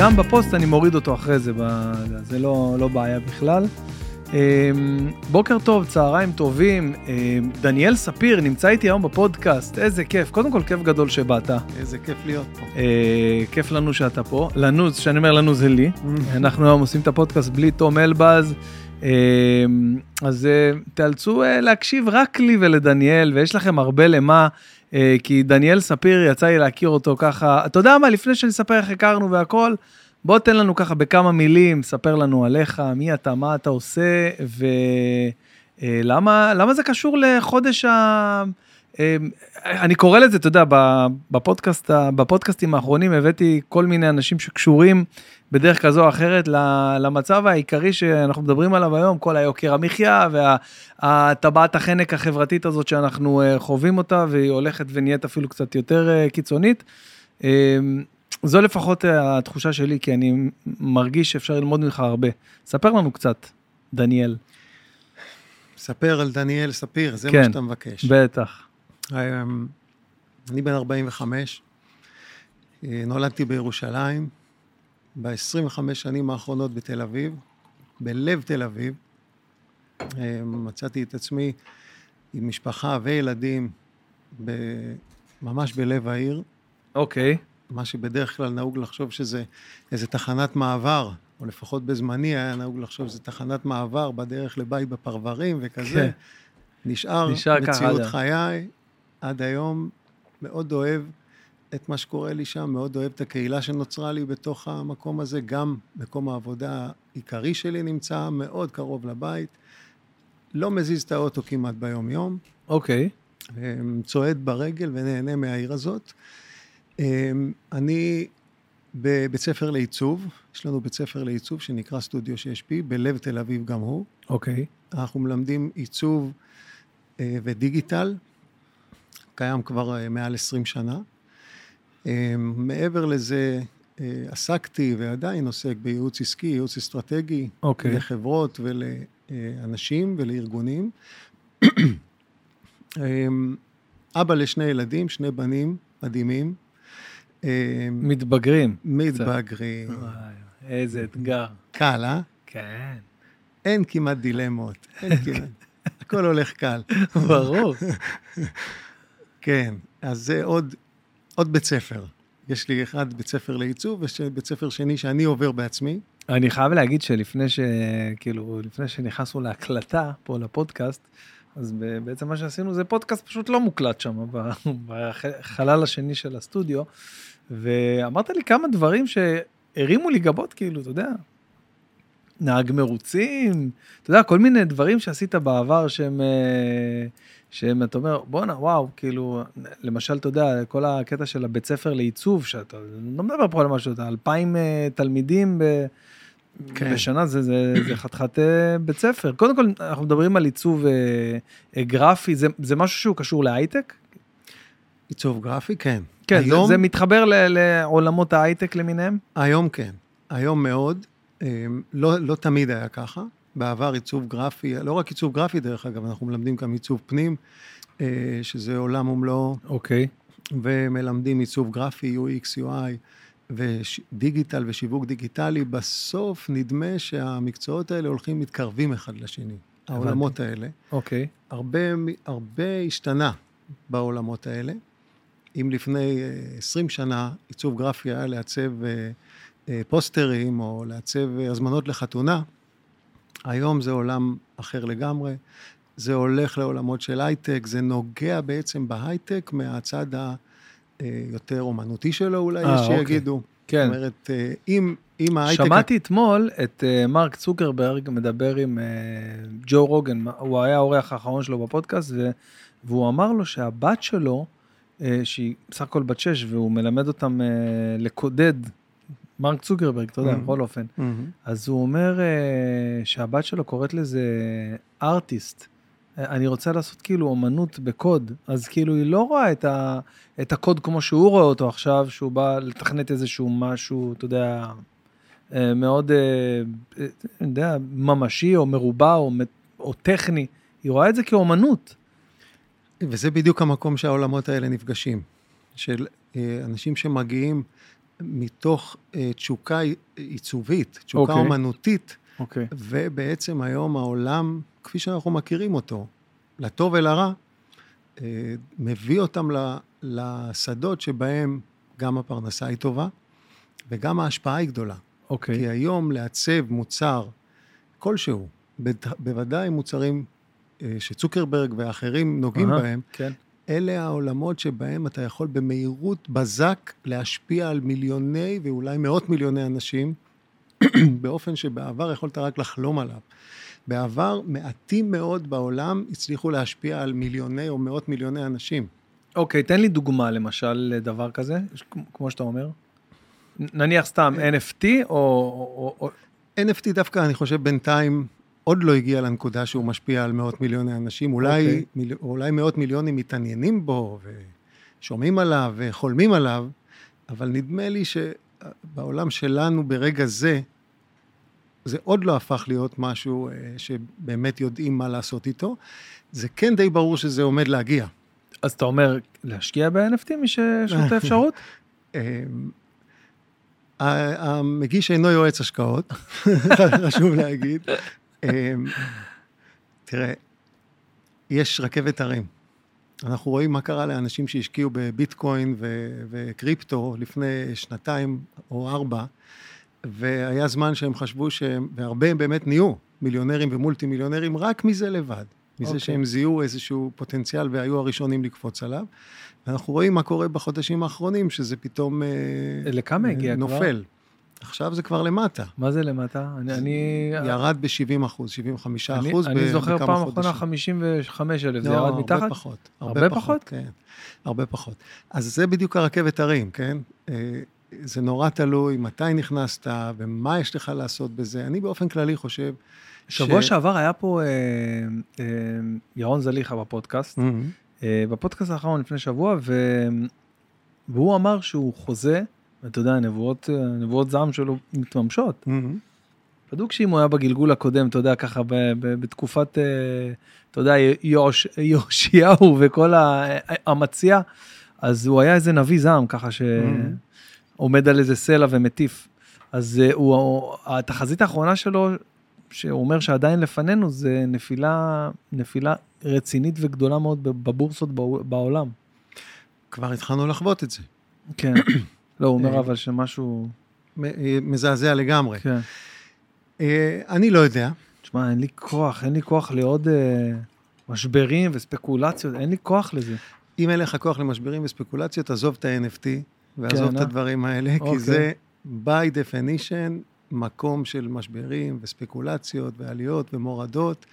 וגם בפוסט אני מוריד אותו אחרי זה, זה לא, לא בעיה בכלל. אמ, בוקר טוב, צהריים טובים. אמ, דניאל ספיר נמצא איתי היום בפודקאסט, איזה כיף. קודם כל, כיף גדול שבאת. איזה כיף להיות פה. אה, כיף לנו שאתה פה. לנו, כשאני אומר לנו זה לי. אנחנו היום עושים את הפודקאסט בלי תום אלבז. אז אה, תאלצו אה, להקשיב רק לי ולדניאל, ויש לכם הרבה למה, כי דניאל ספיר, יצא לי להכיר אותו ככה. אתה יודע מה, לפני שאני אספר איך הכרנו והכל, בוא תן לנו ככה בכמה מילים, ספר לנו עליך, מי אתה, מה אתה עושה, ולמה למה זה קשור לחודש ה... אני קורא לזה, אתה יודע, בפודקאסט, בפודקאסטים האחרונים הבאתי כל מיני אנשים שקשורים בדרך כזו או אחרת למצב העיקרי שאנחנו מדברים עליו היום, כל היוקר המחיה והטבעת החנק החברתית הזאת שאנחנו אה, חווים אותה, והיא הולכת ונהיית אפילו קצת יותר אה, קיצונית. זו לפחות אה, התחושה שלי, כי אני מרגיש שאפשר ללמוד ממך הרבה. ספר לנו קצת, דניאל. ספר על דניאל ספיר, זה כן, מה שאתה מבקש. בטח. אמ, אני בן 45, אה, נולדתי בירושלים, ב-25 שנים האחרונות בתל אביב, בלב תל אביב. אמ, מצאתי את עצמי עם משפחה וילדים ב... ממש בלב העיר. אוקיי. Okay. מה שבדרך כלל נהוג לחשוב שזה איזה תחנת מעבר, או לפחות בזמני היה נהוג לחשוב שזה תחנת מעבר בדרך לבית בפרברים וכזה. כן. נשאר, נשאר מציאות חיי, עד היום מאוד אוהב את מה שקורה לי שם, מאוד אוהב את הקהילה שנוצרה לי בתוך המקום הזה, גם מקום העבודה העיקרי שלי נמצא מאוד קרוב לבית. לא מזיז את האוטו כמעט ביום-יום. אוקיי. Okay. צועד ברגל ונהנה מהעיר הזאת. אמ, אני בבית ספר לעיצוב, יש לנו בית ספר לעיצוב שנקרא סטודיו 6P, בלב תל אביב גם הוא. אוקיי. Okay. אנחנו מלמדים עיצוב אה, ודיגיטל, קיים כבר אה, מעל 20 שנה. אמ, מעבר לזה, אה, עסקתי ועדיין עוסק בייעוץ עסקי, ייעוץ אסטרטגי, okay. אוקיי. לחברות ולאנשים ולארגונים. אבא לשני ילדים, שני בנים מדהימים. מתבגרים. מתבגרים. איזה אתגר. קל, אה? כן. אין כמעט דילמות, אין כמעט. הכל הולך קל. ברור. כן, אז זה עוד, עוד בית ספר. יש לי אחד בית ספר לעיצוב, ויש בית ספר שני שאני עובר בעצמי. אני חייב להגיד שלפני ש... כאילו, לפני שנכנסנו להקלטה פה לפודקאסט, אז בעצם מה שעשינו זה פודקאסט פשוט לא מוקלט שם, בחלל השני של הסטודיו, ואמרת לי כמה דברים שהרימו לי גבות, כאילו, אתה יודע, נהג מרוצים, אתה יודע, כל מיני דברים שעשית בעבר שהם, אה, שהם, אתה אומר, בואנה, וואו, כאילו, למשל, אתה יודע, כל הקטע של הבית ספר לעיצוב, שאתה לא מדבר פה על משהו, אתה אלפיים אה, תלמידים ב... כן. בשנה זה, זה, זה חתיכת אה, בית ספר. קודם כל, אנחנו מדברים על עיצוב אה, גרפי, זה, זה משהו שהוא קשור להייטק? עיצוב גרפי, כן. כן, היום, זה, זה מתחבר ל, לעולמות ההייטק למיניהם? היום כן, היום מאוד. לא, לא תמיד היה ככה. בעבר עיצוב גרפי, לא רק עיצוב גרפי דרך אגב, אנחנו מלמדים גם עיצוב פנים, אה, שזה עולם ומלואו. אוקיי. ומלמדים עיצוב גרפי, UX, UI. ודיגיטל ושיווק דיגיטלי, בסוף נדמה שהמקצועות האלה הולכים מתקרבים אחד לשני, העולמות האלה. אוקיי. הרבה, הרבה השתנה בעולמות האלה. אם לפני 20 אה, שנה עיצוב גרפי היה לעצב אה, פוסטרים או לעצב הזמנות לחתונה, היום זה עולם אחר לגמרי. זה הולך לעולמות של הייטק, זה נוגע בעצם בהייטק מהצד היותר אומנותי שלו אולי, יש אוקיי. שיגידו. כן. זאת אומרת, אם, אם ההייטק... שמעתי אתמול את מרק צוקרברג מדבר עם ג'ו רוגן, הוא היה האורח האחרון שלו בפודקאסט, והוא אמר לו שהבת שלו, אה, שהיא בסך הכל בת שש, והוא מלמד אותם אה, לקודד, מרק צוקרברג, אתה יודע, mm-hmm. בכל אופן. Mm-hmm. אז הוא אומר אה, שהבת שלו קוראת לזה ארטיסט. אני רוצה לעשות כאילו אומנות בקוד, אז כאילו היא לא רואה את, ה, את הקוד כמו שהוא רואה אותו עכשיו, שהוא בא לתכנת איזשהו משהו, אתה יודע, מאוד, אני יודע, ממשי או מרובע או, או טכני, היא רואה את זה כאומנות. וזה בדיוק המקום שהעולמות האלה נפגשים. של אה, אנשים שמגיעים מתוך אה, תשוקה עיצובית, תשוקה okay. אוקיי. אומנותית, okay. אוקיי. ובעצם היום העולם, כפי שאנחנו מכירים אותו, לטוב ולרע, אה, מביא אותם לשדות שבהם גם הפרנסה היא טובה וגם ההשפעה היא גדולה. אוקיי. Okay. כי היום לעצב מוצר כלשהו, בוודאי מוצרים אה, שצוקרברג ואחרים נוגעים uh-huh, בהם, כן. אלה העולמות שבהם אתה יכול במהירות בזק להשפיע על מיליוני ואולי מאות מיליוני אנשים, באופן שבעבר יכולת רק לחלום עליו. בעבר מעטים מאוד בעולם הצליחו להשפיע על מיליוני או מאות מיליוני אנשים. אוקיי, תן לי דוגמה למשל לדבר כזה, כמו שאתה אומר. נניח סתם NFT או... או... NFT דווקא, אני חושב, בינתיים עוד לא הגיע לנקודה שהוא משפיע על מאות מיליוני אנשים. אולי, okay. אוקיי. מיל, אולי מאות מיליונים מתעניינים בו ושומעים עליו וחולמים עליו, אבל נדמה לי שבעולם שלנו ברגע זה, זה עוד לא הפך להיות משהו אה, שבאמת יודעים מה לעשות איתו. זה כן די ברור שזה עומד להגיע. אז אתה אומר להשקיע ב-NFT מי שיש לו את האפשרות? אמ, המגיש אינו יועץ השקעות, חשוב להגיד. אמ, תראה, יש רכבת הרים. אנחנו רואים מה קרה לאנשים שהשקיעו בביטקוין ו- וקריפטו לפני שנתיים או ארבע, והיה זמן שהם חשבו שהם, והרבה הם באמת נהיו מיליונרים ומולטי מיליונרים רק מזה לבד. מזה okay. אוקיי. שהם זיהו איזשהו פוטנציאל והיו הראשונים לקפוץ עליו. ואנחנו רואים מה קורה בחודשים האחרונים, שזה פתאום אה, לכמה הגיע נופל. כבר? עכשיו זה כבר למטה. מה זה למטה? אני... אני... ירד ב-70 אחוז, 75 אני, אחוז אני זוכר פעם אחרונה 55 אלף, לא, זה ירד מתחת? הרבה פחות. הרבה, הרבה פחות? פחות? כן, הרבה פחות. אז זה בדיוק הרכבת הרים, כן? אה, זה נורא תלוי מתי נכנסת ומה יש לך לעשות בזה. אני באופן כללי חושב שבוע ש... שעבר היה פה אה, אה, ירון זליכה בפודקאסט, mm-hmm. אה, בפודקאסט האחרון לפני שבוע, ו... והוא אמר שהוא חוזה, ואתה יודע, נבואות, נבואות זעם שלו מתממשות. Mm-hmm. בדוק שאם הוא היה בגלגול הקודם, אתה יודע, ככה ב, ב, בתקופת, אה, אתה יודע, יוש, יאשיהו וכל המציע, אז הוא היה איזה נביא זעם, ככה שעומד mm-hmm. על איזה סלע ומטיף. אז אה, הוא, התחזית האחרונה שלו, שהוא אומר שעדיין לפנינו, זה נפילה, נפילה רצינית וגדולה מאוד בבורסות בעולם. כבר התחלנו לחוות את זה. כן. לא, הוא אומר אה, אבל שמשהו... אה, מזעזע לגמרי. כן. אה, אני לא יודע. תשמע, אין לי כוח, אין לי כוח לעוד משברים וספקולציות, אין לי כוח לזה. אם אין לך כוח למשברים וספקולציות, עזוב את ה-NFT ועזוב כן, את הדברים האלה, אוקיי. כי זה by definition מקום של משברים וספקולציות ועליות ומורדות.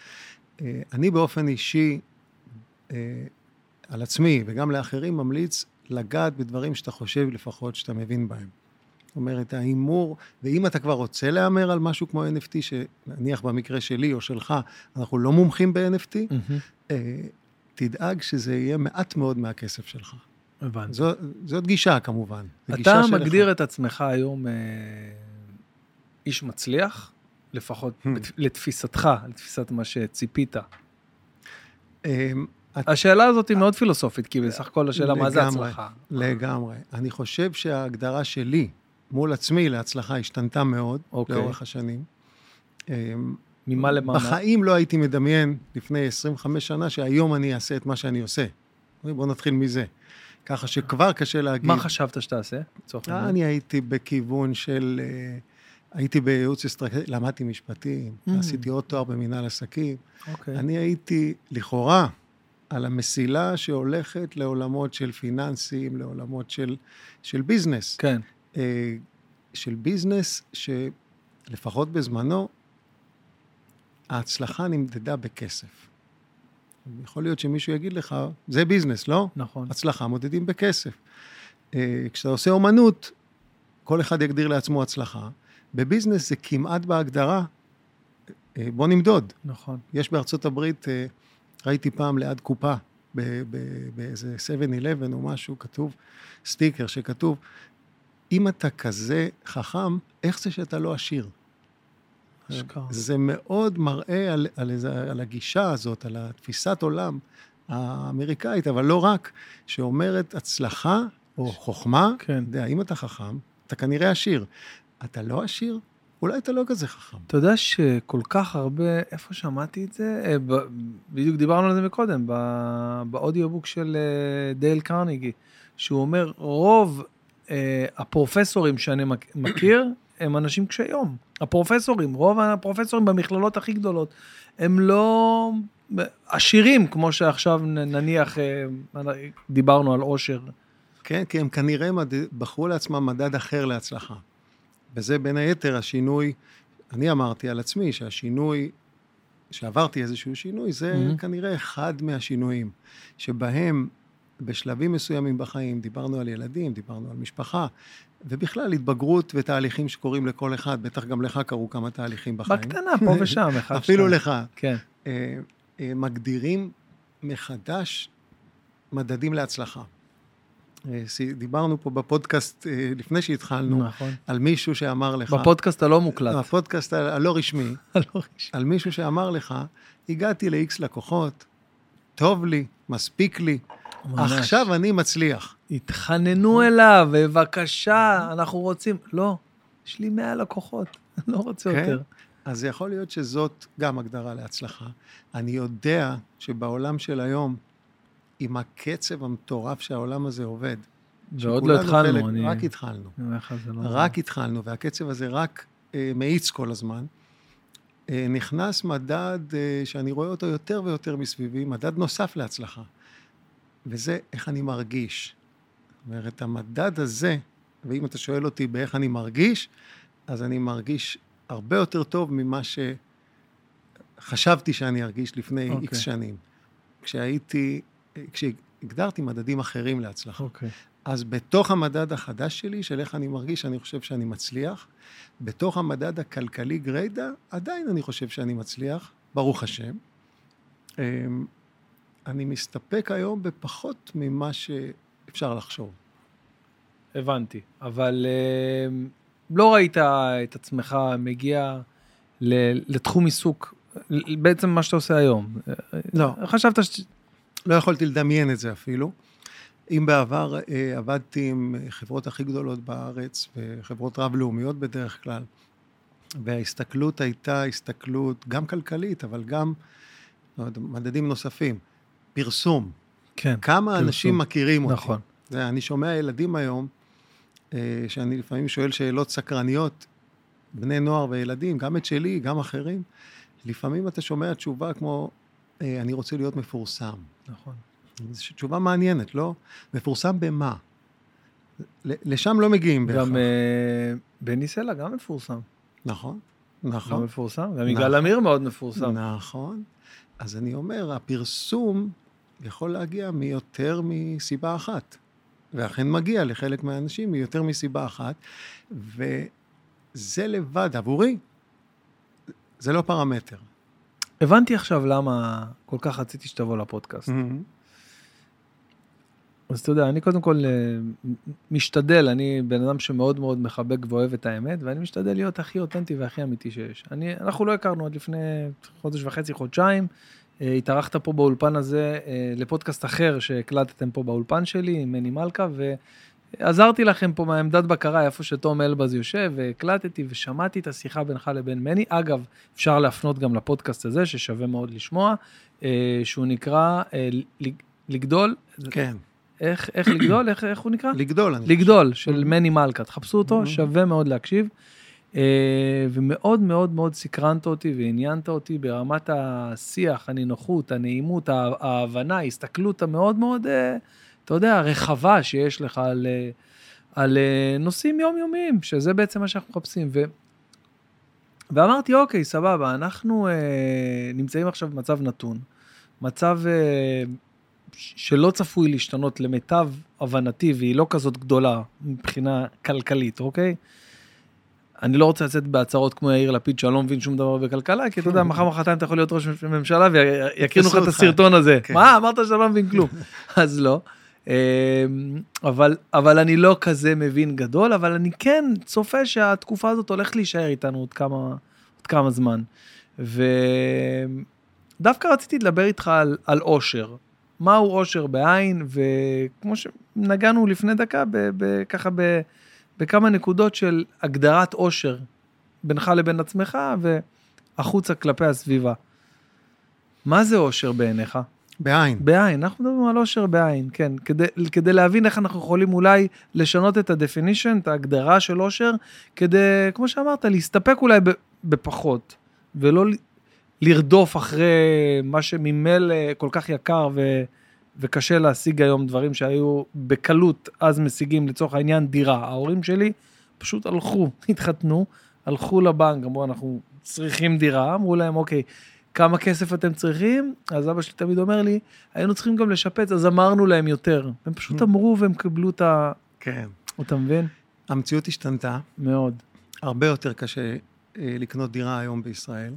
אני באופן אישי, על עצמי וגם לאחרים, ממליץ לגעת בדברים שאתה חושב לפחות שאתה מבין בהם. זאת אומרת, ההימור, ואם אתה כבר רוצה להמר על משהו כמו NFT, שנניח במקרה שלי או שלך, אנחנו לא מומחים ב-NFT, mm-hmm. אה, תדאג שזה יהיה מעט מאוד מהכסף שלך. הבנתי. זו, זאת גישה כמובן. אתה מגדיר שלך. את עצמך היום אה, איש מצליח, לפחות hmm. לתפיסתך, לתפיסת מה שציפית. אה, השאלה הזאת היא מאוד פילוסופית, כי בסך הכל השאלה מה זה הצלחה. לגמרי. אני חושב שההגדרה שלי מול עצמי להצלחה השתנתה מאוד אוקיי. לאורך השנים. אמ, ממה למה? בחיים לא הייתי מדמיין לפני 25 שנה שהיום אני אעשה את מה שאני עושה. בואו נתחיל מזה. ככה שכבר קשה להגיד... מה חשבת שתעשה? אני הייתי בכיוון של... אה, הייתי בייעוץ אסטרטגי, למדתי משפטים, mm. עשיתי עוד תואר במנהל עסקים. אוקיי. אני הייתי, לכאורה, על המסילה שהולכת לעולמות של פיננסים, לעולמות של, של ביזנס. כן. אה, של ביזנס שלפחות בזמנו, ההצלחה נמדדה בכסף. יכול להיות שמישהו יגיד לך, זה ביזנס, לא? נכון. הצלחה מודדים בכסף. אה, כשאתה עושה אומנות, כל אחד יגדיר לעצמו הצלחה. בביזנס זה כמעט בהגדרה, אה, בוא נמדוד. נכון. יש בארצות הברית ראיתי פעם ליד קופה, באיזה 7-11 או משהו, כתוב, סטיקר שכתוב, אם אתה כזה חכם, איך זה שאתה לא עשיר? אשכרה. זה מאוד מראה על, על, על, על הגישה הזאת, על התפיסת עולם האמריקאית, אבל לא רק, שאומרת הצלחה או חוכמה, כן. יודע, אם אתה חכם, אתה כנראה עשיר. אתה לא עשיר? אולי אתה לא כזה חכם. אתה יודע שכל כך הרבה, איפה שמעתי את זה? אה, בדיוק דיברנו על זה מקודם, באודיובוק של אה, דייל קרניגי, שהוא אומר, רוב אה, הפרופסורים שאני מכיר, הם אנשים קשי יום. הפרופסורים, רוב הפרופסורים במכללות הכי גדולות, הם לא עשירים, כמו שעכשיו נניח דיברנו על עושר. כן, כי הם כנראה. בחרו לעצמם מדד אחר להצלחה. וזה בין היתר השינוי, אני אמרתי על עצמי שהשינוי, שעברתי איזשהו שינוי, זה mm-hmm. כנראה אחד מהשינויים, שבהם בשלבים מסוימים בחיים, דיברנו על ילדים, דיברנו על משפחה, ובכלל התבגרות ותהליכים שקורים לכל אחד, בטח גם לך קרו כמה תהליכים בחיים. בקטנה, פה ושם, אחד, שתיים. אפילו לך. כן. אה, אה, מגדירים מחדש מדדים להצלחה. אה, דיברנו פה בפודקאסט אה, לפני שהתחלנו, נכון. על מישהו שאמר לך... בפודקאסט הלא מוקלט. בפודקאסט הלא רשמי. הלא רשמי. על מישהו שאמר לך, הגעתי ל-X לקוחות, טוב לי, מספיק לי, ממש. עכשיו אני מצליח. התחננו אליו, בבקשה, אנחנו רוצים... לא, יש לי 100 לקוחות, אני לא רוצה כן? יותר. אז יכול להיות שזאת גם הגדרה להצלחה. אני יודע שבעולם של היום, עם הקצב המטורף שהעולם הזה עובד. ועוד לא התחלנו, חלק, אני... רק התחלנו. לא רק זה. התחלנו, והקצב הזה רק אה, מאיץ כל הזמן. אה, נכנס מדד אה, שאני רואה אותו יותר ויותר מסביבי, מדד נוסף להצלחה. וזה איך אני מרגיש. זאת אומרת, המדד הזה, ואם אתה שואל אותי באיך אני מרגיש, אז אני מרגיש הרבה יותר טוב ממה שחשבתי שאני ארגיש לפני איקס okay. שנים. כשהייתי כשהגדרתי מדדים אחרים להצלחה. Okay. אוקיי. אז בתוך המדד החדש שלי, של איך אני מרגיש, אני חושב שאני מצליח. בתוך המדד הכלכלי גריידה, עדיין אני חושב שאני מצליח, ברוך השם. אמ, אני מסתפק היום בפחות ממה שאפשר לחשוב. הבנתי, אבל אמ, לא ראית את עצמך מגיע לתחום עיסוק, בעצם מה שאתה עושה היום. לא. חשבת ש... לא יכולתי לדמיין את זה אפילו. אם בעבר אה, עבדתי עם חברות הכי גדולות בארץ, וחברות רב-לאומיות בדרך כלל, וההסתכלות הייתה הסתכלות גם כלכלית, אבל גם לא יודע, מדדים נוספים. פרסום. כן. כמה פרסום. אנשים מכירים אותי. נכון. זה, אני שומע ילדים היום, אה, שאני לפעמים שואל שאלות סקרניות, בני נוער וילדים, גם את שלי, גם אחרים. לפעמים אתה שומע תשובה כמו, אה, אני רוצה להיות מפורסם. נכון. זו תשובה מעניינת, לא? מפורסם במה? לשם לא מגיעים בהכרח. גם אה, בני סלע גם מפורסם. נכון, נכון. גם מפורסם, גם נכון. יגאל עמיר מאוד מפורסם. נכון. אז אני אומר, הפרסום יכול להגיע מיותר מסיבה אחת. ואכן מגיע לחלק מהאנשים מיותר מסיבה אחת, וזה לבד, עבורי, זה לא פרמטר. הבנתי עכשיו למה כל כך רציתי שתבוא לפודקאסט. Mm-hmm. אז אתה יודע, אני קודם כל אה, משתדל, אני בן אדם שמאוד מאוד מחבק ואוהב את האמת, ואני משתדל להיות הכי אותנטי והכי אמיתי שיש. אני, אנחנו לא הכרנו עד לפני חודש וחצי, חודשיים. אה, התארחת פה באולפן הזה אה, לפודקאסט אחר שהקלטתם פה באולפן שלי, עם מני מלכה, עזרתי לכם פה מהעמדת בקרה, איפה שתום אלבז יושב, והקלטתי ושמעתי את השיחה בינך לבין מני. אגב, אפשר להפנות גם לפודקאסט הזה, ששווה מאוד לשמוע, אה, שהוא נקרא אה, לגדול. כן. איך, איך לגדול? איך, איך הוא נקרא? לגדול. לגדול, של מני מלכה. תחפשו אותו, שווה מאוד להקשיב. אה, ומאוד מאוד מאוד סקרנת אותי ועניינת אותי ברמת השיח, הנינוחות, הנעימות, ההבנה, ההסתכלות המאוד מאוד... אתה יודע, רחבה שיש לך על, אה, על אה, נושאים יומיומיים, שזה בעצם מה שאנחנו מחפשים. ו, ואמרתי, אוקיי, סבבה, אנחנו אה, נמצאים עכשיו במצב נתון, מצב אה, שלא צפוי להשתנות למיטב הבנתי, והיא לא כזאת גדולה מבחינה כלכלית, אוקיי? אני לא רוצה לצאת בהצהרות כמו יאיר לפיד שאני לא מבין שום דבר בכלכלה, כי אתה יודע, מחר מחרתיים אתה יכול להיות ראש ממשלה ויקינו לך את הסרטון הזה. כן. מה, אמרת שאתה לא מבין כלום. אז לא. אמ, אבל, אבל אני לא כזה מבין גדול, אבל אני כן צופה שהתקופה הזאת הולכת להישאר איתנו עוד כמה, עוד כמה זמן. ודווקא רציתי לדבר איתך על, על אושר. מהו אושר בעין, וכמו שנגענו לפני דקה, ב, ב, ככה ב, בכמה נקודות של הגדרת עושר בינך לבין עצמך והחוצה כלפי הסביבה. מה זה עושר בעיניך? בעין. בעין, אנחנו מדברים על עושר בעין, כן. כדי, כדי להבין איך אנחנו יכולים אולי לשנות את ה-definition, את ההגדרה של עושר, כדי, כמו שאמרת, להסתפק אולי בפחות, ולא לרדוף אחרי מה שממילא כל כך יקר ו, וקשה להשיג היום דברים שהיו בקלות אז משיגים, לצורך העניין, דירה. ההורים שלי פשוט הלכו, התחתנו, הלכו לבנק, אמרו, אנחנו צריכים דירה, אמרו להם, אוקיי, כמה כסף אתם צריכים? אז אבא שלי תמיד אומר לי, היינו צריכים גם לשפץ, אז אמרנו להם יותר. הם פשוט mm. אמרו והם קיבלו את ה... כן. אתה מבין? המציאות השתנתה. מאוד. הרבה יותר קשה אה, לקנות דירה היום בישראל.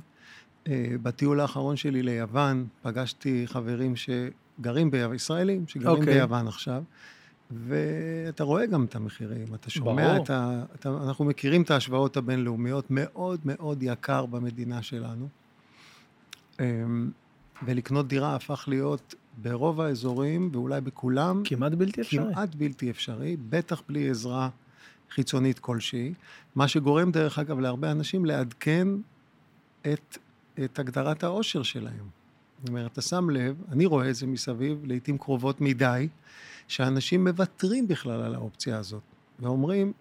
אה, בטיול האחרון שלי ליוון, פגשתי חברים שגרים ביוון, ישראלים שגרים okay. אוקיי. ביוון עכשיו, ואתה רואה גם את המחירים, אתה שומע ברור. את ה... אתה, אנחנו מכירים את ההשוואות הבינלאומיות, מאוד מאוד יקר במדינה שלנו. אמ, ולקנות דירה הפך להיות ברוב האזורים, ואולי בכולם... כמעט בלתי אפשרי. כמעט בלתי אפשרי, בטח בלי עזרה חיצונית כלשהי. מה שגורם, דרך אגב, להרבה אנשים לעדכן את, את הגדרת העושר שלהם. זאת אומרת, אתה שם לב, אני רואה את זה מסביב, לעיתים קרובות מדי, שאנשים מוותרים בכלל על האופציה הזאת, ואומרים,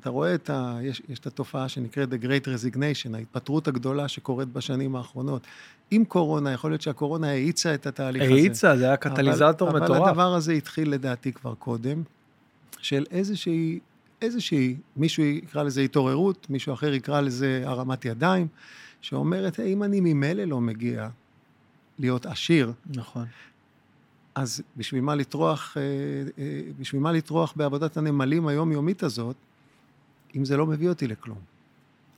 אתה רואה את ה... יש, יש את התופעה שנקראת The Great Resignation, ההתפטרות הגדולה שקורית בשנים האחרונות. עם קורונה, יכול להיות שהקורונה האיצה את התהליך הזה. האיצה, זה היה קטליזטור אבל, מטורף. אבל הדבר הזה התחיל לדעתי כבר קודם, של איזושהי, איזושהי, מישהו יקרא לזה התעוררות, מישהו אחר יקרא לזה הרמת ידיים, שאומרת, אם אני ממילא לא מגיע להיות עשיר, נכון. אז בשביל מה לטרוח, אה, אה, בשביל מה לטרוח בעבודת הנמלים היומיומית הזאת, אם זה לא מביא אותי לכלום.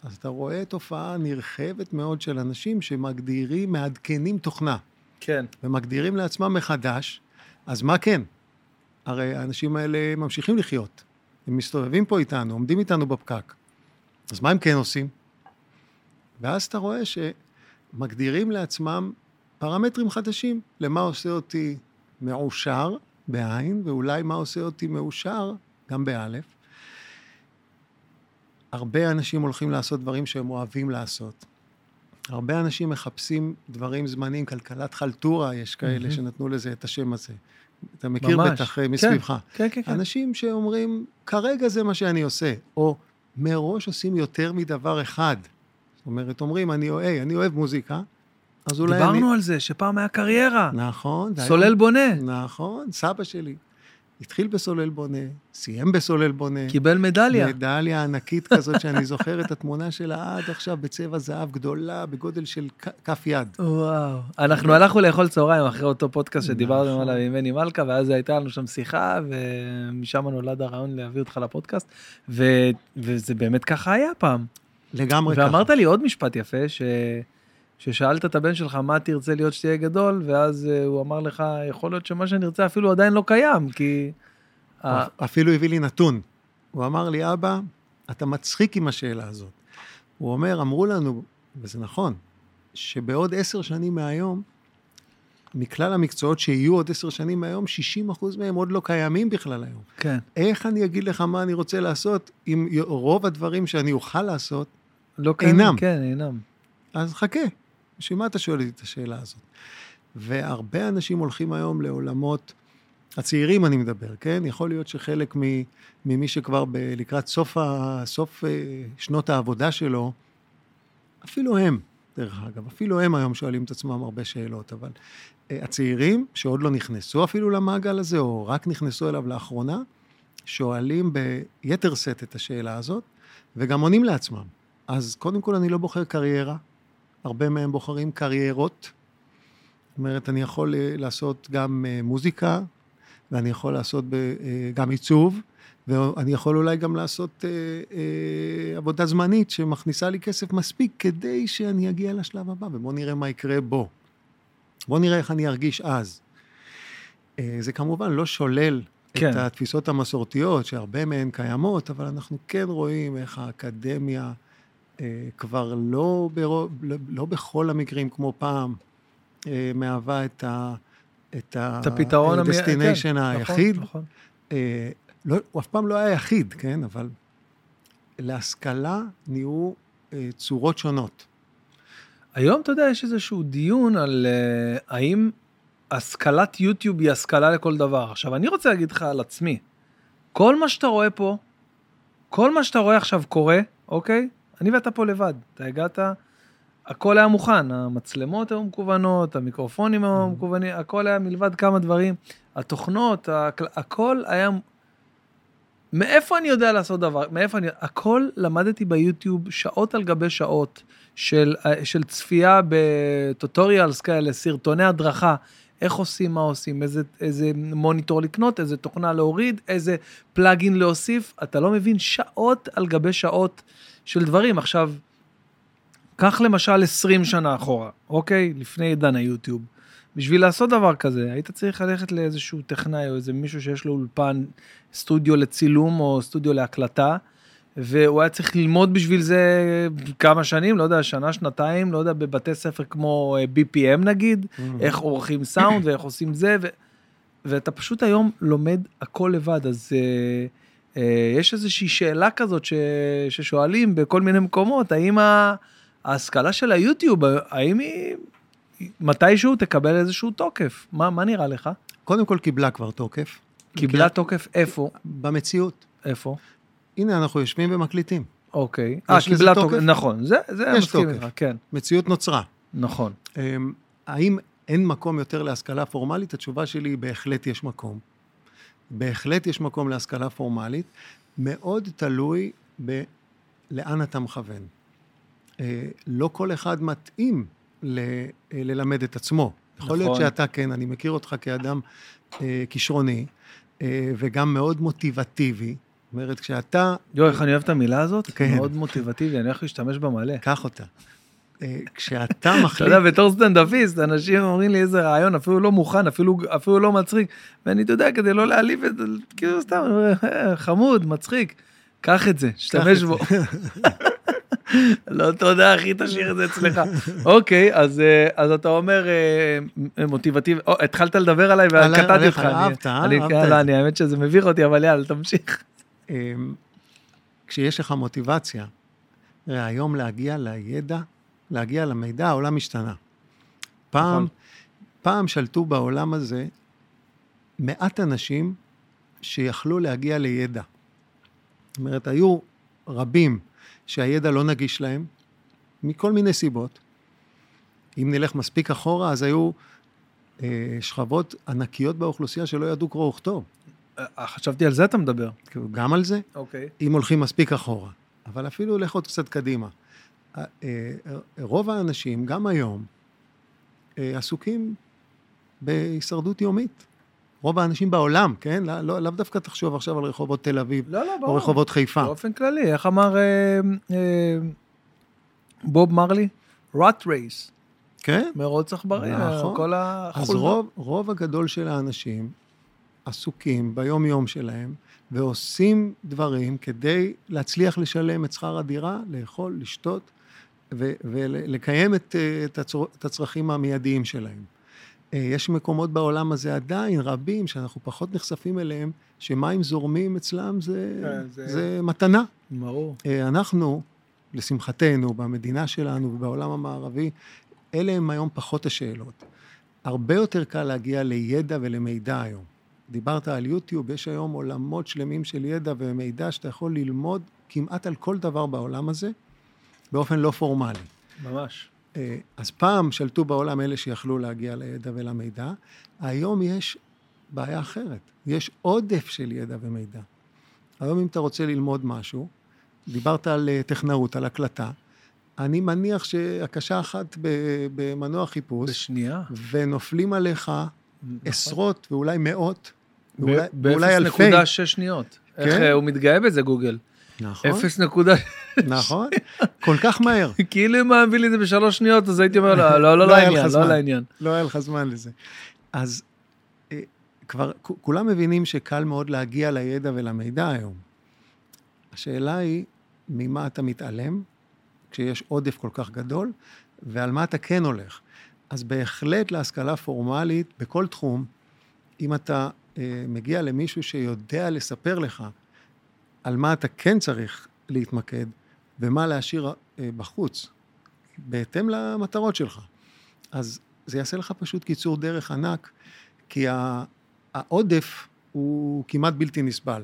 אז אתה רואה תופעה נרחבת מאוד של אנשים שמגדירים, מעדכנים תוכנה. כן. ומגדירים לעצמם מחדש, אז מה כן? הרי האנשים האלה ממשיכים לחיות. הם מסתובבים פה איתנו, עומדים איתנו בפקק. אז מה הם כן עושים? ואז אתה רואה שמגדירים לעצמם פרמטרים חדשים למה עושה אותי מאושר, בעין, ואולי מה עושה אותי מאושר, גם באלף. הרבה אנשים הולכים לעשות דברים שהם אוהבים לעשות. הרבה אנשים מחפשים דברים זמניים, כלכלת חלטורה, יש כאלה mm-hmm. שנתנו לזה את השם הזה. אתה מכיר ממש. בטח אה, מסביבך. כן, כן, כן. אנשים שאומרים, כרגע זה מה שאני עושה, או מראש עושים יותר מדבר אחד. זאת אומרת, אומרים, אני, אוהב, אני אוהב מוזיקה, אז אולי דיברנו אני... דיברנו על זה, שפעם היה קריירה. נכון. סולל בונה. נכון, סבא שלי. התחיל בסולל בונה, סיים בסולל בונה. קיבל מדליה. מדליה ענקית כזאת, שאני זוכר את התמונה שלה עד עכשיו בצבע זהב גדולה, בגודל של כף יד. וואו. אנחנו הלכנו לאכול צהריים אחרי אותו פודקאסט שדיברנו נכון. עליו עם מני מלכה, ואז הייתה לנו שם שיחה, ומשם נולד הרעיון להביא אותך לפודקאסט, ו... וזה באמת ככה היה פעם. לגמרי ככה. ואמרת לי עוד משפט יפה, ש... ששאלת את הבן שלך מה תרצה להיות שתהיה גדול, ואז uh, הוא אמר לך, יכול להיות שמה שאני ארצה אפילו עדיין לא קיים, כי... אפילו הביא לי נתון. הוא אמר לי, אבא, אתה מצחיק עם השאלה הזאת. הוא אומר, אמרו לנו, וזה נכון, שבעוד עשר שנים מהיום, מכלל המקצועות שיהיו עוד עשר שנים מהיום, 60 אחוז מהם עוד לא קיימים בכלל היום. כן. איך אני אגיד לך מה אני רוצה לעשות, אם רוב הדברים שאני אוכל לעשות, לא קיימים, אינם. כן, אינם. אז חכה, בשביל מה אתה שואל אותי את השאלה הזאת? והרבה אנשים הולכים היום לעולמות, הצעירים אני מדבר, כן? יכול להיות שחלק ממי שכבר ב, לקראת סוף, ה, סוף אה, שנות העבודה שלו, אפילו הם, דרך אגב, אפילו הם היום שואלים את עצמם הרבה שאלות, אבל אה, הצעירים שעוד לא נכנסו אפילו למעגל הזה, או רק נכנסו אליו לאחרונה, שואלים ביתר שאת את השאלה הזאת, וגם עונים לעצמם. אז קודם כל אני לא בוחר קריירה, הרבה מהם בוחרים קריירות. זאת אומרת, אני יכול אה, לעשות גם אה, מוזיקה, ואני יכול לעשות אה, גם עיצוב, ואני יכול אולי גם לעשות עבודה זמנית שמכניסה לי כסף מספיק כדי שאני אגיע לשלב הבא, ובואו נראה מה יקרה בו. בואו נראה איך אני ארגיש אז. זה כמובן לא שולל כן. את התפיסות המסורתיות, שהרבה מהן קיימות, אבל אנחנו כן רואים איך האקדמיה כבר לא, ברוב, לא, לא בכל המקרים כמו פעם, אה, מהווה את ה... את הפתרון ה destination כן, היחיד. נכון, נכון. אה, לא, הוא אף פעם לא היה יחיד, כן? אבל להשכלה נהיו אה, צורות שונות. היום, אתה יודע, יש איזשהו דיון על uh, האם השכלת יוטיוב היא השכלה לכל דבר. עכשיו, אני רוצה להגיד לך על עצמי, כל מה שאתה רואה פה, כל מה שאתה רואה עכשיו קורה, אוקיי? אני ואתה פה לבד. אתה הגעת, הכל היה מוכן, המצלמות היו מקוונות, המיקרופונים היו mm-hmm. מקוונים, הכל היה מלבד כמה דברים, התוכנות, הכל, הכל היה... מאיפה אני יודע לעשות דבר? מאיפה אני... הכל למדתי ביוטיוב שעות על גבי שעות של, של צפייה בטוטוריאלס כאלה, סרטוני הדרכה, איך עושים, מה עושים, איזה, איזה מוניטור לקנות, איזה תוכנה להוריד, איזה פלאגין להוסיף, אתה לא מבין שעות על גבי שעות של דברים. עכשיו, קח למשל 20 שנה אחורה, אוקיי? לפני עידן היוטיוב. בשביל לעשות דבר כזה, היית צריך ללכת לאיזשהו טכנאי או איזה מישהו שיש לו אולפן, סטודיו לצילום או סטודיו להקלטה, והוא היה צריך ללמוד בשביל זה כמה שנים, לא יודע, שנה, שנתיים, לא יודע, בבתי ספר כמו אה, BPM נגיד, mm-hmm. איך עורכים סאונד ואיך עושים זה, ו... ואתה פשוט היום לומד הכל לבד, אז אה, יש איזושהי שאלה כזאת ש... ששואלים בכל מיני מקומות, האם ההשכלה של היוטיוב, האם היא מתישהו תקבל איזשהו תוקף? מה, מה נראה לך? קודם כל קיבלה כבר תוקף. קיבלה תוקף איפה? במציאות. איפה? הנה, אנחנו יושבים ומקליטים. אוקיי. אה, קיבלה תוקף? נכון, זה, זה יש תוקף. לך, כן. מציאות נוצרה. נכון. אמ, האם אין מקום יותר להשכלה פורמלית? התשובה שלי היא בהחלט יש מקום. בהחלט יש מקום להשכלה פורמלית. מאוד תלוי בלאן אתה מכוון. אה, לא כל אחד מתאים ל, אה, ללמד את עצמו. נכון. יכול להיות נכון. שאתה כן, אני מכיר אותך כאדם אה, כישרוני, וגם מאוד מוטיבטיבי. זאת אומרת, כשאתה... יואו, איך אני אוהב את המילה הזאת? כן. מאוד מוטיבטיבי, אני הולך להשתמש בה מלא. קח אותה. אה, כשאתה מחליט... אתה יודע, בתור סטנדאפיסט, אנשים אומרים לי איזה רעיון, אפילו לא מוכן, אפילו, אפילו לא מצחיק. ואני, אתה יודע, כדי לא להעליב את זה, כאילו סתם, אה, חמוד, מצחיק. קח את זה, תשתמש בו. לא, תודה, אחי, תשאיר את זה אצלך. אוקיי, אז, אה, אז אתה אומר מוטיבטיבי, התחלת לדבר עליי וקטעתי אותך. אהבת, אה? אהבת. לא, אני, האמת שזה מביך אותי, אבל יאללה, תמשיך. אמ, כשיש לך מוטיבציה, היום להגיע לידע, להגיע למידע, העולם השתנה. פעם, נכון. פעם שלטו בעולם הזה מעט אנשים שיכלו להגיע לידע. זאת אומרת, היו רבים שהידע לא נגיש להם, מכל מיני סיבות. אם נלך מספיק אחורה, אז היו אה, שכבות ענקיות באוכלוסייה שלא ידעו קרוא וכתוב. אה, חשבתי על זה אתה מדבר. גם על זה, אוקיי. אם הולכים מספיק אחורה. אבל אפילו לך עוד קצת קדימה. אה, אה, רוב האנשים, גם היום, עסוקים בהישרדות יומית. רוב האנשים בעולם, כן? לא, לא, לאו דווקא תחשוב עכשיו על רחובות תל אביב, לא, לא, ברור. או רחובות חיפה. באופן כללי, איך אמר אה, אה, בוב מרלי? רוט רייס. כן. מרוץ עכברים, נכון. כל החולדה. אז רוב, רוב הגדול של האנשים עסוקים ביום-יום שלהם, ועושים דברים כדי להצליח לשלם את שכר הדירה, לאכול, לשתות, ולקיים את, את, הצור, את הצרכים המיידיים שלהם. אה, יש מקומות בעולם הזה עדיין, רבים, שאנחנו פחות נחשפים אליהם, שמים זורמים אצלם זה, כן, זה... זה מתנה. ברור. אה, אנחנו, לשמחתנו, במדינה שלנו ובעולם המערבי, אלה הם היום פחות השאלות. הרבה יותר קל להגיע לידע ולמידע היום. דיברת על יוטיוב, יש היום עולמות שלמים של ידע ומידע שאתה יכול ללמוד כמעט על כל דבר בעולם הזה, באופן לא פורמלי. ממש. אה, אז פעם שלטו בעולם אלה שיכלו להגיע לידע ולמידע, היום יש בעיה אחרת, יש עודף של ידע ומידע. היום אם אתה רוצה ללמוד משהו, דיברת על אה, טכנאות, על הקלטה, אני מניח שהקשה אחת במנוע חיפוש, בשנייה, ונופלים עליך נכון. עשרות ואולי מאות, ואולי, ואולי אלפי. ב-0.6 שניות. כן? איך אה, הוא מתגאה בזה גוגל. נכון. אפס נקודה. נכון, כל כך מהר. כאילו אם היה מביא לי את זה בשלוש שניות, אז הייתי אומר, לא, לא, לא לעניין, לא לעניין. לא היה לך זמן לזה. אז אה, כבר כולם מבינים שקל מאוד להגיע לידע ולמידע היום. השאלה היא, ממה אתה מתעלם, כשיש עודף כל כך גדול, ועל מה אתה כן הולך. אז בהחלט להשכלה פורמלית, בכל תחום, אם אתה אה, מגיע למישהו שיודע לספר לך על מה אתה כן צריך להתמקד ומה להשאיר אה, בחוץ, בהתאם למטרות שלך. אז זה יעשה לך פשוט קיצור דרך ענק, כי העודף הוא כמעט בלתי נסבל.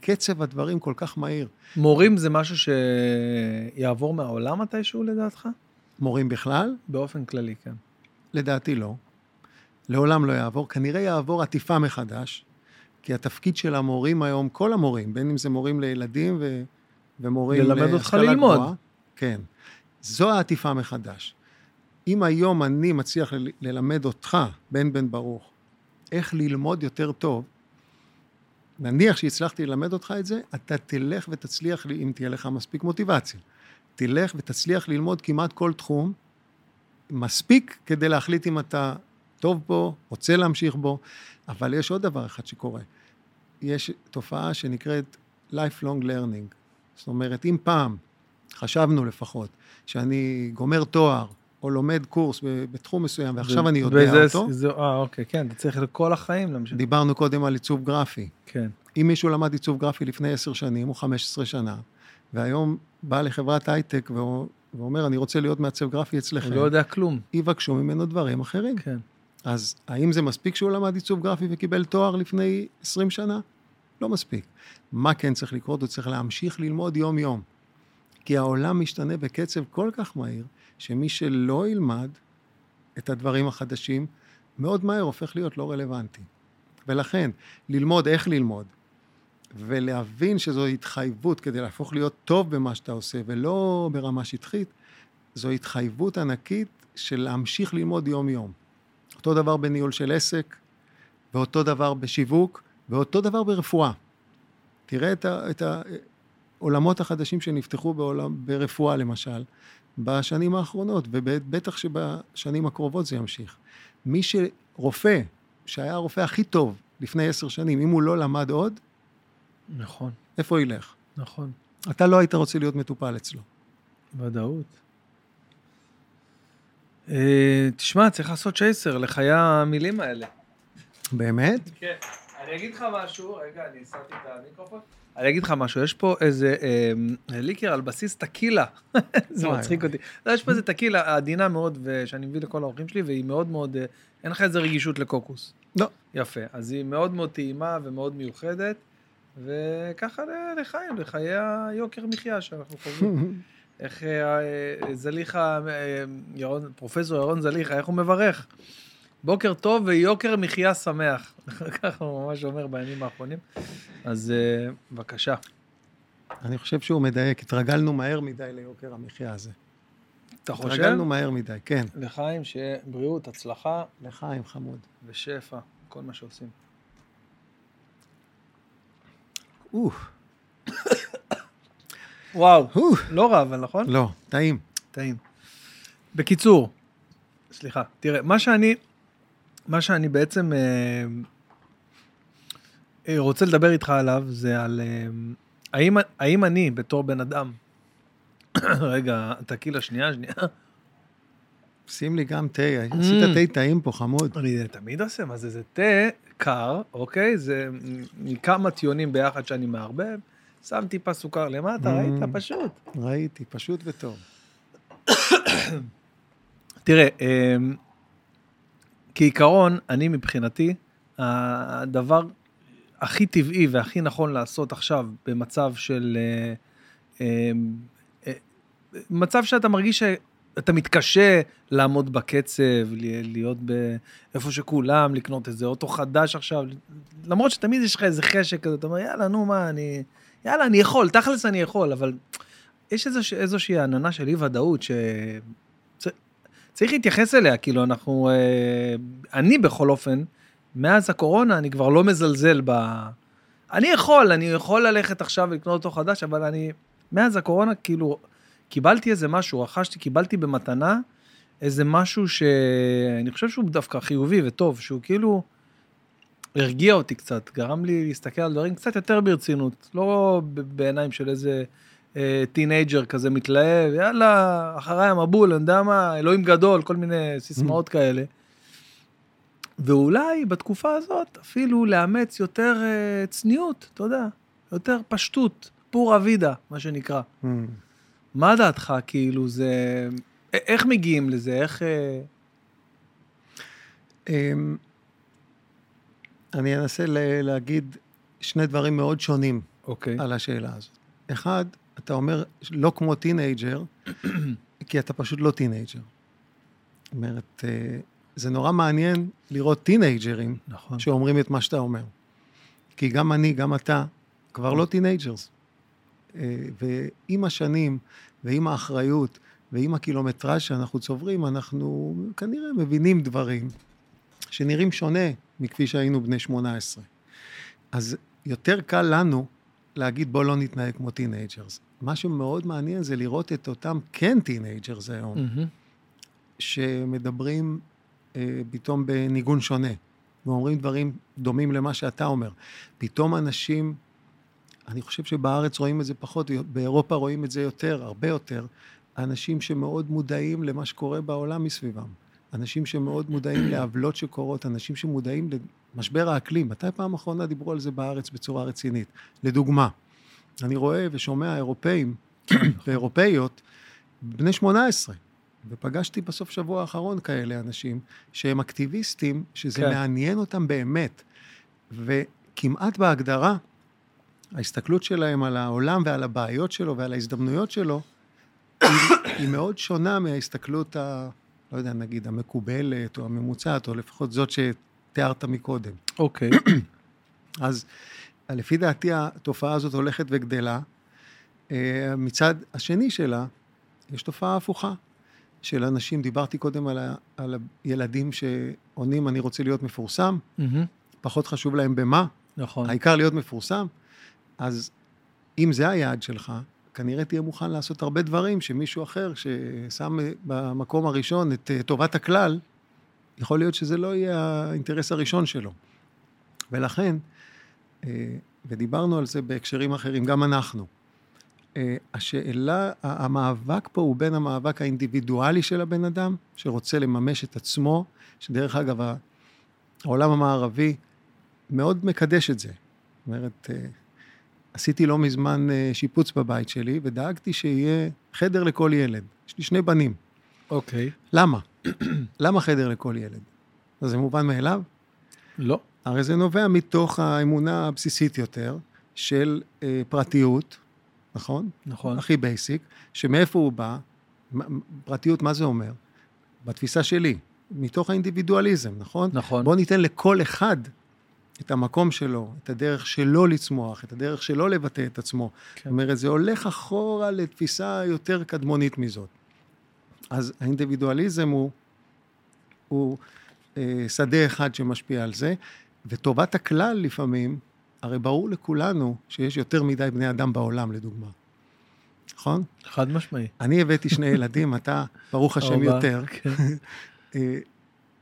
קצב הדברים כל כך מהיר. מורים זה משהו שיעבור מהעולם מתישהו לדעתך? מורים בכלל? באופן כללי, כן. לדעתי לא. לעולם לא יעבור. כנראה יעבור עטיפה מחדש, כי התפקיד של המורים היום, כל המורים, בין אם זה מורים לילדים ו... ומורים ללמד אותך ללמוד. גבוהה, כן. זו העטיפה מחדש. אם היום אני מצליח ל- ללמד אותך, בן בן ברוך, איך ללמוד יותר טוב, נניח שהצלחתי ללמד אותך את זה, אתה תלך ותצליח, אם תהיה לך מספיק מוטיבציה, תלך ותצליח ללמוד כמעט כל תחום, מספיק כדי להחליט אם אתה טוב בו, רוצה להמשיך בו, אבל יש עוד דבר אחד שקורה. יש תופעה שנקראת lifelong learning. זאת אומרת, אם פעם חשבנו לפחות שאני גומר תואר, או לומד קורס בתחום מסוים, ועכשיו אני יודע וזה, אותו. זה, אה, אוקיי, כן, אתה צריך לכל החיים להמשיך. דיברנו קודם על עיצוב גרפי. כן. אם מישהו למד עיצוב גרפי לפני עשר שנים או חמש עשרה שנה, והיום בא לחברת הייטק ואומר, אני רוצה להיות מעצב גרפי אצלכם. הוא לא יודע כלום. יבקשו ממנו דברים אחרים. כן. אז האם זה מספיק שהוא למד עיצוב גרפי וקיבל תואר לפני עשרים שנה? לא מספיק. מה כן צריך לקרות? הוא צריך להמשיך ללמוד יום-יום. כי העולם משתנה בקצב כל כך מהיר, שמי שלא ילמד את הדברים החדשים, מאוד מהר הופך להיות לא רלוונטי. ולכן, ללמוד איך ללמוד, ולהבין שזו התחייבות כדי להפוך להיות טוב במה שאתה עושה, ולא ברמה שטחית, זו התחייבות ענקית של להמשיך ללמוד יום-יום. אותו דבר בניהול של עסק, ואותו דבר בשיווק, ואותו דבר ברפואה. תראה את, ה, את העולמות החדשים שנפתחו בעולם, ברפואה למשל, בשנים האחרונות, ובטח שבשנים הקרובות זה ימשיך. מי שרופא, שהיה הרופא הכי טוב לפני עשר שנים, אם הוא לא למד עוד, נכון. איפה ילך? נכון. אתה לא היית רוצה להיות מטופל אצלו. ודאות. אה, תשמע, צריך לעשות צ'ייסר לחיי המילים האלה. באמת? כן. אני אגיד לך משהו, רגע, אני הסרתי את המיקרופון. אני אגיד לך משהו, יש פה איזה אה, ליקר על בסיס טקילה, זה מצחיק אותי. לא, יש פה איזה טקילה עדינה מאוד, שאני מביא לכל האורחים שלי, והיא מאוד מאוד, אה, אין לך איזה רגישות לקוקוס. לא. יפה, אז היא מאוד מאוד טעימה ומאוד מיוחדת, וככה לחיים, לחיי היוקר מחיה שאנחנו חווים. איך אה, זליכה, פרופסור ירון זליכה, איך הוא מברך? בוקר טוב ויוקר מחיה שמח. ככה הוא ממש אומר בימים האחרונים. אז uh, בבקשה. אני חושב שהוא מדייק, התרגלנו מהר מדי ליוקר המחיה הזה. אתה חושב? התרגלנו מהר מדי, כן. לחיים, שיהיה בריאות, הצלחה. לחיים, חמוד. ושפע, כל מה שעושים. וואו, לא רע, אבל נכון? לא, טעים. טעים. בקיצור, סליחה, תראה, מה שאני, מה שאני בעצם אה, אה, רוצה לדבר איתך עליו זה על אה, האם, האם אני בתור בן אדם, רגע, תקילה שנייה, שנייה. שים לי גם תה, עשית mm. תה טעים פה, חמוד. אני תמיד עושה, מה זה, זה תה קר, אוקיי? זה מכמה טיונים ביחד שאני מערבב, שם טיפה סוכר למטה, mm. ראית? פשוט. ראיתי, פשוט וטוב. תראה, כעיקרון, אני מבחינתי, הדבר הכי טבעי והכי נכון לעשות עכשיו במצב של... אה, אה, אה, מצב שאתה מרגיש שאתה מתקשה לעמוד בקצב, להיות באיפה שכולם, לקנות איזה אוטו חדש עכשיו, למרות שתמיד יש לך איזה חשק כזה, אתה אומר, יאללה, נו, מה, אני... יאללה, אני יכול, תכלס אני יכול, אבל יש איזוש, איזושהי עננה של אי-ודאות. צריך להתייחס אליה, כאילו אנחנו, אה, אני בכל אופן, מאז הקורונה אני כבר לא מזלזל ב... אני יכול, אני יכול ללכת עכשיו ולקנות אותו חדש, אבל אני, מאז הקורונה כאילו, קיבלתי איזה משהו, רכשתי, קיבלתי במתנה איזה משהו שאני חושב שהוא דווקא חיובי וטוב, שהוא כאילו הרגיע אותי קצת, גרם לי להסתכל על דברים קצת יותר ברצינות, לא בעיניים של איזה... teenager כזה מתלהב, יאללה, אחריי המבול, אני יודע מה, אלוהים גדול, כל מיני סיסמאות כאלה. ואולי בתקופה הזאת אפילו לאמץ יותר uh, צניעות, אתה יודע, יותר פשטות, pura vida, מה שנקרא. Mm. מה דעתך, כאילו, זה... איך מגיעים לזה? איך... אה, אמ, אני אנסה להגיד שני דברים מאוד שונים okay. אוקיי. על השאלה הזאת. אחד, אתה אומר, לא כמו teenager, כי אתה פשוט לא teenager. זאת אומרת, אה, זה נורא מעניין לראות טינאייג'רים נכון. שאומרים את מה שאתה אומר. כי גם אני, גם אתה, כבר לא teenagers. אה, ועם השנים, ועם האחריות, ועם הקילומטראז' שאנחנו צוברים, אנחנו כנראה מבינים דברים שנראים שונה מכפי שהיינו בני 18. אז יותר קל לנו להגיד בוא לא נתנהג כמו teenagers. מה שמאוד מעניין זה לראות את אותם כן teenagers היום, mm-hmm. שמדברים אה, פתאום בניגון שונה, ואומרים דברים דומים למה שאתה אומר. פתאום אנשים, אני חושב שבארץ רואים את זה פחות, באירופה רואים את זה יותר, הרבה יותר, אנשים שמאוד מודעים למה שקורה בעולם מסביבם. אנשים שמאוד מודעים לעוולות שקורות, אנשים שמודעים למשבר האקלים. מתי פעם אחרונה דיברו על זה בארץ בצורה רצינית? לדוגמה, אני רואה ושומע אירופאים ואירופאיות בני 18, ופגשתי בסוף שבוע האחרון כאלה אנשים שהם אקטיביסטים, שזה כן. מעניין אותם באמת. וכמעט בהגדרה, ההסתכלות שלהם על העולם ועל הבעיות שלו ועל ההזדמנויות שלו, היא, היא מאוד שונה מההסתכלות ה... לא יודע, נגיד, המקובלת או הממוצעת, או לפחות זאת שתיארת מקודם. אוקיי. אז לפי דעתי התופעה הזאת הולכת וגדלה. אה, מצד השני שלה, יש תופעה הפוכה של אנשים, דיברתי קודם על, ה, על הילדים שעונים, אני רוצה להיות מפורסם, mm-hmm. פחות חשוב להם במה, נכון. העיקר להיות מפורסם, אז אם זה היעד שלך, כנראה תהיה מוכן לעשות הרבה דברים שמישהו אחר, ששם במקום הראשון את אה, טובת הכלל, יכול להיות שזה לא יהיה האינטרס הראשון שלו. ולכן, ודיברנו על זה בהקשרים אחרים, גם אנחנו. אה, השאלה, המאבק פה הוא בין המאבק האינדיבידואלי של הבן אדם, שרוצה לממש את עצמו, שדרך אגב, העולם המערבי מאוד מקדש את זה. זאת אומרת, עשיתי לא מזמן אה, שיפוץ בבית שלי, ודאגתי שיהיה חדר לכל ילד. יש לי שני בנים. אוקיי. למה? למה חדר לכל ילד? אז זה מובן מאליו? לא. הרי זה נובע מתוך האמונה הבסיסית יותר של אה, פרטיות, נכון? נכון. הכי basic, שמאיפה הוא בא, פרטיות, מה זה אומר? בתפיסה שלי, מתוך האינדיבידואליזם, נכון? נכון. בוא ניתן לכל אחד את המקום שלו, את הדרך שלו לצמוח, את הדרך שלו לבטא את עצמו. כן. זאת אומרת, זה הולך אחורה לתפיסה יותר קדמונית מזאת. אז האינדיבידואליזם הוא, הוא שדה אחד שמשפיע על זה, וטובת הכלל לפעמים, הרי ברור לכולנו שיש יותר מדי בני אדם בעולם, לדוגמה. נכון? חד משמעי. אני הבאתי שני ילדים, אתה, ברוך השם, יותר. כן. אה,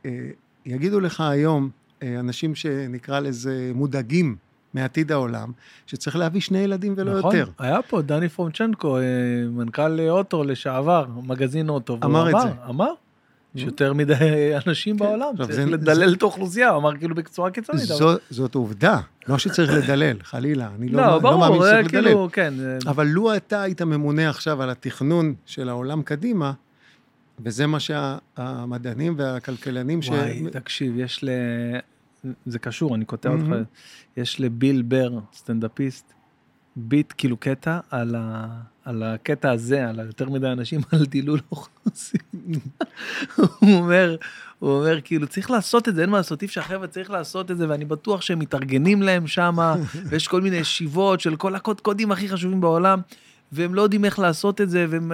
אה, יגידו לך היום, אה, אנשים שנקרא לזה מודאגים מעתיד העולם, שצריך להביא שני ילדים ולא נכון, יותר. נכון, היה פה דני פרונצ'נקו, אה, מנכ"ל אוטו לשעבר, מגזין אוטו. אמר את אמר, זה. אמר, יש יותר מדי אנשים כן. בעולם, צריך זה, לדלל זה... את האוכלוסייה, הוא אמר כאילו בצורה קיצונית. זו, אבל... זאת עובדה, לא שצריך לדלל, חלילה, אני לא, לא, לא מאמין שצריך כאילו, לדלל. כן. אבל לו אתה היית ממונה עכשיו על התכנון של העולם קדימה, וזה מה שהמדענים והכלכלנים וואי, ש... וואי, תקשיב, יש ל... זה קשור, אני קוטע אותך, יש לביל בר, סטנדאפיסט, ביט, כאילו קטע על, ה, על הקטע הזה, על היותר מדי אנשים, על דילול אוכלוסין. הוא אומר, הוא אומר, כאילו, צריך לעשות את זה, אין מה לעשות, אי אפשר, חבר'ה, צריך לעשות את זה, ואני בטוח שהם מתארגנים להם שם, ויש כל מיני ישיבות של כל הקודים הכי חשובים בעולם, והם לא יודעים איך לעשות את זה, והם...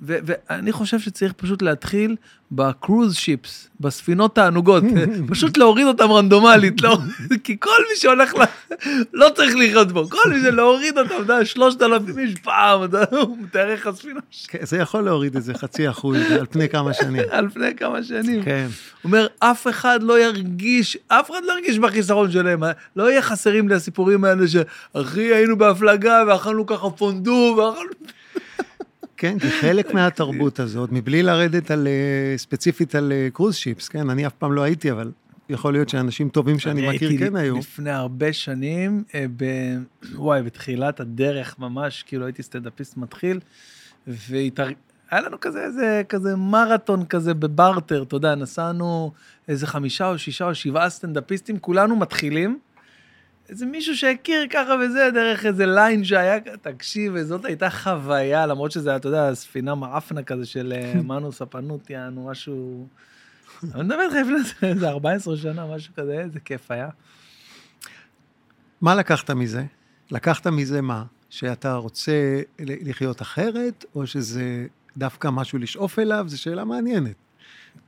ואני חושב שצריך פשוט להתחיל בקרוז שיפס, בספינות תענוגות, פשוט להוריד אותם רנדומלית, לא, כי כל מי שהולך, ל... לא צריך לחיות בו, כל מי שלהוריד אותם, אתה יודע, שלושת אלפים איש פעם, הוא מתאר איך הספינה. כן, זה יכול להוריד איזה חצי אחוז על פני כמה שנים. על פני כמה שנים. כן. הוא אומר, אף אחד לא ירגיש, אף אחד לא ירגיש בחיסרון שלהם, לא יהיה חסרים לי הסיפורים האלה שאחי, היינו בהפלגה ואכלנו ככה פונדו, ואכלנו... כן, כי חלק מהתרבות הזאת, מבלי לרדת על, אה, ספציפית על קרוז אה, שיפס, כן, אני אף פעם לא הייתי, אבל יכול להיות שאנשים טובים שאני מכיר כן היו. לפני הרבה שנים, אה, ב... וואי, בתחילת הדרך ממש, כאילו הייתי סטנדאפיסט מתחיל, והתאר... היה לנו כזה איזה כזה מרתון כזה בברטר, אתה יודע, נסענו איזה חמישה או שישה או שבעה סטנדאפיסטים, כולנו מתחילים. איזה מישהו שהכיר ככה וזה, דרך איזה ליין שהיה, תקשיב, וזאת הייתה חוויה, למרות שזה היה, אתה יודע, ספינה מעפנה כזה של אה, מנו ספנות, יענו, משהו... אני מדבר איתך לפני איזה 14 שנה, משהו כזה, איזה כיף היה. מה לקחת מזה? לקחת מזה מה? שאתה רוצה לחיות אחרת, או שזה דווקא משהו לשאוף אליו? זו שאלה מעניינת.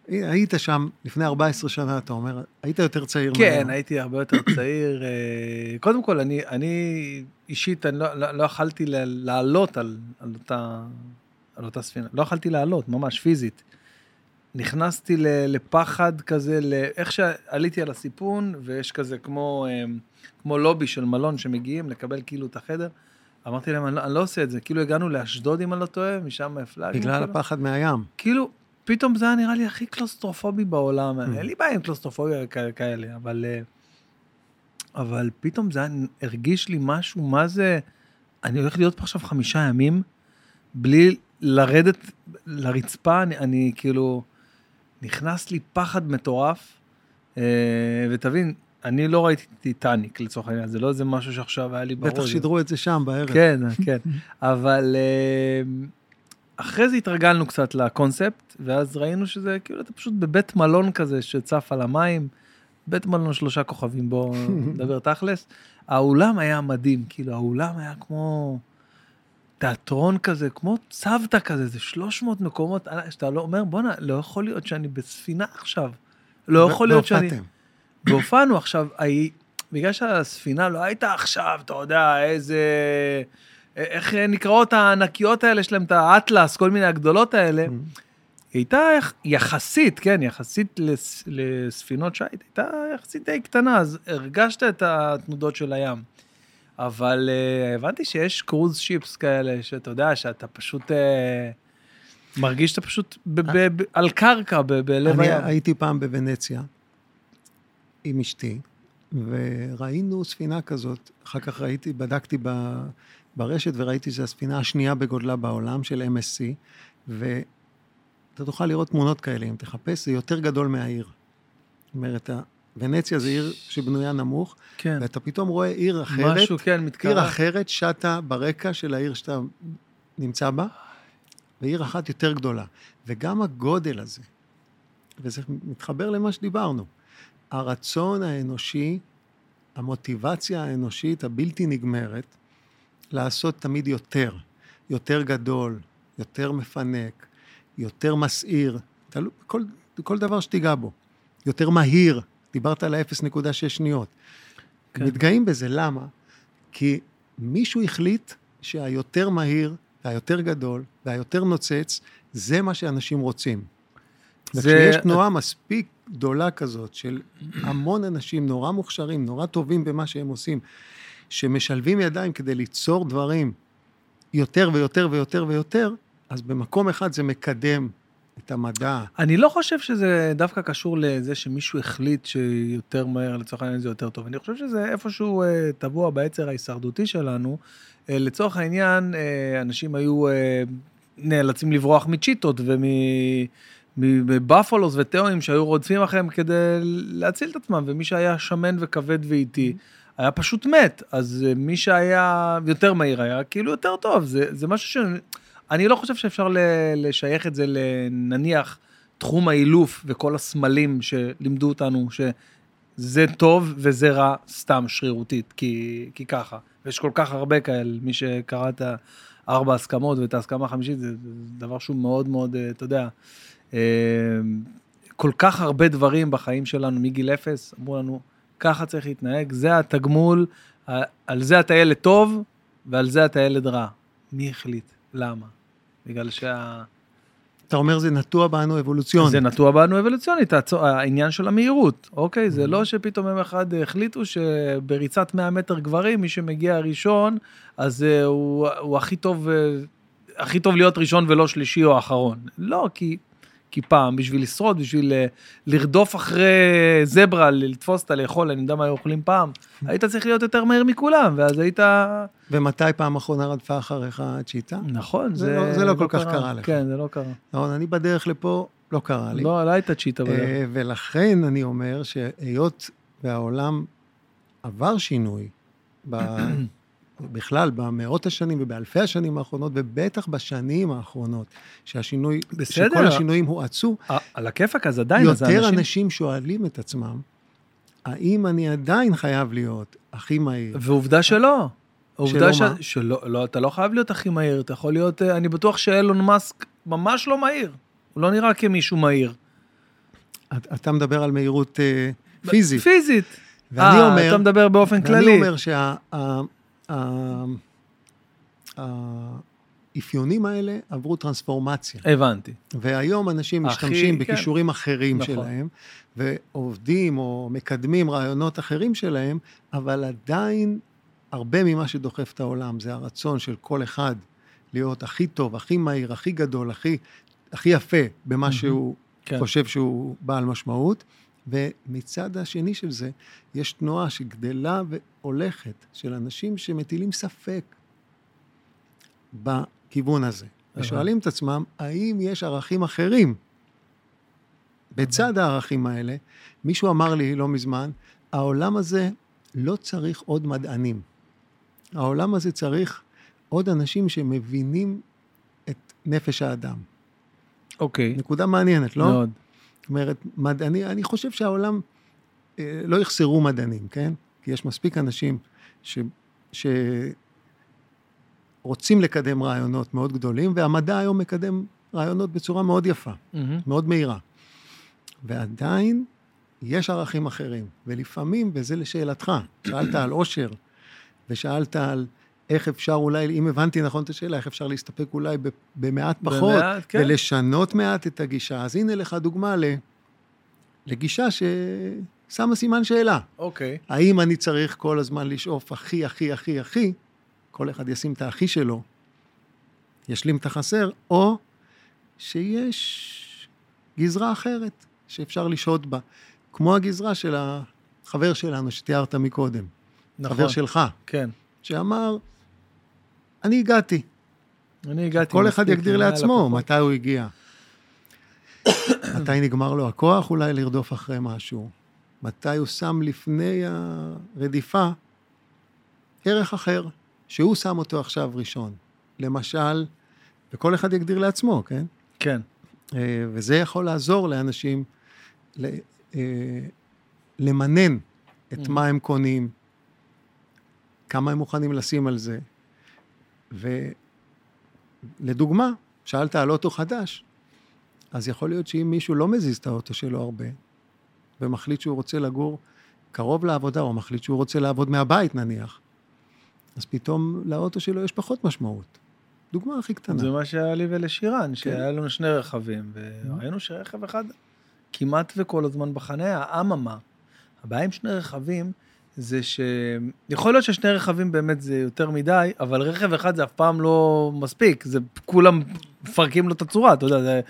היית שם לפני 14 שנה, אתה אומר, היית יותר צעיר כן, מהיום. הייתי הרבה יותר צעיר. אה, קודם כל, אני, אני אישית, אני לא, לא, לא יכלתי לעלות על, על, אותה, על אותה ספינה. לא יכלתי לעלות, ממש, פיזית. נכנסתי לפחד כזה, איך שעליתי על הסיפון, ויש כזה כמו, אה, כמו לובי של מלון שמגיעים לקבל כאילו את החדר. אמרתי להם, אני לא, אני לא עושה את זה. כאילו הגענו לאשדוד, אם אני לא טועה, משם הפלגנו. בגלל כאילו. הפחד מהים. כאילו, פתאום זה היה נראה לי הכי קלוסטרופובי בעולם. Mm. אין לי בעיה עם קלוסטרופוביה כאלה, אבל... אה, אבל פתאום זה הרגיש לי משהו, מה זה... אני הולך להיות פה עכשיו חמישה ימים, בלי לרדת לרצפה, אני, אני כאילו... נכנס לי פחד מטורף, אה, ותבין, אני לא ראיתי טיטניק לצורך העניין, זה לא איזה משהו שעכשיו היה לי ברור. בטח שידרו את זה שם בערב. כן, כן, אבל אה, אחרי זה התרגלנו קצת לקונספט, ואז ראינו שזה כאילו אתה פשוט בבית מלון כזה שצף על המים, בית מלון שלושה כוכבים, בואו נדבר תכלס. האולם היה מדהים, כאילו האולם היה כמו תיאטרון כזה, כמו צוותא כזה, זה 300 מקומות, שאתה לא אומר, בואנה, לא יכול להיות שאני בספינה עכשיו. לא יכול להיות שאני... והופענו עכשיו, בגלל שהספינה לא הייתה עכשיו, אתה יודע, איזה... איך נקראות הענקיות האלה שלהם, את האטלס, כל מיני הגדולות האלה. היא הייתה יחסית, כן, יחסית לס, לספינות שיט, הייתה יחסית די קטנה, אז הרגשת את התנודות של הים. אבל uh, הבנתי שיש קרוז שיפס כאלה, שאתה יודע, שאתה פשוט uh, מרגיש שאתה פשוט ב- ב- ב- על קרקע ב- בלב הים. אני הייתי פעם בוונציה עם אשתי, וראינו ספינה כזאת, אחר כך ראיתי, בדקתי ב... ברשת וראיתי שזו הספינה השנייה בגודלה בעולם של MSC, ואתה תוכל לראות תמונות כאלה, אם תחפש, זה יותר גדול מהעיר. זאת אומרת, ונציה זה עיר שבנויה נמוך, כן. ואתה פתאום רואה עיר אחרת, משהו, כן, מתקרב. עיר אחרת שטה ברקע של העיר שאתה נמצא בה, ועיר אחת יותר גדולה. וגם הגודל הזה, וזה מתחבר למה שדיברנו, הרצון האנושי, המוטיבציה האנושית הבלתי נגמרת, לעשות תמיד יותר, יותר גדול, יותר מפנק, יותר מסעיר, תלו, כל, כל דבר שתיגע בו, יותר מהיר, דיברת על ה-0.6 שניות. כן. מתגאים בזה, למה? כי מישהו החליט שהיותר מהיר, והיותר גדול, והיותר נוצץ, זה מה שאנשים רוצים. זה... וכשיש תנועה מספיק גדולה כזאת של המון אנשים נורא מוכשרים, נורא טובים במה שהם עושים, שמשלבים ידיים כדי ליצור דברים יותר ויותר ויותר ויותר, אז במקום אחד זה מקדם את המדע. אני לא חושב שזה דווקא קשור לזה שמישהו החליט שיותר מהר, לצורך העניין זה יותר טוב. אני חושב שזה איפשהו אה, טבוע בעצר ההישרדותי שלנו. אה, לצורך העניין, אה, אנשים היו נאלצים לברוח מצ'יטות ומבפלוס ותיאומים שהיו רודפים אחריהם כדי להציל את עצמם, ומי שהיה שמן וכבד ואיטי, היה פשוט מת. אז מי שהיה יותר מהיר היה כאילו יותר טוב. זה, זה משהו ש... אני לא חושב שאפשר לשייך את זה לנניח תחום האילוף וכל הסמלים שלימדו אותנו שזה טוב וזה רע סתם שרירותית, כי, כי ככה. ויש כל כך הרבה כאלה, מי שקרא את הארבע הסכמות ואת ההסכמה החמישית, זה, זה דבר שהוא מאוד מאוד, אה, אתה יודע, אה, כל כך הרבה דברים בחיים שלנו מגיל אפס, אמרו לנו, ככה צריך להתנהג, זה התגמול, על זה אתה ילד טוב ועל זה אתה ילד רע. מי החליט? למה? בגלל שה... אתה אומר זה נטוע בנו אבולוציונית. זה נטוע בנו אבולוציונית, העניין של המהירות, אוקיי? זה לא שפתאום יום אחד החליטו שבריצת 100 מטר גברים, מי שמגיע ראשון, אז אה, הוא, הוא הכי טוב, אה, הכי טוב להיות ראשון ולא שלישי או אחרון. לא, כי כי פעם, בשביל לשרוד, בשביל אה, לרדוף אחרי זברה, לתפוס אותה, לאכול, אני יודע מה היו אוכלים פעם, היית צריך להיות יותר מהיר מכולם, ואז היית... ומתי פעם אחרונה רדפה אחריך צ'יטה? נכון, זה, זה, לא, זה לא, לא כל כך קרה לך. כן, זה לא קרה. נכון, אני בדרך לפה, לא קרה לי. לא, לא הייתה צ'יטה בדרך. אה, ולכן אני אומר שהיות והעולם עבר שינוי, בכלל, במאות השנים ובאלפי השנים האחרונות, ובטח בשנים האחרונות, שהשינוי, בסדר. שכל השינויים הואצו, על הכיפאק, אז עדיין, יותר אז אנשים... אנשים שואלים את עצמם, האם אני עדיין חייב להיות הכי מהיר? ועובדה שלא. עובדה ש... שלא, לא, אתה לא חייב להיות הכי מהיר, אתה יכול להיות, אה, אני בטוח שאילון מאסק ממש לא מהיר. הוא לא נראה כמישהו מהיר. אתה מדבר על מהירות uh, פיזית. פיזית. ואני 아, אה, אומר... אתה מדבר באופן כללי. ואני אומר שה... האפיונים האלה עברו טרנספורמציה. הבנתי. והיום אנשים אחי, משתמשים כן. בכישורים אחרים נכון. שלהם, ועובדים או מקדמים רעיונות אחרים שלהם, אבל עדיין הרבה ממה שדוחף את העולם זה הרצון של כל אחד להיות הכי טוב, הכי מהיר, הכי גדול, הכי, הכי יפה במה שהוא כן. חושב שהוא בעל משמעות. ומצד השני של זה, יש תנועה שגדלה והולכת של אנשים שמטילים ספק בכיוון הזה. ושואלים את עצמם, האם יש ערכים אחרים? בצד הערכים האלה, מישהו אמר לי לא מזמן, העולם הזה לא צריך עוד מדענים. העולם הזה צריך עוד אנשים שמבינים את נפש האדם. אוקיי. נקודה מעניינת, לא? מאוד. זאת אומרת, מדעני, אני חושב שהעולם, אה, לא יחסרו מדענים, כן? כי יש מספיק אנשים ש, שרוצים לקדם רעיונות מאוד גדולים, והמדע היום מקדם רעיונות בצורה מאוד יפה, mm-hmm. מאוד מהירה. ועדיין יש ערכים אחרים, ולפעמים, וזה לשאלתך, שאלת על עושר, ושאלת על איך אפשר אולי, אם הבנתי נכון את השאלה, איך אפשר להסתפק אולי במעט פחות, במעט, כן. ולשנות מעט את הגישה. אז הנה לך דוגמה לגישה ששמה סימן שאלה. אוקיי. האם אני צריך כל הזמן לשאוף הכי, הכי, הכי, הכי, כל אחד ישים את הכי שלו, ישלים את החסר, או שיש גזרה אחרת שאפשר לשהות בה, כמו הגזרה של החבר שלנו שתיארת מקודם. נכון. חבר שלך. כן. שאמר, אני הגעתי. אני הגעתי. כל אחד יגדיר לעצמו מתי הוא הגיע. מתי נגמר לו הכוח אולי לרדוף אחרי משהו. מתי הוא שם לפני הרדיפה ערך אחר, שהוא שם אותו עכשיו ראשון. למשל, וכל אחד יגדיר לעצמו, כן? כן. אה, וזה יכול לעזור לאנשים אה, למנן את mm. מה הם קונים, כמה הם מוכנים לשים על זה. ולדוגמה, שאלת על אוטו חדש, אז יכול להיות שאם מישהו לא מזיז את האוטו שלו הרבה, ומחליט שהוא רוצה לגור קרוב לעבודה, או מחליט שהוא רוצה לעבוד מהבית נניח, אז פתאום לאוטו שלו יש פחות משמעות. דוגמה הכי קטנה. זה מה שהיה לי ולשירן, כן. שהיה לנו שני רכבים, וראינו שרכב אחד כמעט וכל הזמן בחניה, אממה. הבעיה עם שני רכבים, זה שיכול להיות ששני רכבים באמת זה יותר מדי, אבל רכב אחד זה אף פעם לא מספיק, זה כולם מפרקים לו את הצורה, אתה יודע, זה...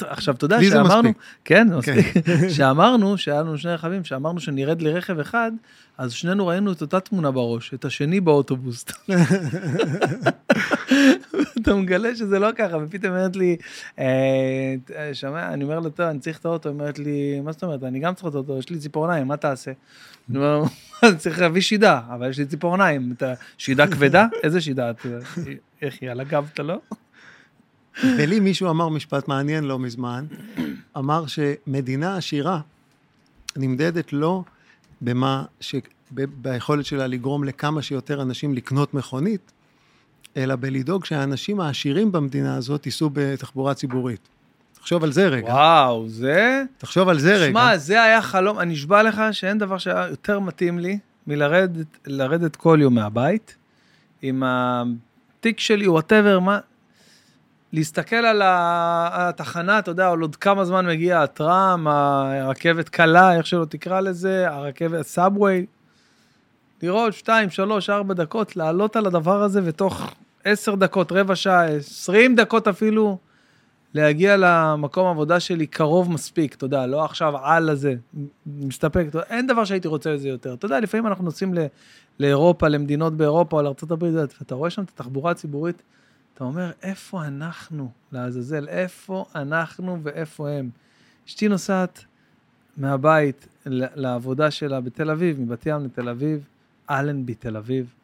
עכשיו, אתה יודע שאמרנו, כן, זה כן. מספיק, שאמרנו, שהיה לנו שני רכבים, שאמרנו שנרד לרכב אחד, אז שנינו ראינו את אותה תמונה בראש, את השני באוטובוס. אתה מגלה שזה לא ככה, ופתאום אומרת לי, אה, שומע, אני אומר לו, טוב, אני צריך את האוטו, היא אומרת לי, מה זאת אומרת, אני גם צריך את האוטו, יש לי ציפורניים, מה תעשה? אני אומר, צריך להביא שידה, אבל יש לי ציפורניים, שידה כבדה? איזה שידה? איך היא, על הגב אתה לא? ולי מישהו אמר משפט מעניין לא מזמן, אמר שמדינה עשירה נמדדת לא במה ש... ביכולת שלה לגרום לכמה שיותר אנשים לקנות מכונית, אלא בלדאוג שהאנשים העשירים במדינה הזאת ייסעו בתחבורה ציבורית. תחשוב על זה רגע. וואו, זה... תחשוב על זה רגע. שמע, זה היה חלום, אני נשבע לך שאין דבר שהיה יותר מתאים לי מלרדת כל יום מהבית, עם התיק שלי, whatever, מה... להסתכל על התחנה, אתה יודע, על עוד כמה זמן מגיע הטראם, הרכבת קלה, איך שלא תקרא לזה, הרכבת, ה subway, לראות שתיים, שלוש, ארבע דקות, לעלות על הדבר הזה, ותוך עשר דקות, רבע שעה, עשרים דקות אפילו, להגיע למקום העבודה שלי קרוב מספיק, אתה יודע, לא עכשיו על הזה, מסתפק, יודע, אין דבר שהייתי רוצה לזה יותר. אתה יודע, לפעמים אנחנו נוסעים לאירופה, למדינות באירופה או לארה"ב, ואתה רואה שם את התחבורה הציבורית, אתה אומר, איפה אנחנו, לעזאזל, איפה אנחנו ואיפה הם. אשתי נוסעת מהבית לעבודה שלה בתל אביב, מבת ים לתל אביב, אלנבי תל אביב.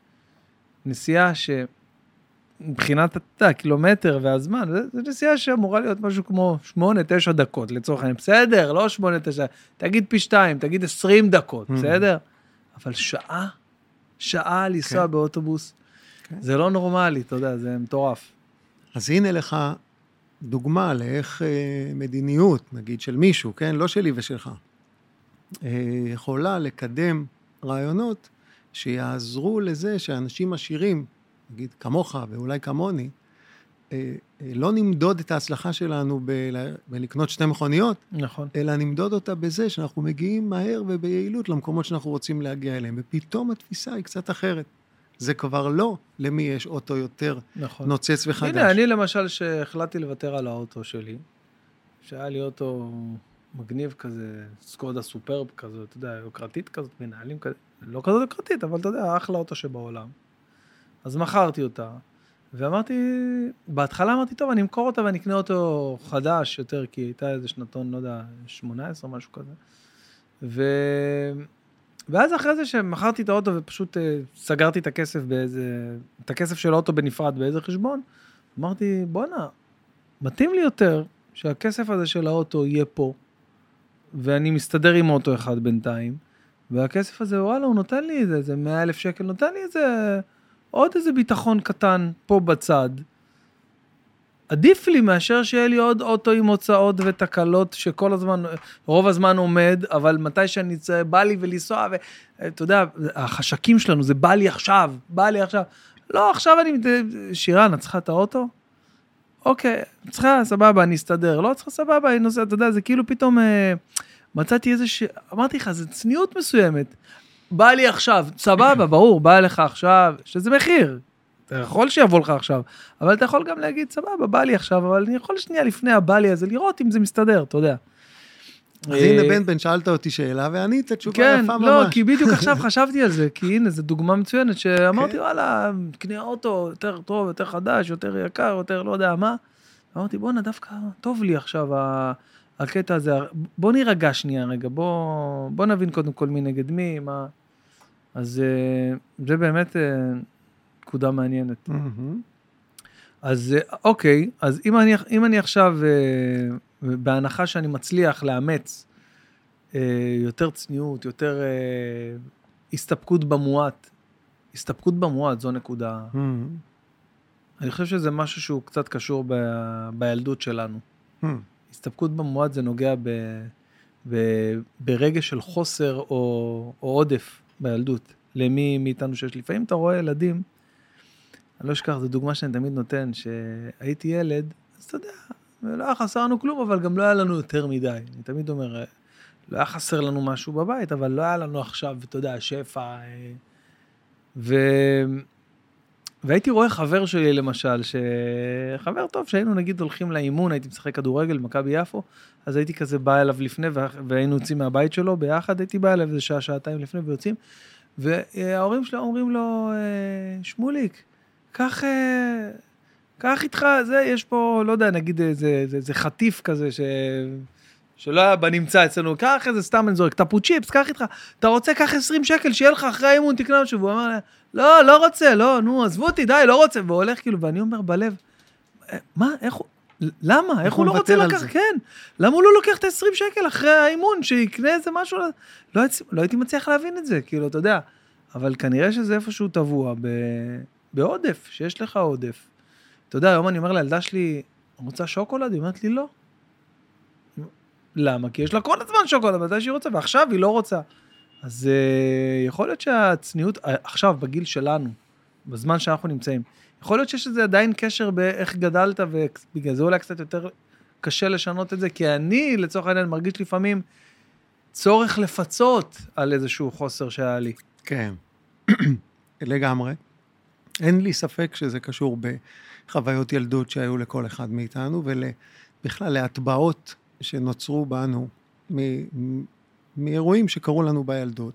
נסיעה שמבחינת הקילומטר והזמן, זו נסיעה שאמורה להיות משהו כמו 8-9 דקות לצורך העניין. בסדר, לא 8-9, תגיד פי 2, תגיד 20 דקות, mm. בסדר? אבל שעה, שעה לנסוע כן. באוטובוס, כן. זה לא נורמלי, אתה יודע, זה מטורף. אז הנה לך דוגמה לאיך אה, מדיניות, נגיד של מישהו, כן? לא שלי ושלך, אה, יכולה לקדם רעיונות שיעזרו לזה שאנשים עשירים, נגיד כמוך ואולי כמוני, אה, אה, לא נמדוד את ההצלחה שלנו ב- בלקנות שתי מכוניות, נכון. אלא נמדוד אותה בזה שאנחנו מגיעים מהר וביעילות למקומות שאנחנו רוצים להגיע אליהם. ופתאום התפיסה היא קצת אחרת. זה כבר לא למי יש אוטו יותר נכון. נוצץ וחדש. הנה, אני למשל, שהחלטתי לוותר על האוטו שלי, שהיה לי אוטו מגניב כזה, סקודה סופרב כזה, אתה יודע, יוקרתית כזאת, מנהלים כזה, לא כזאת יוקרתית, אבל אתה יודע, אחלה אוטו שבעולם. אז מכרתי אותה, ואמרתי, בהתחלה אמרתי, טוב, אני אמכור אותה ואני אקנה אותו חדש יותר, כי הייתה איזה שנתון, לא יודע, 18, משהו כזה. ו... ואז אחרי זה שמכרתי את האוטו ופשוט uh, סגרתי את הכסף באיזה, את הכסף של האוטו בנפרד באיזה חשבון, אמרתי, בואנה, מתאים לי יותר שהכסף הזה של האוטו יהיה פה, ואני מסתדר עם אוטו אחד בינתיים, והכסף הזה, וואלה, הוא נותן לי איזה, איזה 100 אלף שקל, נותן לי איזה, עוד איזה ביטחון קטן פה בצד. עדיף לי מאשר שיהיה לי עוד אוטו עם הוצאות ותקלות שכל הזמן, רוב הזמן עומד, אבל מתי שאני צא, בא לי ולנסוע, ואתה יודע, החשקים שלנו זה בא לי עכשיו, בא לי עכשיו. לא, עכשיו אני, שירן, את צריכה את האוטו? אוקיי, צריכה, סבבה, אני אסתדר. לא צריכה, סבבה, אני נוסע, אתה יודע, זה כאילו פתאום אה, מצאתי איזה ש... אמרתי לך, זו צניעות מסוימת. בא לי עכשיו, סבבה, ברור, בא לך עכשיו, שזה מחיר, אתה יכול שיבוא לך עכשיו, אבל אתה יכול גם להגיד, סבבה, בא לי עכשיו, אבל אני יכול שנייה לפני הבא לי הזה לראות אם זה מסתדר, אתה יודע. אז הנה בן בן שאלת אותי שאלה וענית תשובה כן, יפה לא, ממש. כן, לא, כי בדיוק עכשיו חשבתי על זה, כי הנה, זו דוגמה מצוינת, שאמרתי, כן. וואלה, קנה אוטו יותר טוב, יותר חדש, יותר יקר, יותר לא יודע מה. אמרתי, בואנה, דווקא טוב לי עכשיו הקטע הזה, בוא נירגע שנייה רגע, בוא, בוא נבין קודם כל מי נגד מי, מה... אז אה, זה באמת אה, נקודה מעניינת. Mm-hmm. אז אה, אוקיי, אז אם אני, אם אני עכשיו, אה, בהנחה שאני מצליח לאמץ אה, יותר צניעות, יותר הסתפקות במועט, הסתפקות במועט זו נקודה. Mm-hmm. אני חושב שזה משהו שהוא קצת קשור ב, בילדות שלנו. Mm-hmm. הסתפקות במועט זה נוגע ב, ב, ברגע של חוסר או, או עודף בילדות. למי מאיתנו שיש לפעמים אתה רואה ילדים אני לא אשכח, זו דוגמה שאני תמיד נותן, שהייתי ילד, אז אתה יודע, לא היה חסר לנו כלום, אבל גם לא היה לנו יותר מדי. אני תמיד אומר, לא היה חסר לנו משהו בבית, אבל לא היה לנו עכשיו, אתה יודע, שפע. אה, ו... והייתי רואה חבר שלי למשל, שחבר טוב, שהיינו נגיד הולכים לאימון, הייתי משחק כדורגל במכבי יפו, אז הייתי כזה בא אליו לפני, והיינו יוצאים מהבית שלו ביחד, הייתי בא אליו איזה שעה, שעתיים לפני ויוצאים, וההורים שלו אומרים לו, אה, שמוליק, קח, אה, קח איתך, זה, יש פה, לא יודע, נגיד איזה, איזה, איזה חטיף כזה, ש... שלא היה בנמצא אצלנו, קח איזה, סתם אני זורק, טפו צ'יפס, קח איתך, אתה רוצה, קח 20 שקל, שיהיה לך אחרי האימון, תקנה משהו, והוא אמר לה, לא, לא רוצה, לא, נו, עזבו אותי, די, לא רוצה, והוא הולך כאילו, ואני אומר בלב, אה, מה, איך הוא, למה? איך הוא לא רוצה לקחת, כן, למה הוא לא לוקח את ה-20 שקל אחרי האימון, שיקנה איזה משהו, לא, לא הייתי מצליח להבין את זה, כאילו, אתה יודע, אבל כנראה שזה איפשהו טבוע ב... בעודף, שיש לך עודף. אתה יודע, היום אני אומר לילדה שלי, רוצה שוקולד? היא אומרת לי, לא. למה? כי יש לה כל הזמן שוקולד, מתי שהיא רוצה, ועכשיו היא לא רוצה. אז uh, יכול להיות שהצניעות, uh, עכשיו, בגיל שלנו, בזמן שאנחנו נמצאים, יכול להיות שיש לזה עדיין קשר באיך גדלת, ובגלל זה אולי קצת יותר קשה לשנות את זה, כי אני, לצורך העניין, מרגיש לפעמים צורך לפצות על איזשהו חוסר שהיה לי. כן, לגמרי. אין לי ספק שזה קשור בחוויות ילדות שהיו לכל אחד מאיתנו, בכלל להטבעות שנוצרו בנו מאירועים שקרו לנו בילדות.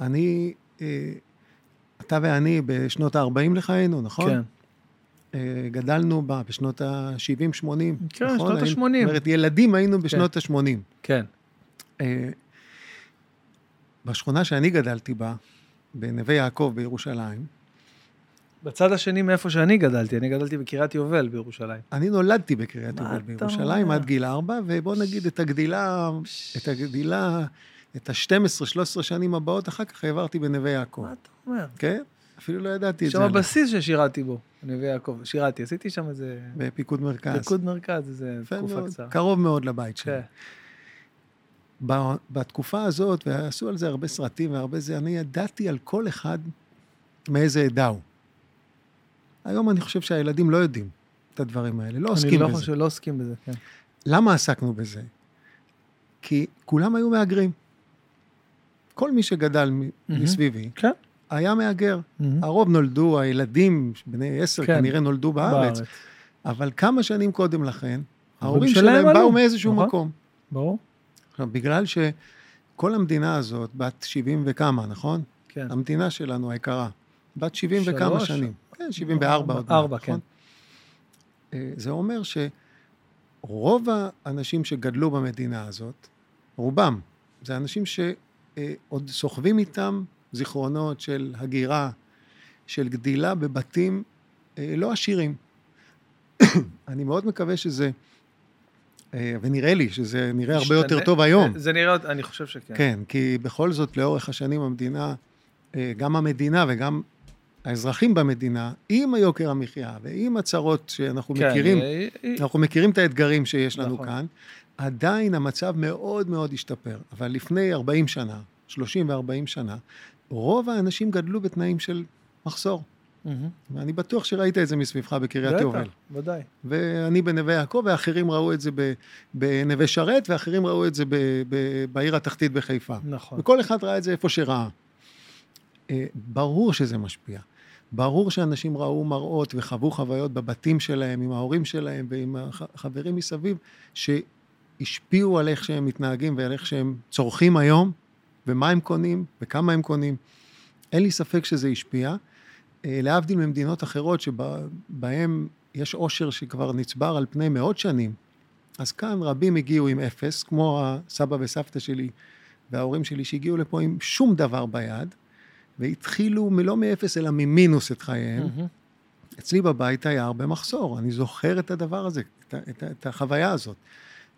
אני, אה, אתה ואני בשנות ה-40 לחיינו, נכון? כן. אה, גדלנו בה בשנות ה-70-80, כן, נכון? שנות ה-80. זאת אומרת, ילדים היינו בשנות כן. ה-80. כן. אה, בשכונה שאני גדלתי בה, בנווה יעקב בירושלים, בצד השני מאיפה שאני גדלתי, אני גדלתי בקריית יובל בירושלים. אני נולדתי בקריית יובל בירושלים? עד גיל ארבע, ובוא נגיד את הגדילה, את הגדילה, את ה-12-13 שנים הבאות, אחר כך העברתי בנווה יעקב. מה אתה אומר? כן? אפילו לא ידעתי את שם זה. עליי. הבסיס ששירתי בו, נווה יעקב. שירתי, עשיתי שם איזה... בפיקוד מרכז. פיקוד מרכז, איזה תקופה קצרה. קרוב מאוד לבית שלי. כן. ב- בתקופה הזאת, ועשו על זה הרבה סרטים והרבה זה, אני ידעתי על כל אחד מאיזה עדה הוא. היום אני חושב שהילדים לא יודעים את הדברים האלה, לא עוסקים אני לא בזה. חושב, לא עוסקים בזה, כן. למה עסקנו בזה? כי כולם היו מהגרים. כל מי שגדל מהמם. מסביבי כן. היה מהגר. הרוב נולדו, הילדים בני עשר כן, כנראה נולדו בארץ, אבל כמה שנים קודם לכן, ההורים שלהם עלו, באו מאיזשהו נכון. מקום. ברור. עכשיו, בגלל שכל המדינה הזאת, בת 70 וכמה, נכון? כן. המדינה שלנו היקרה, בת 70 וכמה שלוש. שנים. כן, 74 עוד מעט, ארבע, נכון? אה, זה אומר שרוב האנשים שגדלו במדינה הזאת, רובם, זה אנשים שעוד סוחבים איתם זיכרונות של הגירה, של גדילה בבתים אה, לא עשירים. אני מאוד מקווה שזה, אה, ונראה לי שזה נראה הרבה יותר. טוב היום. זה- נראה, אני חושב שכן. כן, כי בכל זאת, לאורך השנים המדינה, אה, גם המדינה וגם האזרחים במדינה, עם היוקר המחיה ועם הצרות שאנחנו כן, מכירים, אה, אה, אנחנו מכירים את האתגרים שיש לנו נכון. כאן, עדיין המצב מאוד מאוד השתפר. אבל לפני 40 שנה, 30 ו-40 שנה, רוב האנשים גדלו בתנאים של מחסור. מהמם. ואני בטוח שראית את זה מסביבך בקריית יובל. בטח, ודאי. ואני בנווה יעקב, ואחרים ראו את זה בנווה שרת, ואחרים ראו את זה ב- ב- בעיר התחתית בחיפה. נכון. וכל אחד ראה את זה איפה שראה. אה, ברור שזה משפיע. ברור שאנשים ראו מראות וחוו חוויות בבתים שלהם, עם ההורים שלהם ועם החברים מסביב, שהשפיעו על איך שהם מתנהגים ועל איך שהם צורכים היום, ומה הם קונים וכמה הם קונים. אין לי ספק שזה השפיע. אה, להבדיל ממדינות אחרות שבהן יש עושר שכבר נצבר על פני מאות שנים, אז כאן רבים הגיעו עם אפס, כמו הסבא וסבתא שלי וההורים שלי שהגיעו לפה עם שום דבר ביד, והתחילו מלא מאפס אלא ממינוס את חייהם. אצלי בבית היה הרבה מחסור, אני זוכר את הדבר הזה, את, את, את החוויה הזאת.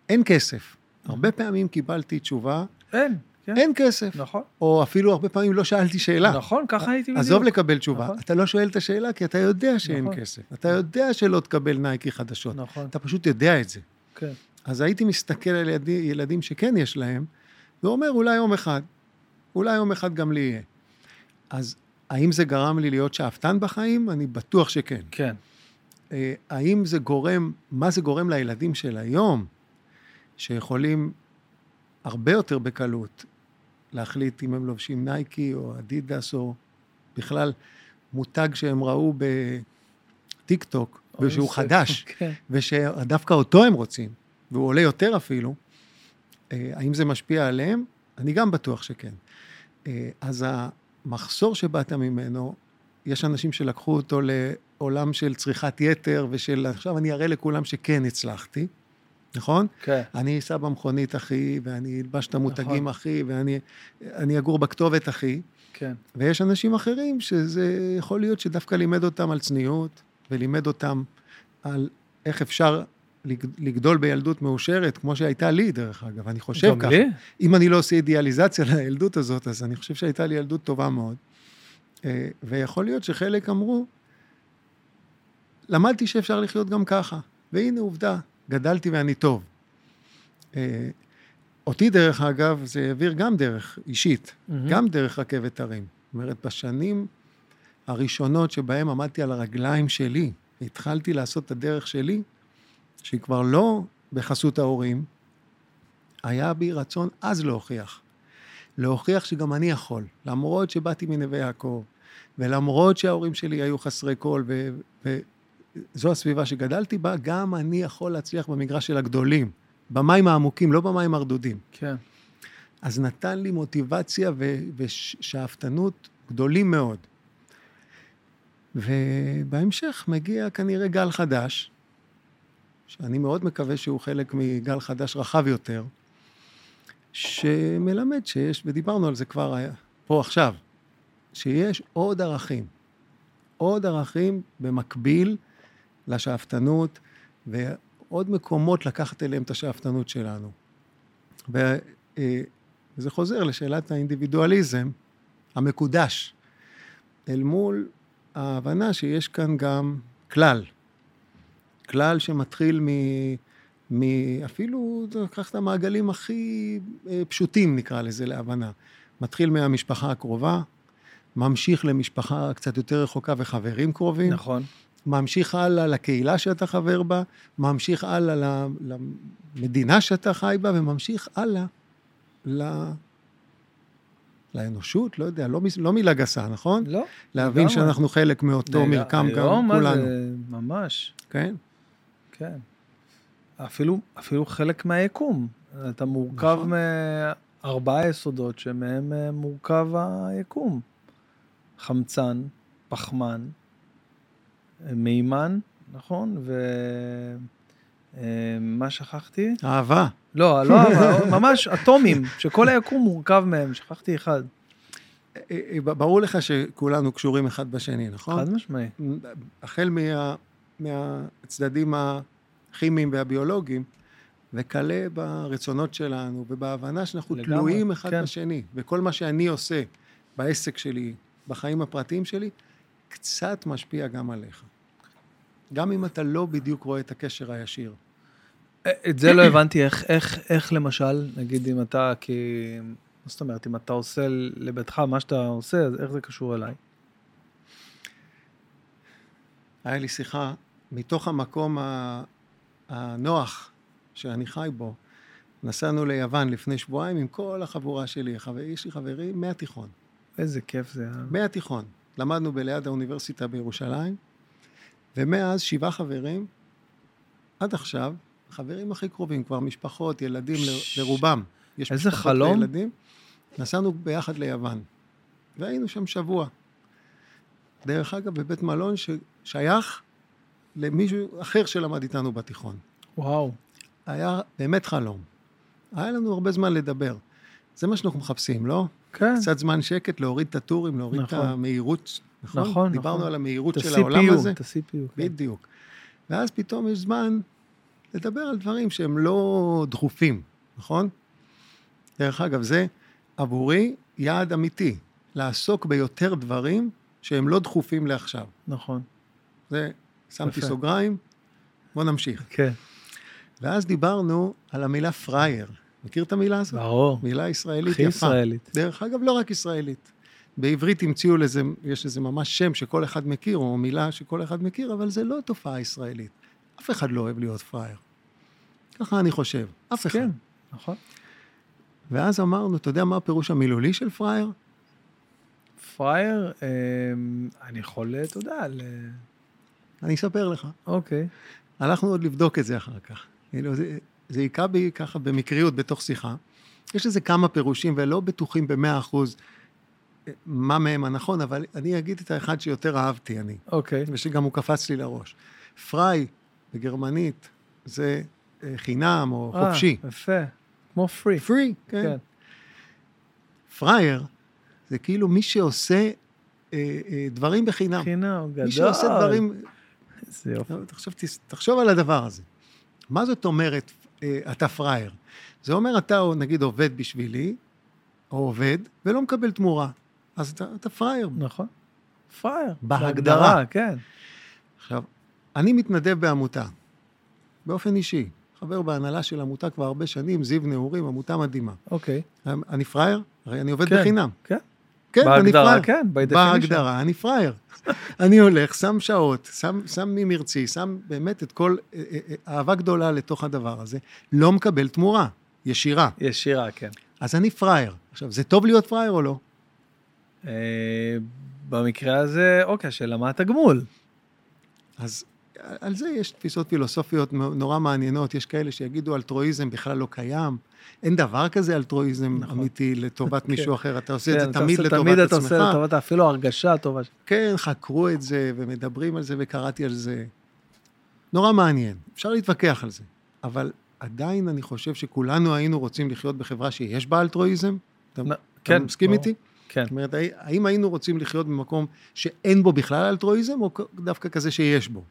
אין כסף. הרבה פעמים קיבלתי תשובה, אין, כן. אין כסף. נכון. או אפילו הרבה פעמים לא שאלתי שאלה. נכון, ככה הייתי בדיוק. עזוב לקבל תשובה, נכון. אתה לא שואל את השאלה כי אתה יודע שאין נכון. כסף. אתה יודע שלא תקבל נייקי חדשות. נכון, אתה פשוט יודע את זה. כן. אז הייתי מסתכל על ילדי, ילדים שכן יש להם, ואומר, אולי יום אחד, אולי יום אחד גם לי יהיה. אז האם זה גרם לי להיות שאפתן בחיים? אני בטוח שכן. כן. אה, האם זה גורם, מה זה גורם לילדים של היום, שיכולים הרבה יותר בקלות להחליט אם הם לובשים נייקי או אדידס או בכלל מותג שהם ראו בטיק טוק, ושהוא זה- חדש, כן. ושדווקא אותו הם רוצים, והוא עולה יותר אפילו, אה, האם זה משפיע עליהם? אני גם בטוח שכן. אה, אז המחסור שבאת ממנו, יש אנשים שלקחו אותו לעולם של צריכת יתר ושל עכשיו אני אראה לכולם שכן הצלחתי, נכון? כן. אני אסע במכונית אחי, ואני אלבש את המותגים נכון. אחי, ואני אני אגור בכתובת אחי, כן. ויש אנשים אחרים שזה יכול להיות שדווקא לימד אותם על צניעות, ולימד אותם על איך אפשר לגדול בילדות מאושרת, כמו שהייתה לי, דרך אגב, אני חושב גם ככה. לי? אם אני לא עושה אידיאליזציה לילדות הזאת, אז אני חושב שהייתה לי ילדות טובה מאוד. אה, ויכול להיות שחלק אמרו, למדתי שאפשר לחיות גם ככה, והנה עובדה, גדלתי ואני טוב. אה, אותי, דרך אגב, זה העביר גם דרך אישית, מהמם. גם דרך רכבת הרים. זאת אומרת, בשנים הראשונות שבהם עמדתי על הרגליים שלי, והתחלתי לעשות את הדרך שלי, שהיא כבר לא בחסות ההורים, היה בי רצון אז להוכיח. להוכיח שגם אני יכול, למרות שבאתי מנווה יעקב, ולמרות שההורים שלי היו חסרי כל, ו- זו הסביבה שגדלתי בה, גם אני יכול להצליח במגרש של הגדולים, במים העמוקים, לא במים הרדודים. כן. אז נתן לי מוטיבציה ושאפתנות גדולים מאוד. ובהמשך מגיע כנראה גל חדש, שאני מאוד מקווה שהוא חלק מגל חדש רחב יותר, שמלמד שיש, ודיברנו על זה כבר פה עכשיו, שיש עוד ערכים. עוד ערכים במקביל לשאפתנות, ועוד מקומות לקחת אליהם את השאפתנות שלנו. וזה אה, חוזר לשאלת האינדיבידואליזם המקודש, אל מול ההבנה שיש כאן גם כלל. כלל שמתחיל מ... מ... אפילו, לקח את המעגלים הכי אה, פשוטים, נקרא לזה, להבנה. מתחיל מהמשפחה הקרובה, ממשיך למשפחה קצת יותר רחוקה וחברים קרובים. נכון. ממשיך הלאה לקהילה שאתה חבר בה, ממשיך הלאה למדינה שאתה חי בה, וממשיך הלאה ל... לאנושות, לא יודע, לא, לא מילה גסה, נכון? לא. להבין שאנחנו חלק מאותו מרקם גם כולנו. מה זה, ממש. כן? כן. אפילו, אפילו חלק מהיקום. אתה מורכב נכון. מארבעה יסודות שמהם אה, מורכב היקום. חמצן, פחמן, מימן, נכון? ומה אה, שכחתי? אהבה. לא, לא אהבה, ממש אטומים, שכל היקום מורכב מהם, שכחתי אחד. אה, ברור לך שכולנו קשורים אחד בשני, נכון? חד משמעי. החל מה, מהצדדים הכימיים והביולוגיים, וכלה ברצונות שלנו ובהבנה שאנחנו לגמרי, תלויים אחד כן. בשני. וכל מה שאני עושה בעסק שלי, בחיים הפרטיים שלי, קצת משפיע גם עליך. גם אם אתה לא בדיוק רואה את הקשר הישיר. את זה לא הבנתי, איך, איך, איך למשל, נגיד אם אתה, כי... מה זאת אומרת, אם אתה עושה לביתך מה שאתה עושה, אז איך זה קשור אליי? היה לי שיחה מתוך המקום הנוח שאני חי בו. נסענו ליוון לפני שבועיים עם כל החבורה שלי. יש לי חברים מהתיכון. איזה כיף זה. מהתיכון. למדנו בליד האוניברסיטה בירושלים, ומאז שבעה חברים, עד עכשיו, חברים הכי קרובים, כבר משפחות, ילדים ש... לרובם. יש איזה חלום. וילדים. נסענו ביחד ליוון, והיינו שם שבוע. דרך אגב, בבית מלון ששייך למישהו אחר שלמד איתנו בתיכון. וואו. היה באמת חלום. היה לנו הרבה זמן לדבר. זה מה שאנחנו מחפשים, לא? כן. קצת זמן שקט, להוריד את הטורים, להוריד נכון. את המהירות, נכון? נכון, דיברנו נכון. על המהירות של העולם הזה. את ה-CPU, כן. בדיוק. ואז פתאום יש זמן לדבר על דברים שהם לא דחופים, נכון? דרך אגב, זה עבורי יעד אמיתי, לעסוק ביותר דברים שהם לא דחופים לעכשיו. נכון. זה, שמתי יפה. סוגריים, בוא נמשיך. כן. ואז דיברנו על המילה פראייר. מכיר את המילה הזאת? ברור. מילה ישראלית יפה. הכי ישראלית. דרך אגב, לא רק ישראלית. בעברית המציאו לזה, יש לזה ממש שם שכל אחד מכיר, או מילה שכל אחד מכיר, אבל זה לא תופעה ישראלית. אף אחד לא אוהב להיות פראייר. ככה אני חושב, אף אחד. כן, נכון. ואז אמרנו, אתה יודע מה הפירוש המילולי של פראייר? פראייר, אמ, אני יכול, אתה יודע. אני אספר לך. אוקיי. הלכנו עוד לבדוק את זה אחר כך. כאילו, זה, זה היכה בי ככה במקריות בתוך שיחה. יש לזה כמה פירושים ולא בטוחים במאה אחוז אה, מה מהם הנכון, אבל אני אגיד את האחד שיותר אהבתי אני. אוקיי. Okay. ושגם הוא קפץ לי לראש. פריי בגרמנית זה אה, חינם או 아, אה, חופשי. יפה, כמו פרי. פרי, כן. כן. פרייר זה כאילו מי שעושה אה, אה, דברים בחינם. חינם, גדול. מי שעושה דברים... איזה יופי. תחשוב, תחשוב על הדבר הזה. מה זאת אומרת אה, אתה פראייר? זה אומר אתה נגיד עובד בשבילי, או עובד, ולא מקבל תמורה. אז אתה, אתה פראייר. נכון. פראייר. בהגדרה, כן. עכשיו, אני מתנדב בעמותה, באופן אישי. חבר בהנהלה של עמותה כבר הרבה שנים, זיו נעורים, עמותה מדהימה. אוקיי. אני פראייר? הרי אני עובד כן, בחינם. כן. כן, אני פראייר. כן, בהגדרה, אני פראייר. אני הולך, שם שעות, שם, שם ממרצי, שם באמת את כל, אה, אה, אה, אהבה גדולה לתוך הדבר הזה, לא מקבל תמורה, ישירה. ישירה, כן. אז אני פראייר. עכשיו, זה טוב להיות פראייר או לא? במקרה הזה, אוקיי, השאלה מה התגמול? אז על זה יש תפיסות פילוסופיות נורא מעניינות, יש כאלה שיגידו אלטרואיזם בכלל לא קיים. אין דבר כזה אלטרואיזם נכון. אמיתי לטובת כן. מישהו אחר, אתה עושה כן, את זה תמיד לטובת עצמך. תמיד אתה עושה לטובת, אפילו הרגשה טובה. כן, חקרו את זה ומדברים על זה וקראתי על זה. נורא מעניין, אפשר להתווכח על זה, אבל עדיין אני חושב שכולנו היינו רוצים לחיות בחברה שיש בה אלטרואיזם. אתה, כן, אתה מסכים איתי? כן. זאת אומרת, האם היינו רוצים לחיות במקום שאין בו בכלל אלטרואיזם, או דווקא כזה שיש בו?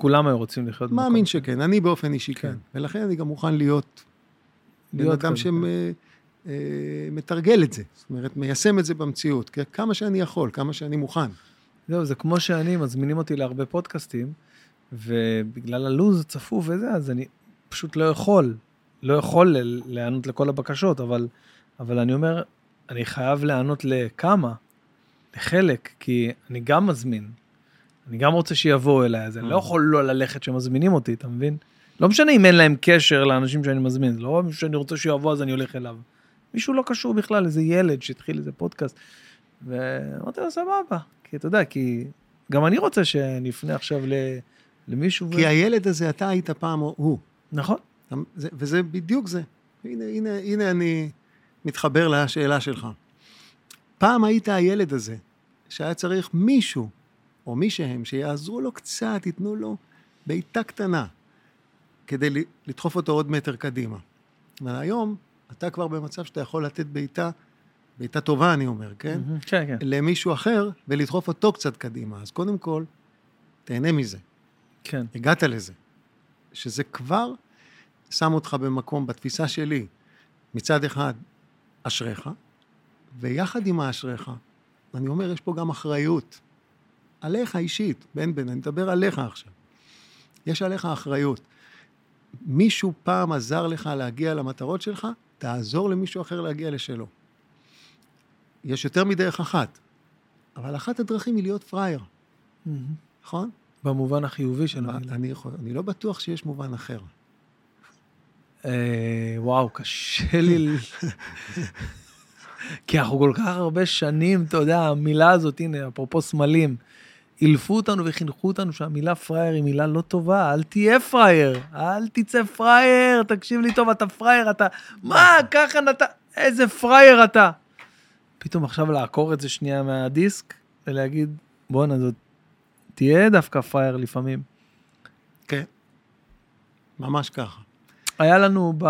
כולם היו רוצים לחיות במקום. מאמין שכן, אני באופן אישי כן. כן. ולכן אני גם מוכן להיות, להיות אדם שמתרגל את זה. זאת אומרת, מיישם את זה במציאות, כמה שאני יכול, כמה שאני מוכן. זהו, זה כמו שאני, מזמינים אותי להרבה פודקאסטים, ובגלל הלו"ז הצפוף וזה, אז אני פשוט לא יכול, לא יכול להיענות לכל הבקשות, אבל, אבל אני אומר, אני חייב להיענות לכמה, לחלק, כי אני גם מזמין. אני גם רוצה שיבואו אליי, אז אני לא mm. יכול לא ללכת שמזמינים אותי, אתה מבין? לא משנה אם אין להם קשר לאנשים שאני מזמין, זה לא שאני רוצה שיבוא אז אני הולך אליו. מישהו לא קשור בכלל, איזה ילד שהתחיל איזה פודקאסט. ואמרתי לו, סבבה, כי אתה יודע, כי גם אני רוצה שנפנה עכשיו למישהו. כי ו... הילד הזה, אתה היית פעם הוא. נכון. וזה בדיוק זה. הנה, הנה, הנה אני מתחבר לשאלה שלך. פעם היית הילד הזה, שהיה צריך מישהו, או מי שהם, שיעזרו לו קצת, ייתנו לו בעיטה קטנה, כדי לדחוף אותו עוד מטר קדימה. והיום, אתה כבר במצב שאתה יכול לתת בעיטה, בעיטה טובה אני אומר, כן? כן, כן. למישהו אחר, ולדחוף אותו קצת קדימה. אז קודם כל, תהנה מזה. כן. הגעת לזה. שזה כבר שם אותך במקום, בתפיסה שלי, מצד אחד, אשריך, ויחד עם האשריך, אני אומר, יש פה גם אחריות. עליך אישית, בן בן, אני מדבר עליך עכשיו. יש עליך אחריות. מישהו פעם עזר לך להגיע למטרות שלך, תעזור למישהו אחר להגיע לשלו. יש יותר מדרך אחת, אבל אחת הדרכים היא להיות פראייר, mm-hmm. נכון? במובן החיובי של המילה. אני, אני לא בטוח שיש מובן אחר. אה, וואו, קשה לי... כי אנחנו כל כך הרבה שנים, אתה יודע, המילה הזאת, הנה, אפרופו סמלים, אילפו אותנו וחינכו אותנו שהמילה פראייר היא מילה לא טובה, אל תהיה פראייר, אל תצא פראייר, תקשיב לי טוב, אתה פראייר, אתה... מה, ככה נת... איזה פראייר אתה. פתאום עכשיו לעקור את זה שנייה מהדיסק ולהגיד, בואנה, זאת... תהיה דווקא פראייר לפעמים. כן, ממש ככה. היה לנו ב...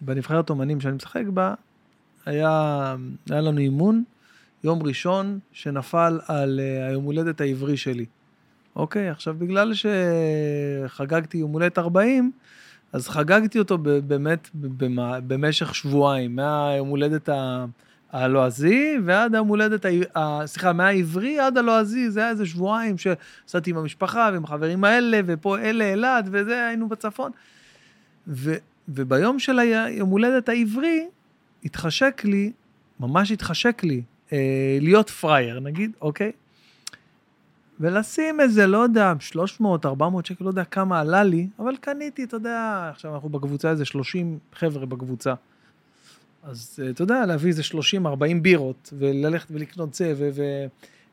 בנבחרת אומנים שאני משחק בה, היה, היה לנו אימון, יום ראשון, שנפל על uh, היום הולדת העברי שלי. אוקיי, עכשיו בגלל שחגגתי יום הולדת 40, אז חגגתי אותו באמת במשך שבועיים, מהיום הולדת הלועזי ועד היום הולדת, סליחה, מהעברי עד הלועזי, זה היה איזה שבועיים שעשיתי עם המשפחה ועם החברים האלה, ופה אלה אילת, וזה, היינו בצפון. ו, וביום של היום הולדת העברי, התחשק לי, ממש התחשק לי, אה, להיות פראייר, נגיד, אוקיי? ולשים איזה, לא יודע, 300, 400 שקל, לא יודע כמה עלה לי, אבל קניתי, אתה יודע, עכשיו אנחנו בקבוצה איזה 30 חבר'ה בקבוצה. אז אה, אתה יודע, להביא איזה 30, 40 בירות, וללכת ולקנות זה, ו... ו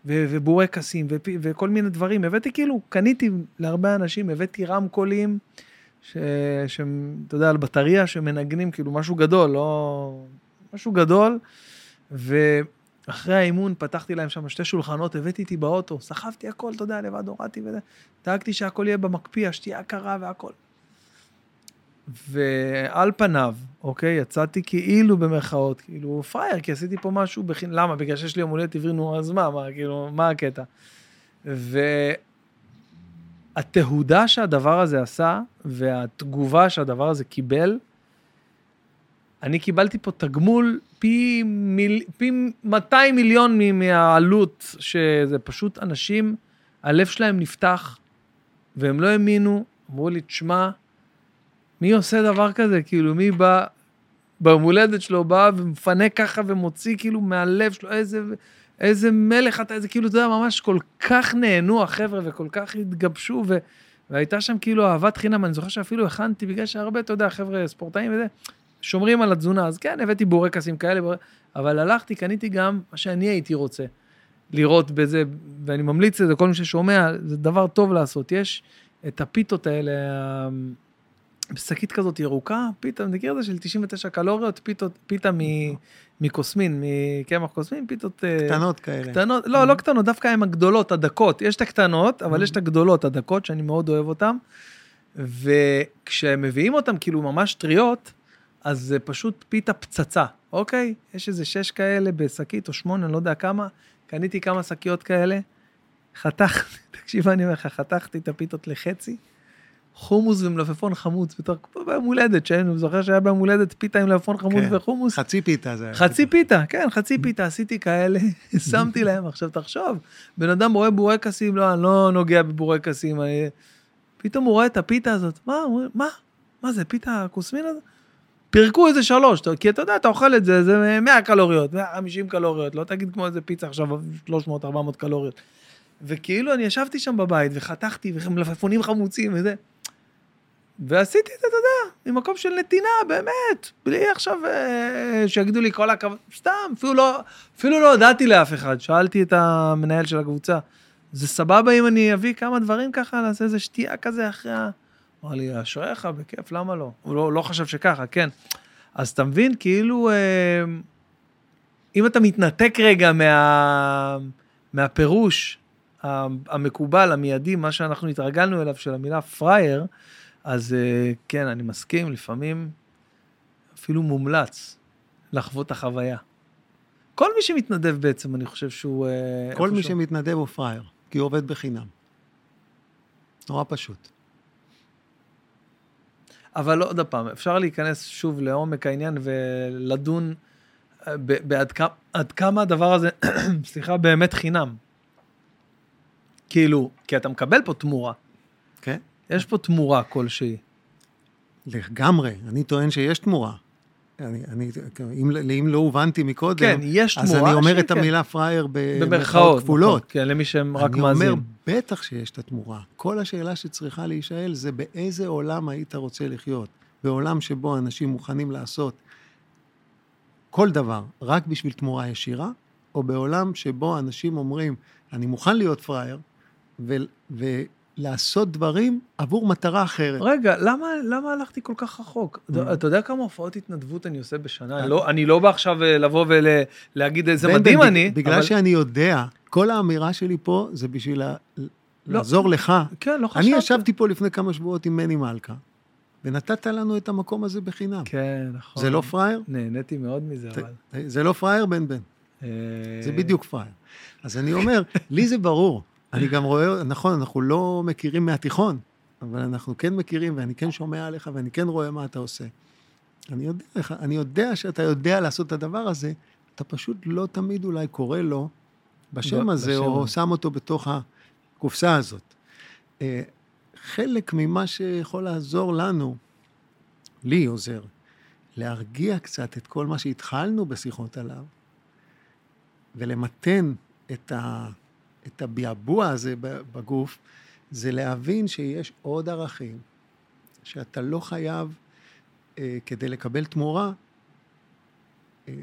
ובורקסים וכל מיני דברים. הבאתי כאילו, קניתי להרבה אנשים, הבאתי רמקולים, שהם, אתה יודע, על בטריה שמנגנים כאילו משהו גדול, לא... משהו גדול. ואחרי האימון פתחתי להם שם שתי שולחנות, הבאתי איתי באוטו, סחבתי הכל, אתה יודע, לבד הורדתי וזה. דאגתי שהכל יהיה במקפיא, השתייה קרה והכל. ועל פניו, אוקיי, יצאתי כאילו במרכאות, כאילו פראייר, כי עשיתי פה משהו בחינם, למה? בגלל שיש לי יום הולדת עברי, נו, אז מה, מה, כאילו, מה הקטע? והתהודה שהדבר הזה עשה, והתגובה שהדבר הזה קיבל, אני קיבלתי פה תגמול פי, מיל, פי 200 מיליון מהעלות, שזה פשוט אנשים, הלב שלהם נפתח, והם לא האמינו, אמרו לי, תשמע, מי עושה דבר כזה? כאילו, מי בא, ביום הולדת שלו בא ומפנה ככה ומוציא כאילו מהלב שלו, איזה, איזה מלך אתה, איזה כאילו, אתה יודע, ממש כל כך נהנו החבר'ה וכל כך התגבשו, ו, והייתה שם כאילו אהבת חינם, אני זוכר שאפילו הכנתי, בגלל שהרבה, אתה יודע, חבר'ה ספורטאים וזה, שומרים על התזונה, אז כן, הבאתי בורקסים כאלה, בור... אבל הלכתי, קניתי גם מה שאני הייתי רוצה. לראות בזה, ואני ממליץ לזה, כל מי ששומע, זה דבר טוב לעשות. יש את הפיתות האלה, בשקית כזאת ירוקה, פיתה, אני מכיר את זה של 99 קלוריות, פיתות, פיתה מקוסמין, מקמח קוסמין, פיתות... אה, קטנות כאלה. קטנות, לא, לא קטנות, דווקא הן הגדולות, הדקות. יש את הקטנות, אבל יש את הגדולות, הדקות, שאני מאוד אוהב אותן. וכשהם מביאים אותן כאילו ממש טריות, אז זה פשוט פיתה פצצה, אוקיי? יש איזה שש כאלה בשקית או שמונה, אני לא יודע כמה. קניתי כמה שקיות כאלה, חתכתי, תקשיב, אני אומר לך, חתכתי את הפיתות לחצי. חומוס ומלפפון חמוץ, בתור כמו ביום הולדת, שאני זוכר שהיה ביום הולדת פיתה עם מלפפון חמוץ כן, וחומוס. חצי פיתה זה היה. חצי פיתה, כן, חצי פיתה, עשיתי כאלה, שמתי להם, עכשיו תחשוב, בן אדם רואה בורקסים, לא, אני לא נוגע בבורקסים, פתאום הוא רואה את הפיתה הזאת, מה, מה, מה זה, פיתה כוסמין הזאת? פירקו איזה שלוש, כי אתה יודע, אתה אוכל את זה, זה 100 קלוריות, 150 קלוריות, לא תגיד כמו איזה פיצה עכשיו 300-400 קלוריות. וכאילו אני ישבתי שם בבית וחתכתי ומלפפונים חמוצים וזה. ועשיתי את זה, אתה יודע, ממקום של נתינה, באמת, בלי עכשיו אה, שיגידו לי כל הכבוד, סתם, אפילו לא, אפילו לא הודעתי לאף אחד, שאלתי את המנהל של הקבוצה, זה סבבה אם אני אביא כמה דברים ככה, נעשה איזה שתייה כזה אחרי ה... אמר לי, אשריך, בכיף, למה לא? הוא לא, לא חשב שככה, כן. אז אתה מבין, כאילו, אה, אם אתה מתנתק רגע מה, מהפירוש המקובל, המיידי, מה שאנחנו התרגלנו אליו של המילה פראייר, אז אה, כן, אני מסכים, לפעמים אפילו מומלץ לחוות את החוויה. כל מי שמתנדב בעצם, אני חושב שהוא... אה, כל מי שהוא... שמתנדב הוא פראייר, כי הוא עובד בחינם. נורא פשוט. אבל עוד פעם, אפשר להיכנס שוב לעומק העניין ולדון אה, בעד כמה, כמה הדבר הזה, סליחה, באמת חינם. כאילו, כי אתה מקבל פה תמורה. כן. יש פה תמורה כלשהי. לגמרי, אני טוען שיש תמורה. אני, אני, אם, אם לא הובנתי מקודם, כן, יש תמורה. אז אני אומר את המילה כן. פראייר במרכאות כפולות. נכון, כן, למי שהם רק מאזין. אני אומר, בטח שיש את התמורה. כל השאלה שצריכה להישאל זה באיזה עולם היית רוצה לחיות. בעולם שבו אנשים מוכנים לעשות כל דבר רק בשביל תמורה ישירה, או בעולם שבו אנשים אומרים, אני מוכן להיות פראייר, ו- לעשות דברים עבור מטרה אחרת. רגע, למה, למה הלכתי כל כך רחוק? Mm. אתה יודע כמה הופעות התנדבות אני עושה בשנה? אני לא, אני לא בא עכשיו אה, לבוא ולהגיד איזה מדהים בן, אני. בגלל אבל... שאני יודע, כל האמירה שלי פה זה בשביל לה, לא, לעזור לך. כן, לא חשבתי. אני ישבתי פה לפני כמה שבועות עם מני מלכה, ונתת לנו את המקום הזה בחינם. כן, נכון. זה לא פראייר? נהניתי מאוד מזה, זה, אבל... זה לא פראייר, בן בן. אה, זה בדיוק פראייר. אז אני אומר, לי זה ברור. אני גם רואה, נכון, אנחנו לא מכירים מהתיכון, אבל אנחנו כן מכירים, ואני כן שומע עליך, ואני כן רואה מה אתה עושה. אני יודע, אני יודע שאתה יודע לעשות את הדבר הזה, אתה פשוט לא תמיד אולי קורא לו בשם לא, הזה, בשם. או שם אותו בתוך הקופסה הזאת. אה, חלק ממה שיכול לעזור לנו, לי עוזר, להרגיע קצת את כל מה שהתחלנו בשיחות עליו, ולמתן את ה... את הביעבוע הזה בגוף, זה להבין שיש עוד ערכים, שאתה לא חייב, אה, כדי לקבל תמורה, אה,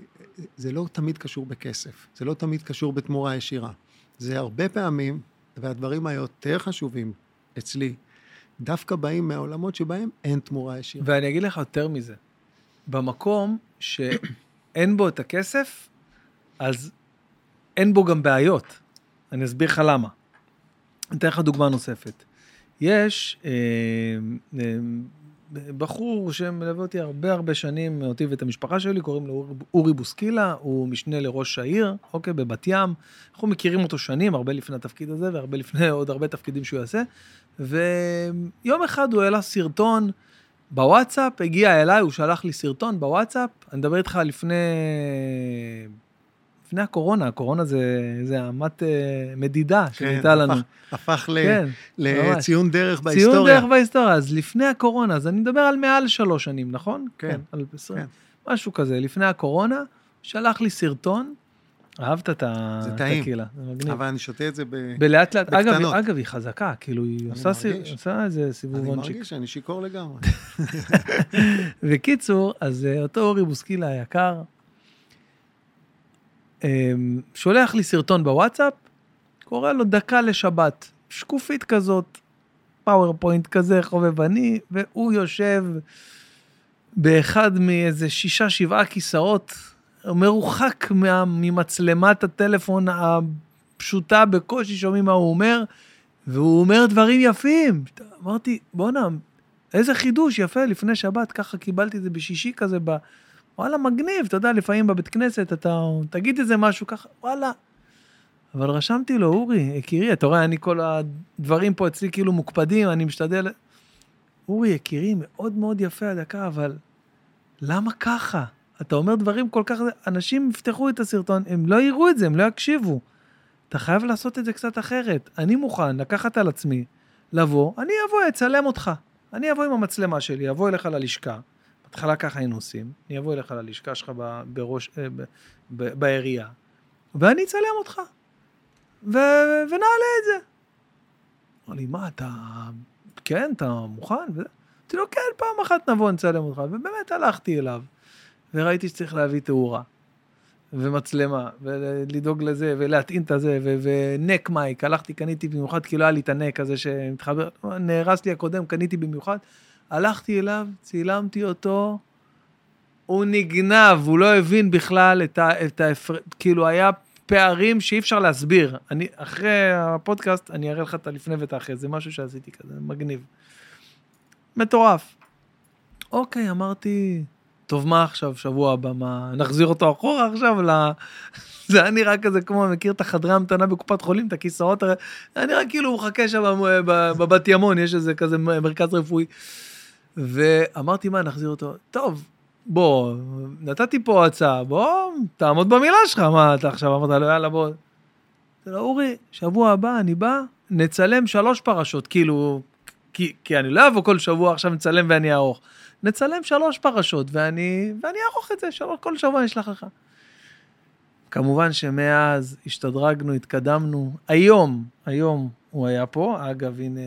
זה לא תמיד קשור בכסף, זה לא תמיד קשור בתמורה ישירה. זה הרבה פעמים, והדברים היותר חשובים אצלי, דווקא באים מהעולמות שבהם אין תמורה ישירה. ואני אגיד לך יותר מזה, במקום שאין בו את הכסף, אז אין בו גם בעיות. אני אסביר לך למה. אני אתן לך דוגמה נוספת. יש אה, אה, בחור שמלווה אותי הרבה הרבה שנים, אותי ואת המשפחה שלי, קוראים לו אורי בוסקילה, הוא משנה לראש העיר, אוקיי, בבת ים. אנחנו מכירים אותו שנים, הרבה לפני התפקיד הזה, והרבה לפני עוד הרבה תפקידים שהוא יעשה. ויום אחד הוא העלה סרטון בוואטסאפ, הגיע אליי, הוא שלח לי סרטון בוואטסאפ, אני מדבר איתך לפני לפני הקורונה, הקורונה זה, זה אמת אה, מדידה כן, שהייתה לנו. הפך, הפך כן, לציון דרך בהיסטוריה. ציון דרך בהיסטוריה, אז לפני הקורונה, אז אני מדבר על מעל שלוש שנים, נכון? כן. כן, על כן. משהו כזה, לפני הקורונה, שלח לי סרטון, אהבת את הקהילה. זה טעים, אבל אני שותה את זה ב... בלאט לאט, אגב, אגב, היא חזקה, כאילו, היא עושה, עושה איזה סיבובון שיק. אני מרגיש שאני שיכור לגמרי. בקיצור, אז אה, אותו אורי בוסקילה היקר, שולח לי סרטון בוואטסאפ, קורא לו דקה לשבת. שקופית כזאת, PowerPoint כזה חובבני, והוא יושב באחד מאיזה שישה, שבעה כיסאות, מרוחק מה, ממצלמת הטלפון הפשוטה, בקושי שומעים מה הוא אומר, והוא אומר דברים יפים. אמרתי, בואנה, איזה חידוש יפה, לפני שבת, ככה קיבלתי את זה בשישי כזה, ב... וואלה, מגניב, אתה יודע, לפעמים בבית כנסת אתה תגיד איזה משהו ככה, וואלה. אבל רשמתי לו, אורי, יקירי, אתה רואה, אני כל הדברים פה אצלי כאילו מוקפדים, אני משתדל... אורי, יקירי, מאוד מאוד יפה הדקה, אבל למה ככה? אתה אומר דברים כל כך... אנשים יפתחו את הסרטון, הם לא יראו את זה, הם לא יקשיבו. אתה חייב לעשות את זה קצת אחרת. אני מוכן לקחת על עצמי, לבוא, אני אבוא, אצלם אותך. אני אבוא עם המצלמה שלי, אבוא אליך ללשכה. בהתחלה ככה היינו עושים, אני אבוא אליך ללשכה שלך בראש, אה, בעירייה, ואני אצלם אותך. ו... ונעלה את זה. אמר לי, מה, אתה... כן, אתה מוכן? אמרתי לו, כן, פעם אחת נבוא, נצלם אותך. ובאמת הלכתי אליו, וראיתי שצריך להביא תאורה, ומצלמה, ולדאוג לזה, ולהטעין את הזה, ונק מייק, הלכתי, קניתי במיוחד, כי לא היה לי את הנק הזה שמתחבר, נהרס לי הקודם, קניתי במיוחד. הלכתי אליו, צילמתי אותו, הוא נגנב, הוא לא הבין בכלל את ה... את ה כאילו, היה פערים שאי אפשר להסביר. אני, אחרי הפודקאסט, אני אראה לך את הלפני ואת האחרי, זה משהו שעשיתי כזה, מגניב. מטורף. אוקיי, אמרתי, טוב, מה עכשיו, שבוע הבא, מה, נחזיר אותו אחורה עכשיו ל... זה היה נראה כזה כמו, מכיר את החדרי המתנה בקופת חולים, את הכיסאות, זה היה נראה כאילו הוא מחכה שם בבת ימון, יש איזה כזה מרכז רפואי. ואמרתי, מה, נחזיר אותו? טוב, בוא, נתתי פה הצעה, בוא, תעמוד במילה שלך, מה אתה עכשיו אמרת לו, יאללה, בוא. אמרתי לו, אורי, שבוע הבא אני בא, נצלם שלוש פרשות, כאילו, כי, כי אני לא אבוא כל שבוע עכשיו נצלם ואני אערוך. נצלם שלוש פרשות ואני, ואני אערוך את זה, שלוש, כל שבוע אני אשלח לך. כמובן שמאז השתדרגנו, התקדמנו. היום, היום הוא היה פה, אגב, הנה,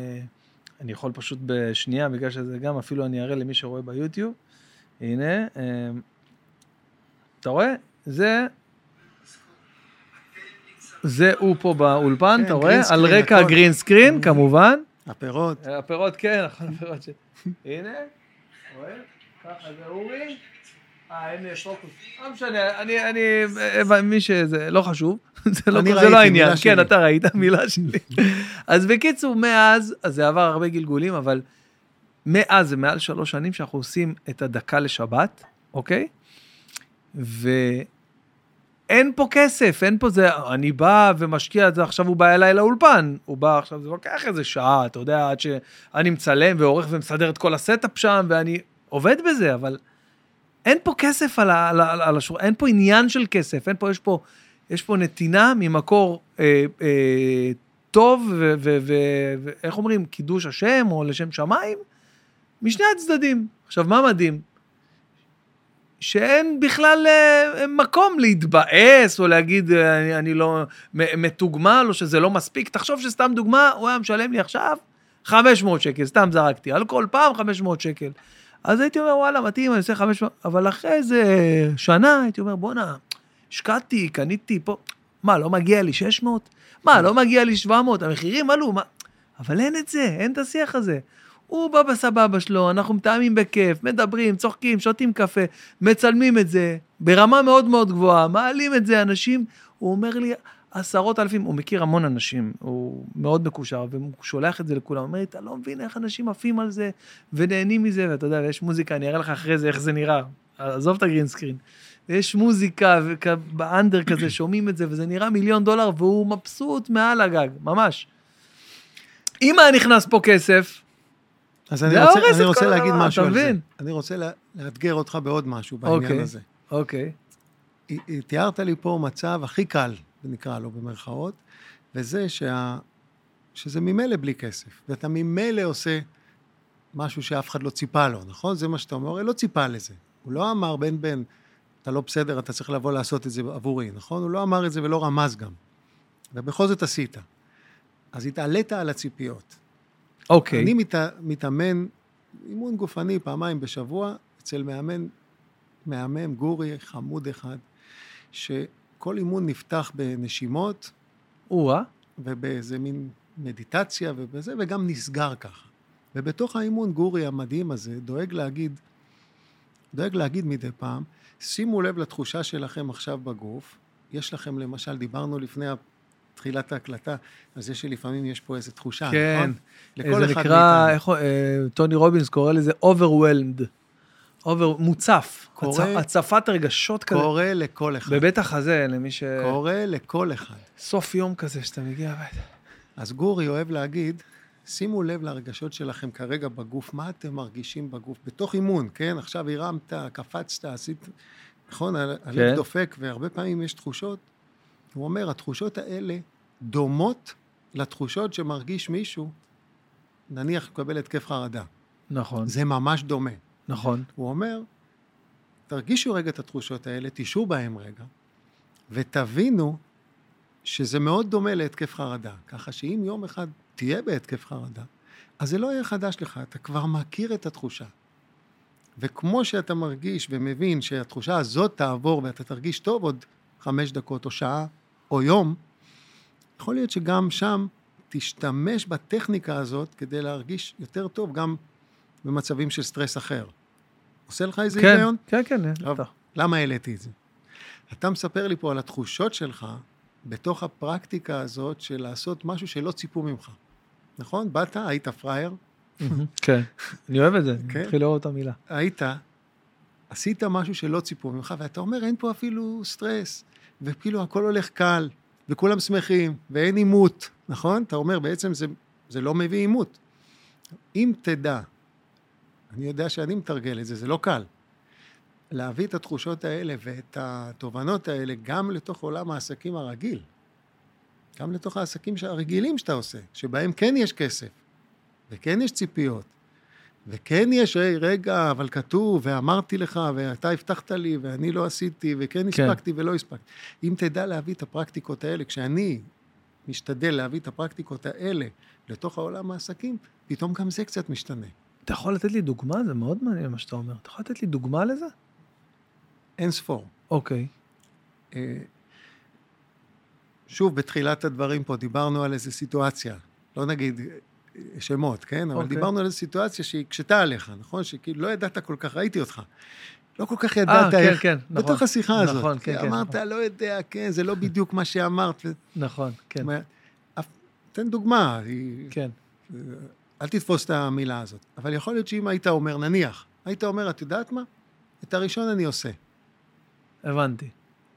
אני יכול פשוט בשנייה, בגלל שזה גם, אפילו אני אראה למי שרואה ביוטיוב. הנה, אמ, אתה רואה? זה... זה הוא פה באולפן, כן, אתה רואה? על רקע הגרין סקרין, כמובן. הפירות. הפירות, כן, נכון, הפירות ש... הנה, רואה? ככה זה אורי. אה, הנה, פוקוס. לא משנה, אני, אני, מי שזה, לא חשוב, זה לא, זה לא העניין. כן, אתה ראית, מילה שלי. אז בקיצור, מאז, אז זה עבר הרבה גלגולים, אבל מאז, זה מעל שלוש שנים שאנחנו עושים את הדקה לשבת, אוקיי? ואין פה כסף, אין פה זה, אני בא ומשקיע את זה, עכשיו הוא בא אליי לאולפן, הוא בא עכשיו, זה לוקח איזה שעה, אתה יודע, עד שאני מצלם ועורך ומסדר את כל ה setup שם, ואני עובד בזה, אבל אין פה כסף על, על, על, על השור, אין פה עניין של כסף, אין פה, יש פה, יש פה נתינה ממקור אה, אה, טוב, ואיך אומרים, קידוש השם או לשם שמיים, משני הצדדים. עכשיו, מה מדהים? שאין בכלל אה, מקום להתבאס או להגיד אה, אני, אני לא מתוגמל או שזה לא מספיק. תחשוב שסתם דוגמה, הוא היה משלם לי עכשיו 500 שקל, סתם זרקתי, על כל פעם 500 שקל. אז הייתי אומר, וואלה, מתאים, אני עושה 500, אבל אחרי איזה שנה הייתי אומר, בואנה, השקעתי, קניתי פה, מה, לא מגיע לי 600? מה, לא מגיע לי 700? המחירים עלו, מה? אבל אין את זה, אין את השיח הזה. הוא בא בסבבה שלו, אנחנו מתאמים בכיף, מדברים, צוחקים, שותים קפה, מצלמים את זה ברמה מאוד מאוד גבוהה, מעלים את זה, אנשים, הוא אומר לי, עשרות אלפים, הוא מכיר המון אנשים, הוא מאוד מקושר, והוא שולח את זה לכולם, הוא אומר לי, אתה לא מבין איך אנשים עפים על זה ונהנים מזה, ואתה יודע, יש מוזיקה, אני אראה לך אחרי זה איך זה נראה, עזוב את הגרינסקרין. יש מוזיקה באנדר כזה, שומעים את זה, וזה נראה מיליון דולר, והוא מבסוט מעל הגג, ממש. אם היה נכנס פה כסף, אז אני רוצה, אני רוצה להגיד משהו על זה. אני רוצה לאתגר אותך בעוד משהו בעניין okay, הזה. אוקיי. Okay. תיארת לי פה מצב הכי קל, נקרא לו במרכאות, וזה שה... שזה ממילא בלי כסף, ואתה ממילא עושה משהו שאף אחד לא ציפה לו, נכון? זה מה שאתה אומר, הוא לא ציפה לזה. הוא לא אמר, בן בן, אתה לא בסדר, אתה צריך לבוא לעשות את זה עבורי, נכון? הוא לא אמר את זה ולא רמז גם. ובכל זאת עשית. אז התעלית על הציפיות. אוקיי. Okay. אני מת, מתאמן אימון גופני פעמיים בשבוע אצל מאמן, מהמם, גורי, חמוד אחד, שכל אימון נפתח בנשימות. או-אה. ובאיזה מין מדיטציה ובזה, וגם נסגר ככה. ובתוך האימון גורי המדהים הזה דואג להגיד, דואג להגיד מדי פעם, שימו לב לתחושה שלכם עכשיו בגוף. יש לכם למשל, דיברנו לפני תחילת ההקלטה, על זה שלפעמים יש פה איזו תחושה, כן. נכון? לכל זה נקרא. איך, אה, טוני רובינס קורא לזה overwhelmed. over, מוצף, קורא, הצ, הצפת רגשות כזה. קורא לכל אחד. בבית החזה, למי ש... קורא לכל אחד. סוף יום כזה שאתה מגיע הביתה. אז גורי אוהב להגיד, שימו לב לרגשות שלכם כרגע בגוף, מה אתם מרגישים בגוף, בתוך אימון, כן? עכשיו הרמת, קפצת, עשית, נכון? הלב כן. דופק, והרבה פעמים יש תחושות. הוא אומר, התחושות האלה דומות לתחושות שמרגיש מישהו, נניח מקבל התקף חרדה. נכון. זה ממש דומה. נכון. הוא אומר, תרגישו רגע את התחושות האלה, תשעו בהם רגע, ותבינו שזה מאוד דומה להתקף חרדה. ככה שאם יום אחד תהיה בהתקף חרדה, אז זה לא יהיה חדש לך, אתה כבר מכיר את התחושה. וכמו שאתה מרגיש ומבין שהתחושה הזאת תעבור ואתה תרגיש טוב עוד חמש דקות או שעה או יום, יכול להיות שגם שם תשתמש בטכניקה הזאת כדי להרגיש יותר טוב גם במצבים של סטרס אחר. עושה לך איזה כן, היגיון? כן, כן, כן. למה העליתי את זה? אתה מספר לי פה על התחושות שלך בתוך הפרקטיקה הזאת של לעשות משהו שלא ציפו ממך. נכון? באת, היית פראייר. כן, אני אוהב את זה, אני כן. מתחיל לאהוב את המילה. היית, עשית משהו שלא ציפו ממך, ואתה אומר, אין פה אפילו סטרס, וכאילו הכל הולך קל, וכולם שמחים, ואין עימות, נכון? אתה אומר, בעצם זה, זה לא מביא עימות. אם תדע, אני יודע שאני מתרגל את זה, זה לא קל. להביא את התחושות האלה ואת התובנות האלה גם לתוך עולם העסקים הרגיל. גם לתוך העסקים הרגילים שאתה עושה, שבהם כן יש כסף, וכן יש ציפיות, וכן יש, היי, רגע, אבל כתוב, ואמרתי לך, ואתה הבטחת לי, ואני לא עשיתי, וכן כן. הספקתי ולא הספקתי. אם תדע להביא את הפרקטיקות האלה, כשאני משתדל להביא את הפרקטיקות האלה לתוך העולם העסקים, פתאום גם זה קצת משתנה. אתה יכול לתת לי דוגמה? זה מאוד מעניין מה שאתה אומר. אתה יכול לתת לי דוגמה לזה? אין ספור. אוקיי. אה, שוב, בתחילת הדברים פה דיברנו על איזו סיטואציה. לא נגיד אה, שמות, כן? אבל אוקיי. דיברנו על איזו סיטואציה שהיא הקשתה עליך, נכון? שכאילו לא ידעת כל כך, ראיתי אותך. לא כל כך ידעת 아, אה, איך... כן, כן, נכון. בתוך השיחה הזאת. נכון, כן, כן. אמרת, נכון. לא יודע, כן, זה לא בדיוק מה שאמרת. נכון, כן. תן דוגמה. כן. אל תתפוס את המילה הזאת. אבל יכול להיות שאם היית אומר, נניח, היית אומר, את יודעת מה? את הראשון אני עושה. הבנתי.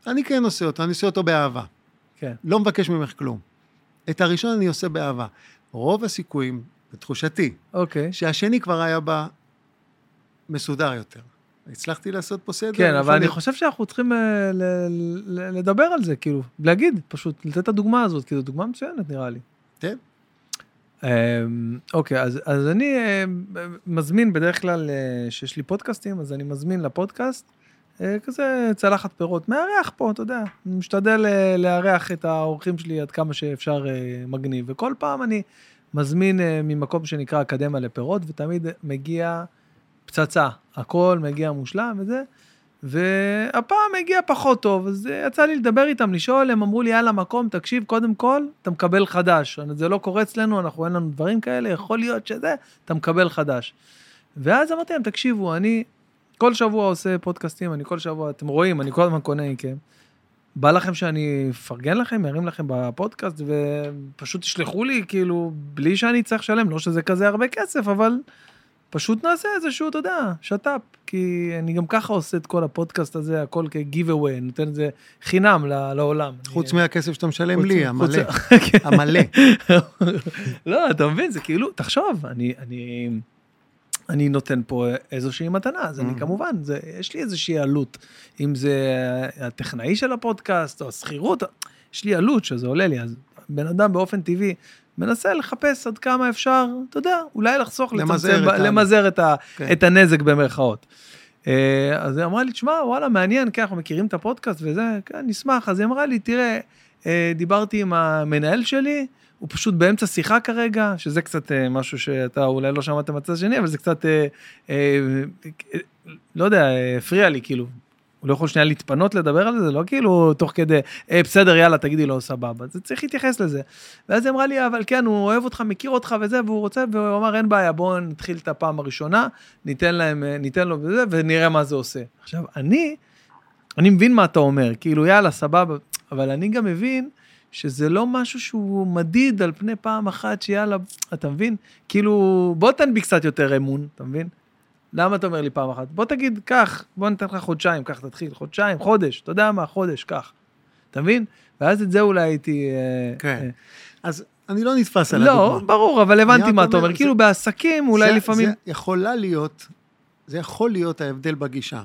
אני כן עושה אותו, אני עושה אותו באהבה. כן. לא מבקש ממך כלום. את הראשון אני עושה באהבה. רוב הסיכויים, בתחושתי, אוקיי. שהשני כבר היה בה מסודר יותר. הצלחתי לעשות פה סדר. כן, אבל אני חושב שאנחנו צריכים אה, לדבר על זה, כאילו, להגיד, פשוט, לתת את הדוגמה הזאת, כי זו דוגמה מצוינת, נראה לי. כן. אמ, אוקיי, אז, אז אני אה, מזמין בדרך כלל, אה, שיש לי פודקאסטים, אז אני מזמין לפודקאסט אה, כזה צלחת פירות, מארח פה, אתה יודע, אני משתדל לארח את האורחים שלי עד כמה שאפשר מגניב, וכל פעם אני מזמין ממקום שנקרא אקדמיה לפירות, ותמיד מגיע פצצה, הכל מגיע מושלם וזה. והפעם הגיע פחות טוב, אז יצא לי לדבר איתם, לשאול, הם אמרו לי, יאללה, מקום, תקשיב, קודם כל, אתה מקבל חדש. זה לא קורה אצלנו, אנחנו, אין לנו דברים כאלה, יכול להיות שזה, אתה מקבל חדש. ואז אמרתי להם, תקשיבו, אני כל שבוע עושה פודקאסטים, אני כל שבוע, אתם רואים, אני כל הזמן קונה מכם. בא לכם שאני אפרגן לכם, ארים לכם בפודקאסט, ופשוט תשלחו לי, כאילו, בלי שאני צריך לשלם, לא שזה כזה הרבה כסף, אבל פשוט נעשה איזשהו, אתה יודע, שת"פ, כי אני גם ככה עושה את כל הפודקאסט הזה, הכל כ-give נותן את זה חינם לעולם. חוץ מהכסף שאתה משלם לי, המלא, המלא. לא, אתה מבין, זה כאילו, תחשוב, אני, אני, אני נותן פה איזושהי מתנה, אז אני mm. כמובן, זה, יש לי איזושהי עלות, אם זה הטכנאי של הפודקאסט או השכירות, יש לי עלות שזה עולה לי, אז בן אדם באופן טבעי מנסה לחפש עד כמה אפשר, אתה יודע, אולי לחסוך, למזער, לצמצם, את, למזער את, ה, כן. את הנזק במרכאות. אה, אז היא אמרה לי, תשמע, וואלה, מעניין, כן, אנחנו מכירים את הפודקאסט וזה, כן, נשמח. אז היא אמרה לי, תראה, אה, דיברתי עם המנהל שלי, הוא פשוט באמצע שיחה כרגע, שזה קצת אה, משהו שאתה אולי לא שמעת מהצד השני, אבל זה קצת, לא יודע, הפריע לי, כאילו. הוא לא יכול שנייה להתפנות לדבר על זה, זה לא כאילו תוך כדי, אה, בסדר, יאללה, תגידי לו, סבבה. זה צריך להתייחס לזה. ואז היא אמרה לי, אבל כן, הוא אוהב אותך, מכיר אותך וזה, והוא רוצה, והוא אמר, אין בעיה, בואו נתחיל את הפעם הראשונה, ניתן להם, אה, ניתן לו וזה, ונראה מה זה עושה. עכשיו, אני, אני מבין מה אתה אומר, כאילו, יאללה, סבבה, אבל אני גם מבין שזה לא משהו שהוא מדיד על פני פעם אחת, שיאללה, אתה מבין? כאילו, בוא תן בי קצת יותר אמון, אתה מבין? למה אתה אומר לי פעם אחת? בוא תגיד, קח, בוא ניתן לך חודשיים, קח, תתחיל, חודשיים, חודש, אתה יודע מה, חודש, קח. אתה מבין? ואז את זה אולי הייתי... אה, כן. אה, אז אני לא נתפס על לא, הדוגמה. לא, ברור, אבל הבנתי מה אתה אומר. זה, כאילו בעסקים, אולי זה, לפעמים... זה יכולה להיות, זה יכול להיות ההבדל בגישה.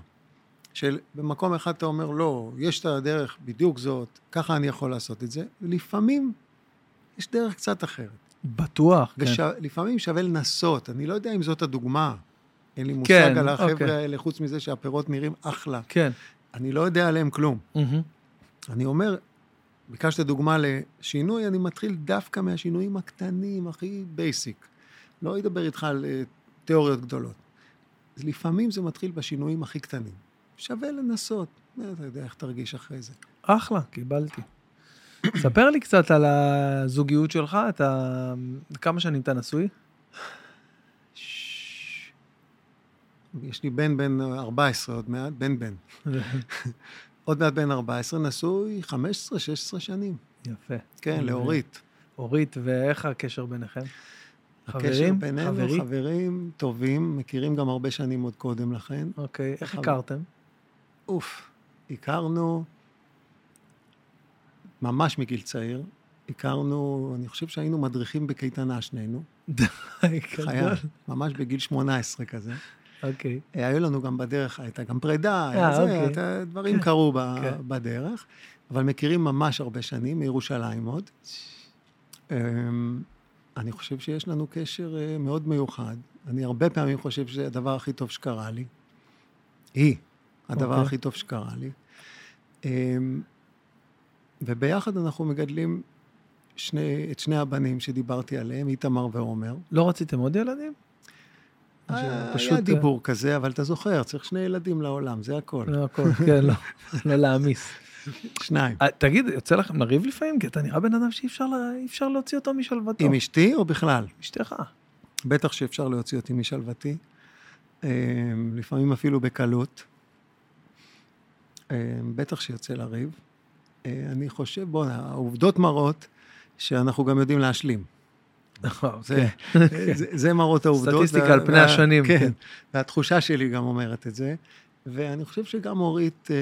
של במקום אחד אתה אומר, לא, יש את הדרך בדיוק זאת, ככה אני יכול לעשות את זה, ולפעמים יש דרך קצת אחרת. בטוח, וש... כן. ולפעמים שווה לנסות, אני לא יודע אם זאת הדוגמה. אין לי מושג כן, על החבר'ה אוקיי. האלה, חוץ מזה שהפירות נראים אחלה. כן. אני לא יודע עליהם כלום. Mm-hmm. אני אומר, ביקשת דוגמה לשינוי, אני מתחיל דווקא מהשינויים הקטנים, הכי בייסיק. לא אדבר איתך על uh, תיאוריות גדולות. אז לפעמים זה מתחיל בשינויים הכי קטנים. שווה לנסות, אה, אתה יודע איך תרגיש אחרי זה. אחלה, קיבלתי. ספר לי קצת על הזוגיות שלך, אתה... כמה שנים אתה נשוי? יש לי בן בן 14 עוד מעט, בן בן. עוד מעט בן 14, נשוי 15-16 שנים. יפה. כן, לאורית. אורית, ואיך הקשר ביניכם? הקשר בינינו, חברי? חברים טובים, מכירים גם הרבה שנים עוד קודם לכן. אוקיי, איך חבר... הכרתם? אוף, הכרנו ממש מגיל צעיר. הכרנו, אני חושב שהיינו מדריכים בקייטנה שנינו. די, חייל, ממש בגיל 18 כזה. אוקיי. Okay. היו לנו גם בדרך, הייתה גם פרידה, היה זה, אוקיי. דברים כן. קרו כן. בדרך, אבל מכירים ממש הרבה שנים, מירושלים עוד. אמ, אני חושב שיש לנו קשר אה, מאוד מיוחד. אני הרבה פעמים חושב שזה הדבר הכי טוב שקרה לי. היא, הדבר okay. אוקיי. הכי טוב שקרה לי. אמ, וביחד אנחנו מגדלים שני, את שני הבנים שדיברתי עליהם, איתמר ועומר. לא רציתם עוד ילדים? אה, פשוט... היה דיבור כזה, אבל אתה זוכר, צריך שני ילדים לעולם, זה הכל. זה הכל, כן, לא, לא להעמיס. שניים. אה, תגיד, יוצא לכם לריב לפעמים? כי אתה נראה בן אדם שאי אפשר להוציא אותו משלוותו. עם אשתי או בכלל? אשתך. בטח שאפשר להוציא אותי משלוותי. אה, לפעמים אפילו בקלות. בטח שיוצא לריב. אני חושב, בוא, העובדות מראות שאנחנו גם יודעים להשלים. נכון, זה, כן. זה מראות העובדות. סטטיסטיקה על פני השנים. כן, כן, והתחושה שלי גם אומרת את זה. ואני חושב שגם אורית אה,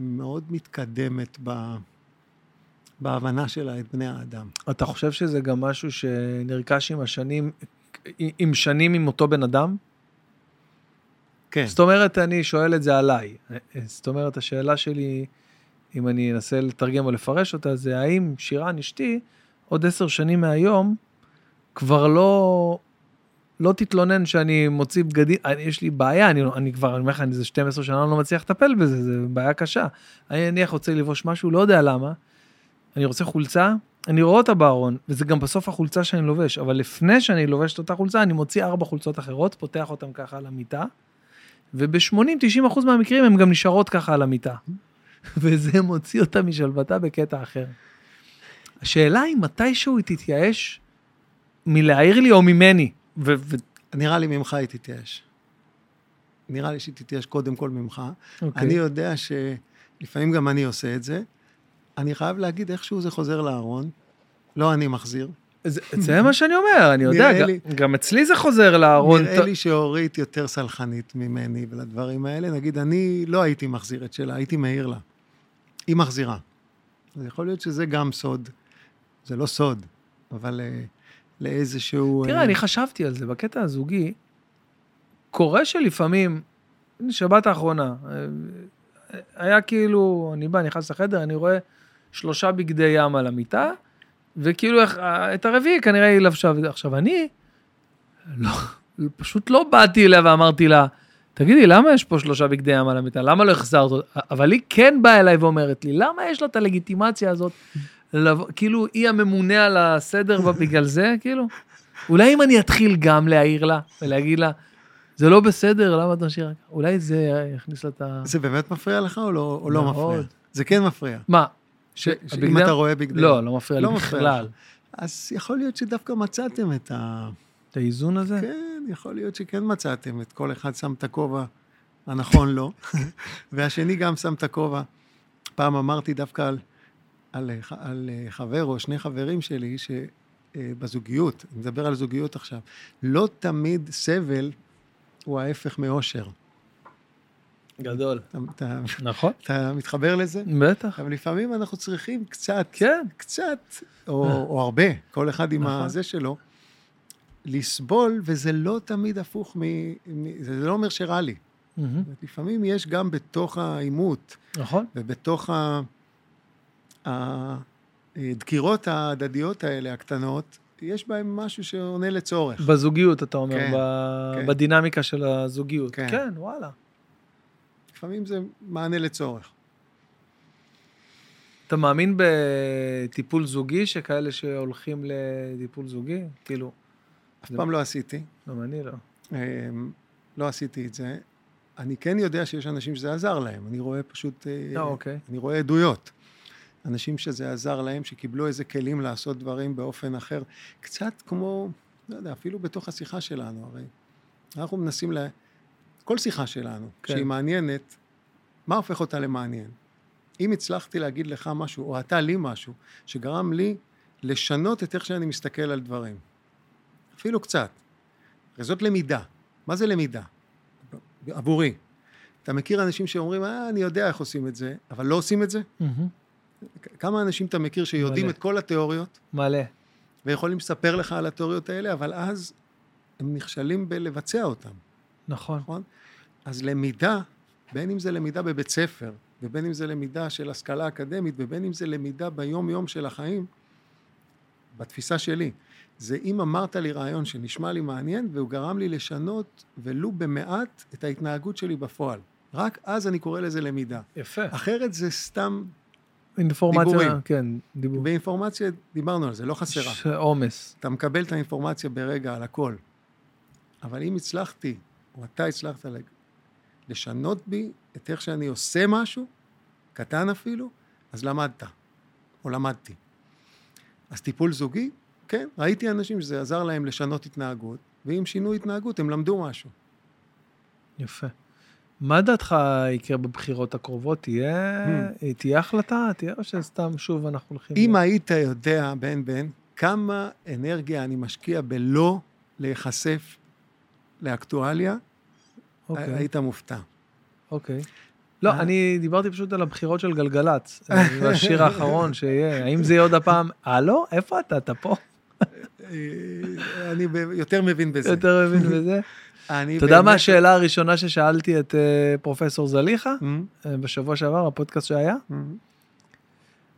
מאוד מתקדמת ב, בהבנה שלה את בני האדם. אתה חושב שזה גם משהו שנרכש עם השנים, עם שנים עם אותו בן אדם? כן. זאת אומרת, אני שואל את זה עליי. זאת אומרת, השאלה שלי, אם אני אנסה לתרגם או לפרש אותה, זה האם שירן אשתי, עוד עשר שנים מהיום, כבר לא, לא תתלונן שאני מוציא בגדים, אני, יש לי בעיה, אני, אני כבר, אני אומר לך, אני איזה 12 שנה לא מצליח לטפל בזה, זה בעיה קשה. אני נניח רוצה לבוש משהו, לא יודע למה, אני רוצה חולצה, אני רואה אותה בארון, וזה גם בסוף החולצה שאני לובש, אבל לפני שאני לובש את אותה חולצה, אני מוציא ארבע חולצות אחרות, פותח אותן ככה על המיטה, וב-80-90% מהמקרים הן גם נשארות ככה על המיטה. וזה מוציא אותה משלוותה בקטע אחר. השאלה היא מתישהו היא תתייאש מלהעיר לי או ממני. ו- ו- נראה לי ממך היא תתייאש. נראה לי שהיא תתייאש קודם כל ממך. Okay. אוקיי. אני יודע שלפעמים גם אני עושה את זה. אני חייב להגיד, איכשהו זה חוזר לארון. לא אני מחזיר. זה, זה מה שאני אומר, אני יודע, גם, לי, גם אצלי זה חוזר לארון. נראה ת... לי שאורית יותר סלחנית ממני ולדברים האלה. נגיד, אני לא הייתי מחזיר את שלה, הייתי מעיר לה. היא מחזירה. אז יכול להיות שזה גם סוד. זה לא סוד, אבל uh, לאיזשהו... תראה, אני חשבתי על זה, בקטע הזוגי, קורה שלפעמים, שבת האחרונה, היה כאילו, אני בא, נכנס לחדר, אני רואה שלושה בגדי ים על המיטה, וכאילו את הרביעי כנראה היא לבשה. עכשיו, אני לא, פשוט לא באתי אליה ואמרתי לה, תגידי, למה יש פה שלושה בגדי ים על המיטה? למה לא החזרת אותו? אבל היא כן באה אליי ואומרת לי, למה יש לה את הלגיטימציה הזאת כאילו, היא הממונה על הסדר בגלל זה, כאילו? אולי אם אני אתחיל גם להעיר לה ולהגיד לה, זה לא בסדר, למה אתה משאיר? אולי זה יכניס לה את ה... זה באמת מפריע לך או לא, או לא מפריע? זה כן מפריע. מה? ש... אם אתה רואה בגדים. לא, לא מפריע לא לי בכלל. אז יכול להיות שדווקא מצאתם את ה... את האיזון הזה? כן, יכול להיות שכן מצאתם. את כל אחד שם את הכובע הנכון לו, והשני גם שם את הכובע. פעם אמרתי דווקא על, על, על חבר או שני חברים שלי, שבזוגיות, אני מדבר על זוגיות עכשיו, לא תמיד סבל הוא ההפך מאושר. גדול. אתה, אתה, נכון. אתה מתחבר לזה? בטח. אבל לפעמים אנחנו צריכים קצת, כן. קצת, או, או הרבה, כל אחד עם נכון. הזה שלו, לסבול, וזה לא תמיד הפוך מ... מ זה לא אומר שרע לי. Mm-hmm. לפעמים יש גם בתוך העימות, נכון. ובתוך ה... הדקירות ההדדיות האלה, הקטנות, יש בהם משהו שעונה לצורך. בזוגיות, אתה אומר, כן, ב... כן. בדינמיקה של הזוגיות. כן, כן וואלה. לפעמים זה מענה לצורך. אתה מאמין בטיפול זוגי, שכאלה שהולכים לטיפול זוגי? כאילו... אף פעם לא עשיתי. גם אני לא. אמ, לא עשיתי את זה. אני כן יודע שיש אנשים שזה עזר להם. אני רואה פשוט... לא, אוקיי. אני רואה עדויות. אנשים שזה עזר להם, שקיבלו איזה כלים לעשות דברים באופן אחר. קצת כמו, לא יודע, אפילו בתוך השיחה שלנו, הרי אנחנו מנסים ל... לה... כל שיחה שלנו, כן. שהיא מעניינת, מה הופך אותה למעניין? אם הצלחתי להגיד לך משהו, או אתה לי משהו, שגרם לי לשנות את איך שאני מסתכל על דברים. אפילו קצת. הרי זאת למידה. מה זה למידה? עבורי. אתה מכיר אנשים שאומרים, אה, אני יודע איך עושים את זה, אבל לא עושים את זה? Mm-hmm. כמה אנשים אתה מכיר שיודעים מלא. את כל התיאוריות? מלא. ויכולים לספר לך על התיאוריות האלה, אבל אז הם נכשלים בלבצע אותם. נכון. נכון? אז למידה, בין אם זה למידה בבית ספר, ובין אם זה למידה של השכלה אקדמית, ובין אם זה למידה ביום-יום של החיים, בתפיסה שלי, זה אם אמרת לי רעיון שנשמע לי מעניין, והוא גרם לי לשנות, ולו במעט, את ההתנהגות שלי בפועל. רק אז אני קורא לזה למידה. יפה. אחרת זה סתם אינפורמציה, דיבורים. כן, דיבור. באינפורמציה, דיברנו על זה, לא חסרה. עומס. אתה מקבל את האינפורמציה ברגע על הכל. אבל אם הצלחתי, או אתה הצלחת לשנות בי את איך שאני עושה משהו, קטן אפילו, אז למדת, או למדתי. אז טיפול זוגי, כן, ראיתי אנשים שזה עזר להם לשנות התנהגות, ואם שינו התנהגות הם למדו משהו. יפה. מה דעתך יקרה בבחירות הקרובות? תהיה, hmm. תהיה החלטה? תהיה או שסתם שוב אנחנו הולכים... אם ל... היית יודע, בן בן, כמה אנרגיה אני משקיע בלא להיחשף לאקטואליה, okay. אוקיי. היית מופתע. אוקיי. Okay. לא, אה? אני דיברתי פשוט על הבחירות של גלגלצ, השיר האחרון שיהיה. האם זה יהיה עוד הפעם, הלו, איפה אתה? אתה פה? אה, אני יותר מבין בזה. יותר מבין בזה? אתה יודע מה השאלה הראשונה ששאלתי את אה, פרופסור זליכה mm-hmm. בשבוע שעבר, הפודקאסט שהיה? Mm-hmm.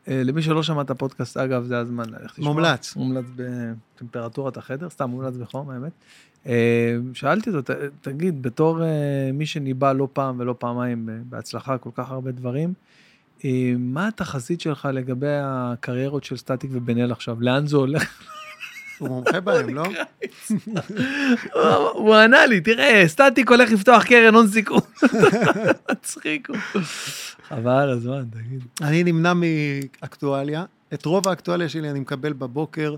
למי שלא שמע את הפודקאסט, אגב, זה הזמן ללכת לשמוע. מומלץ. מומלץ בטמפרטורת החדר, סתם מומלץ בחום, האמת. אה, שאלתי אותו, תגיד, בתור אה, מי שניבא לא פעם ולא פעמיים בהצלחה כל כך הרבה דברים, אה, מה התחזית שלך לגבי הקריירות של סטטיק ובן אל עכשיו? לאן זה הולך? הוא מומחה בהם, לא? הוא ענה לי, תראה, סטטיק הולך לפתוח קרן הון סיכון. מצחיקו. חבל הזמן, תגיד. אני נמנע מאקטואליה. את רוב האקטואליה שלי אני מקבל בבוקר.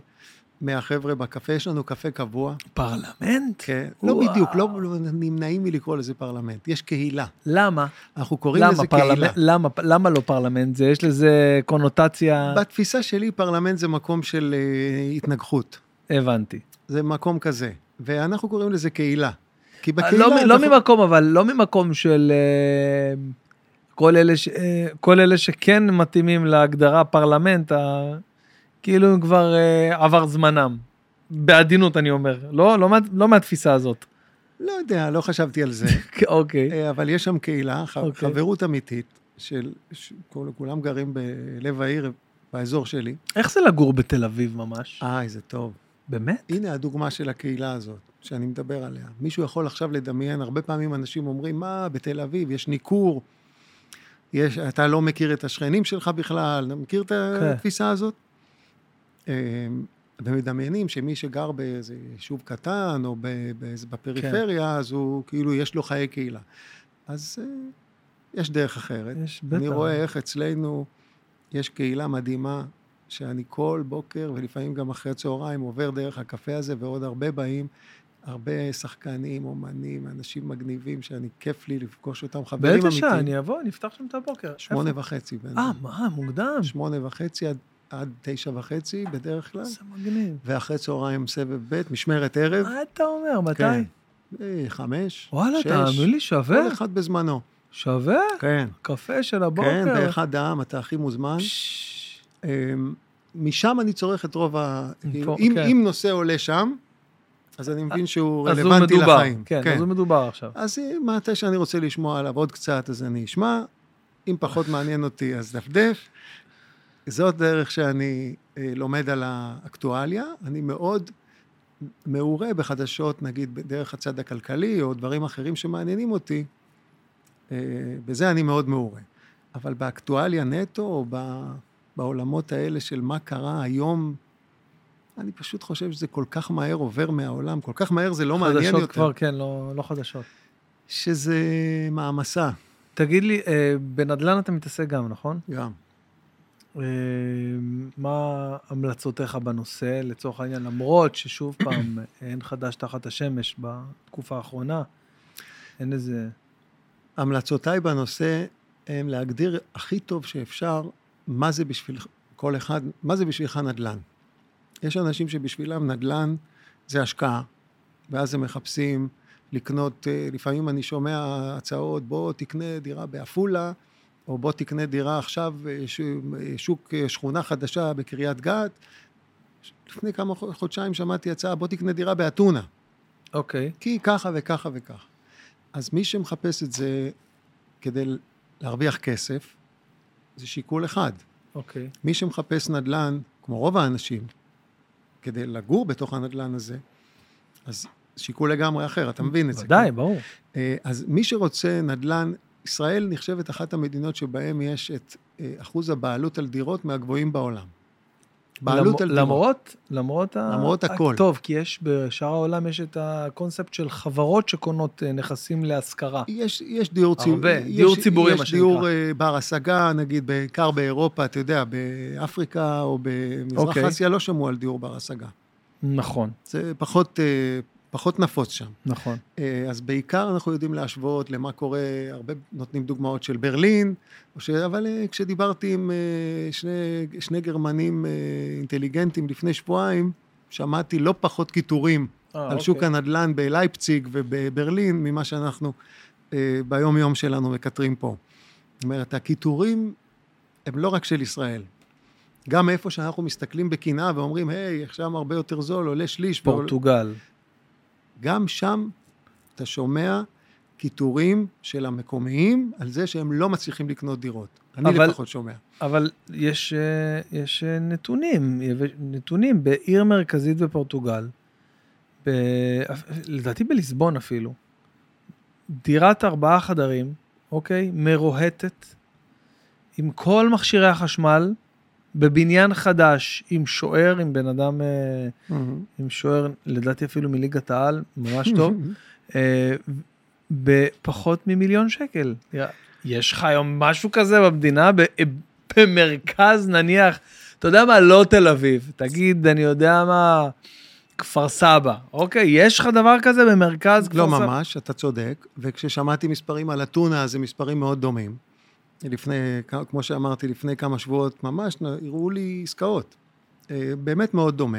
מהחבר'ה בקפה, יש לנו קפה קבוע. פרלמנט? כן. לא. לא בדיוק, לא נמנעים מלקרוא לזה פרלמנט, יש קהילה. למה? אנחנו קוראים למה לזה קהילה. למה, למה לא פרלמנט? זה, יש לזה קונוטציה... בתפיסה שלי פרלמנט זה מקום של אה, התנגחות. הבנתי. זה מקום כזה, ואנחנו קוראים לזה קהילה. כי אה, בקהילה... לא, לא ממקום, אבל לא ממקום של... Uh, כל אלה, ש, uh, כל אלה שכן מתאימים להגדרה פרלמנט, כאילו הם כבר uh, עבר זמנם. בעדינות אני אומר, לא, לא, לא מהתפיסה הזאת. לא יודע, לא חשבתי על זה. אוקיי. okay. אבל יש שם קהילה, okay. אוקיי. חברות אמיתית, של, כולם גרים בלב העיר, באזור שלי. איך זה לגור בתל אביב ממש? אה, איזה טוב. באמת? הנה הדוגמה של הקהילה הזאת, שאני מדבר עליה. מישהו יכול עכשיו לדמיין, הרבה פעמים אנשים אומרים, מה, בתל אביב יש ניכור, יש, אתה לא מכיר את השכנים שלך בכלל, מכיר את כן. התפיסה הזאת? אמ, ומדמיינים שמי שגר באיזה יישוב קטן או בפריפריה, כן. אז הוא כאילו יש לו חיי קהילה. אז אה, יש דרך אחרת. יש בטח. אני רואה איך אצלנו יש קהילה מדהימה, שאני כל בוקר ולפעמים גם אחרי צהריים עובר דרך הקפה הזה, ועוד הרבה באים. הרבה שחקנים, אומנים, אנשים מגניבים, שאני, כיף לי לפגוש אותם, חברים אמיתיים. באיזה שעה? אני אבוא, אני אפתח שם את הבוקר. שמונה וחצי. אה, מה, מוקדם. שמונה וחצי עד, עד תשע וחצי בדרך כלל. זה מגניב. ואחרי צהריים סבב ב', משמרת ערב. מה אתה אומר? מתי? כן. אה, חמש, וואלה, שש. וואלה, תאמין לי, שווה. כל אחד בזמנו. שווה? כן. קפה של הבוקר. כן, באחד העם, אתה הכי מוזמן. אמ, משם אני צורך את רוב ה... פה, אם, כן. אם נושא עולה שם, אז אני מבין שהוא אז רלוונטי מדובר, לחיים. כן, כן, אז הוא מדובר עכשיו. אז אם מתי שאני רוצה לשמוע עליו עוד קצת, אז אני אשמע. אם פחות מעניין אותי, אז דפדף. זאת דרך שאני אה, לומד על האקטואליה. אני מאוד מעורה בחדשות, נגיד, דרך הצד הכלכלי, או דברים אחרים שמעניינים אותי. אה, בזה אני מאוד מעורה. אבל באקטואליה נטו, או בעולמות האלה של מה קרה היום, אני פשוט חושב שזה כל כך מהר עובר מהעולם, כל כך מהר זה לא מעניין יותר. חדשות כבר, כן, לא, לא חדשות. שזה מעמסה. תגיד לי, אה, בנדל"ן אתה מתעסק גם, נכון? גם. אה, מה המלצותיך בנושא, לצורך העניין, למרות ששוב פעם, אין חדש תחת השמש בתקופה האחרונה, אין איזה... המלצותיי בנושא הם להגדיר הכי טוב שאפשר מה זה בשביל כל אחד, מה זה בשבילך נדל"ן. יש אנשים שבשבילם נדל"ן זה השקעה, ואז הם מחפשים לקנות, אה, לפעמים אני שומע הצעות, בוא תקנה דירה בעפולה, או בוא תקנה דירה עכשיו, אה, אה, שוק שכונה חדשה בקריית גת. לפני כמה חודשיים שמעתי הצעה, בוא תקנה דירה באתונה. אוקיי. Okay. כי ככה וככה וככה. אז מי שמחפש את זה כדי להרוויח כסף, זה שיקול אחד. אוקיי. Okay. מי שמחפש נדל"ן, כמו רוב האנשים, כדי לגור בתוך הנדל"ן הזה, אז שיקול לגמרי אחר, אתה מבין את זה. ודאי, כן? ברור. אה, אז מי שרוצה נדל"ן, ישראל נחשבת אחת המדינות שבהן יש את אה, אחוז הבעלות על דירות מהגבוהים בעולם. בעלות על דירות. למרות, למרות, למרות ה... הכל. טוב, כי יש, בשאר העולם יש את הקונספט של חברות שקונות אה, נכסים להשכרה. יש, יש דיור ציבורי. הרבה, יש, דיור ציבורי, מה שנקרא. יש דיור uh, בר השגה, נגיד, בעיקר באירופה, אתה יודע, באפריקה או במזרח okay. אוקיי. אסיה לא שמעו על דיור בר השגה. נכון. זה פחות, uh, פחות נפוץ שם. נכון. Uh, אז בעיקר אנחנו יודעים להשוות למה קורה, הרבה נותנים דוגמאות של ברלין, ש... אבל uh, כשדיברתי עם uh, שני, שני גרמנים אינטליגנטים לפני שבועיים, שמעתי לא פחות קיטורים 아, על אוקיי. שוק הנדל"ן בלייפציג ובברלין, ממה שאנחנו uh, ביום יום שלנו מקטרים פה. זאת אומרת, הקיטורים הם לא רק של ישראל. גם איפה שאנחנו מסתכלים בקנאה ואומרים, היי, עכשיו הרבה יותר זול, עולה שליש. פורטוגל. גם שם אתה שומע קיטורים של המקומיים על זה שהם לא מצליחים לקנות דירות. אני אבל, לפחות שומע. אבל יש, אה, יש אה, נתונים, נתונים בעיר מרכזית בפורטוגל, ב, לדעתי בליסבון אפילו, דירת ארבעה חדרים, אוקיי? מרוהטת, עם כל מכשירי החשמל, בבניין חדש, עם שוער, עם בן אדם, mm-hmm. עם שוער, לדעתי אפילו מליגת העל, ממש טוב, אה, בפחות ממיליון שקל. יש לך היום משהו כזה במדינה, במרכז נניח, אתה יודע מה, לא תל אביב, תגיד, אני יודע מה, כפר סבא, אוקיי? יש לך דבר כזה במרכז כפר לא סבא? לא ממש, אתה צודק, וכששמעתי מספרים על אתונה, זה מספרים מאוד דומים. לפני, כמו שאמרתי, לפני כמה שבועות ממש, הראו לי עסקאות. אה, באמת מאוד דומה,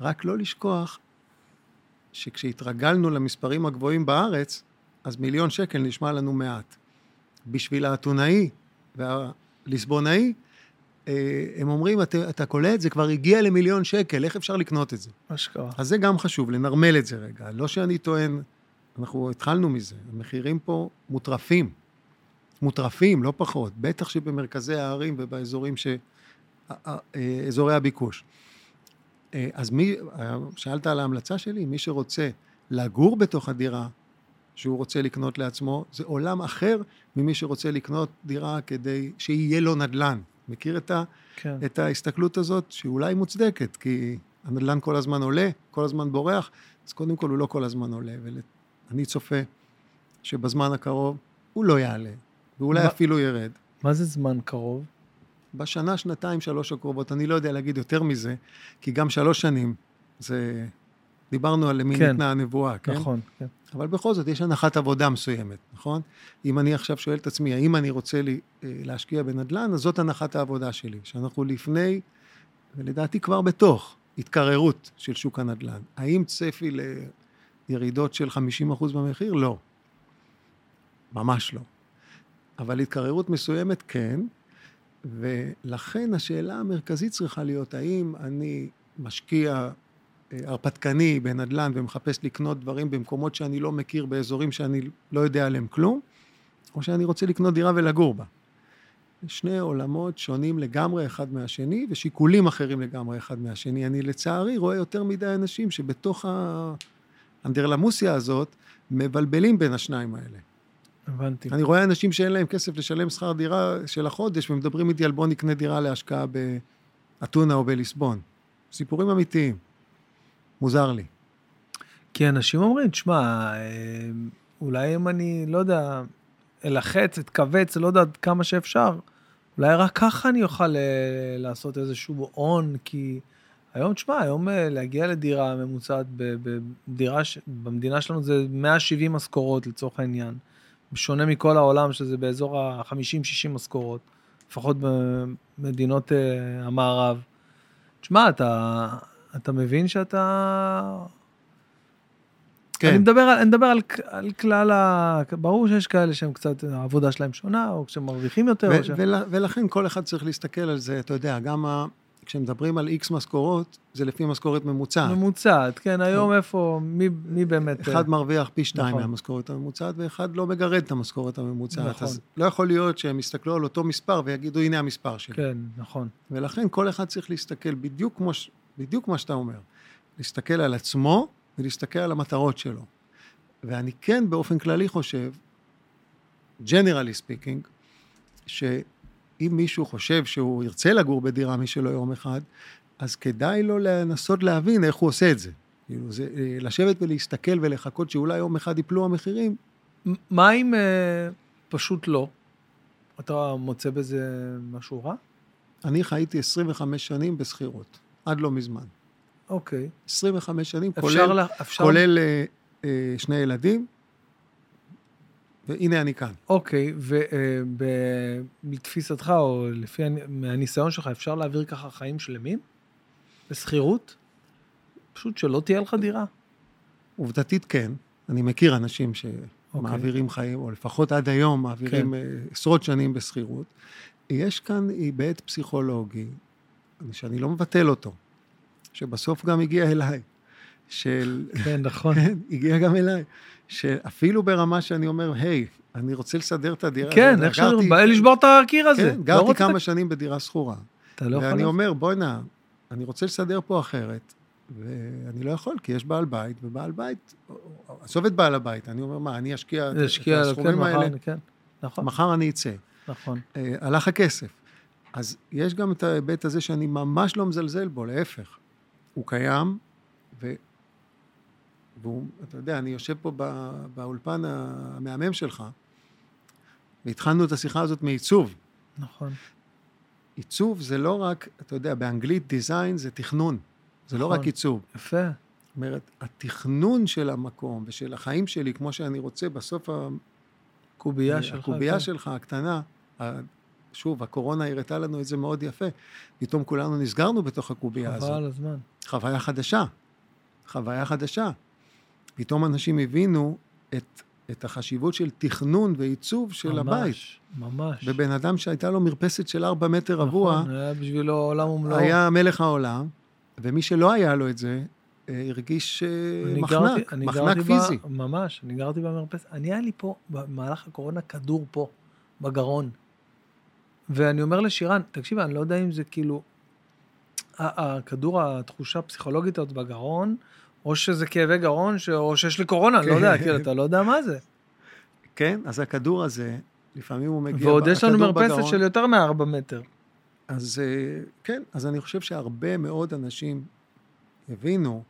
רק לא לשכוח שכשהתרגלנו למספרים הגבוהים בארץ, אז מיליון שקל נשמע לנו מעט. בשביל האתונאי והליסבונאי, אה, הם אומרים, אתה, אתה קולט, זה כבר הגיע למיליון שקל, איך אפשר לקנות את זה? אשכרה. אז זה גם חשוב, לנרמל את זה רגע. לא שאני טוען, אנחנו התחלנו מזה, המחירים פה מוטרפים. מוטרפים, לא פחות, בטח שבמרכזי הערים ובאזורים ש... אזורי הביקוש. אז מי, שאלת על ההמלצה שלי, מי שרוצה לגור בתוך הדירה שהוא רוצה לקנות לעצמו, זה עולם אחר ממי שרוצה לקנות דירה כדי שיהיה לו נדל"ן. מכיר את, ה, כן. את ההסתכלות הזאת, שאולי מוצדקת, כי הנדל"ן כל הזמן עולה, כל הזמן בורח, אז קודם כל הוא לא כל הזמן עולה, ואני צופה שבזמן הקרוב הוא לא יעלה, ואולי מה, אפילו ירד. מה זה זמן קרוב? בשנה, שנתיים, שלוש הקרובות, אני לא יודע להגיד יותר מזה, כי גם שלוש שנים, זה... דיברנו על למי כן, ניתנה הנבואה, כן? נכון, כן. אבל בכל זאת, יש הנחת עבודה מסוימת, נכון? אם אני עכשיו שואל את עצמי, האם אני רוצה לי, אה, להשקיע בנדל"ן, אז זאת הנחת העבודה שלי, שאנחנו לפני, ולדעתי כבר בתוך, התקררות של שוק הנדל"ן. האם צפי לירידות של 50% במחיר? לא. ממש לא. אבל התקררות מסוימת כן, ולכן השאלה המרכזית צריכה להיות, האם אני משקיע אה, הרפתקני בנדל"ן ומחפש לקנות דברים במקומות שאני לא מכיר, באזורים שאני לא יודע עליהם כלום, או שאני רוצה לקנות דירה ולגור בה. שני עולמות שונים לגמרי אחד מהשני, ושיקולים אחרים לגמרי אחד מהשני. אני לצערי רואה יותר מדי אנשים שבתוך האנדרלמוסיה הזאת מבלבלים בין השניים האלה. הבנתי. אני רואה אנשים שאין להם כסף לשלם שכר דירה של החודש, ומדברים איתי על בוא נקנה דירה להשקעה באתונה או בליסבון. סיפורים אמיתיים. מוזר לי. כי אנשים אומרים, תשמע, אה, אולי אם אני, לא יודע, אלחץ, אתכווץ, לא יודע כמה שאפשר, אולי רק ככה אני אוכל אה, לעשות איזשהו הון, כי היום, תשמע, היום אה, להגיע לדירה ממוצעת, בדירה, במדינה שלנו זה 170 משכורות לצורך העניין. בשונה מכל העולם, שזה באזור ה-50-60 משכורות, לפחות במדינות המערב. תשמע, אתה, אתה מבין שאתה... כן. אני מדבר על, אני מדבר על, על כלל ה... ברור שיש כאלה שהם קצת, העבודה שלהם שונה, או כשהם מרוויחים יותר. ו- ש... ול, ולכן כל אחד צריך להסתכל על זה, אתה יודע, גם ה... כשמדברים על איקס משכורות, זה לפי משכורת ממוצעת. ממוצעת, כן, היום איפה, מי, מי באמת... אחד מרוויח פי שתיים נכון. מהמשכורת הממוצעת, ואחד לא מגרד את המשכורת הממוצעת. נכון. אז לא יכול להיות שהם יסתכלו על אותו מספר ויגידו, הנה המספר שלי. כן, נכון. ולכן כל אחד צריך להסתכל בדיוק כמו, בדיוק מה שאתה אומר. להסתכל על עצמו ולהסתכל על המטרות שלו. ואני כן באופן כללי חושב, generally speaking, שאם מישהו חושב שהוא ירצה לגור בדירה משלו יום אחד, אז כדאי לו לנסות להבין איך הוא עושה את זה. כאילו, זה אה, לשבת ולהסתכל ולחכות שאולי יום אחד ייפלו המחירים. מה אם אה, פשוט לא? אתה מוצא בזה משהו רע? אני חייתי 25 שנים בשכירות. עד לא מזמן. אוקיי. 25 שנים, כולל, לה, אפשר... כולל אה, אה, שני ילדים, והנה אני כאן. אוקיי, ומתפיסתך, אה, או לפי הניסיון שלך, אפשר להעביר ככה חיים שלמים? בשכירות? פשוט שלא תהיה לך דירה? עובדתית כן. אני מכיר אנשים שמעבירים אוקיי. חיים, או לפחות עד היום מעבירים כן. אה, עשרות שנים בשכירות. יש כאן היבט פסיכולוגי שאני לא מבטל אותו, שבסוף גם הגיע אליי, של... כן, נכון. כן, הגיע גם אליי, שאפילו ברמה שאני אומר, היי, אני רוצה לסדר את הדירה. כן, איך שאני, בא לי לשבור את הקיר הזה. כן, גרתי לא כמה שנים בדירה שכורה. אתה לא יכול... ואני אומר, בוא'נה, אני רוצה לסדר פה אחרת, ואני לא יכול, כי יש בעל בית, ובעל בית, עזוב את בעל הבית, אני אומר, מה, אני אשקיע את הסכומים כן, האלה, כן, נכון. מחר אני אצא. נכון. אה, הלך הכסף. אז יש גם את ההיבט הזה שאני ממש לא מזלזל בו, להפך. הוא קיים. והוא, אתה יודע, אני יושב פה בא... באולפן המהמם שלך, והתחלנו את השיחה הזאת מעיצוב. נכון. עיצוב זה לא רק, אתה יודע, באנגלית דיזיין זה תכנון, זה נכון. לא רק נכון. עיצוב. יפה. זאת אומרת, התכנון של המקום ושל החיים שלי, כמו שאני רוצה, בסוף הקובייה שלך, הקובייה כן. שלך הקטנה, שוב, הקורונה הראתה לנו את זה מאוד יפה. פתאום כולנו נסגרנו בתוך הקובייה הזאת. חבל הזמן. חוויה חדשה. חוויה חדשה. פתאום אנשים הבינו את, את החשיבות של תכנון ועיצוב של ממש, הבית. ממש, ממש. ובן אדם שהייתה לו מרפסת של ארבע מטר נכון, רבוע, נכון, היה בשבילו עולם ומלואו. היה מלך העולם, ומי שלא היה לו את זה, אה, הרגיש אה, מחנק, גרתי, מחנק פיזי. ב, ממש, אני גרתי במרפסת. אני היה לי פה, במהלך הקורונה, כדור פה, בגרון. ואני אומר לשירן, תקשיב, אני לא יודע אם זה כאילו, הכדור, התחושה הפסיכולוגית הזאת בגרון, או שזה כאבי גרון, ש... או שיש לי קורונה, לא יודע, כאילו, אתה לא יודע מה זה. כן, אז הכדור הזה, לפעמים הוא מגיע... ועוד יש לנו מרפסת בגרון, של יותר מארבע מטר. אז אה, כן, אז אני חושב שהרבה מאוד אנשים הבינו,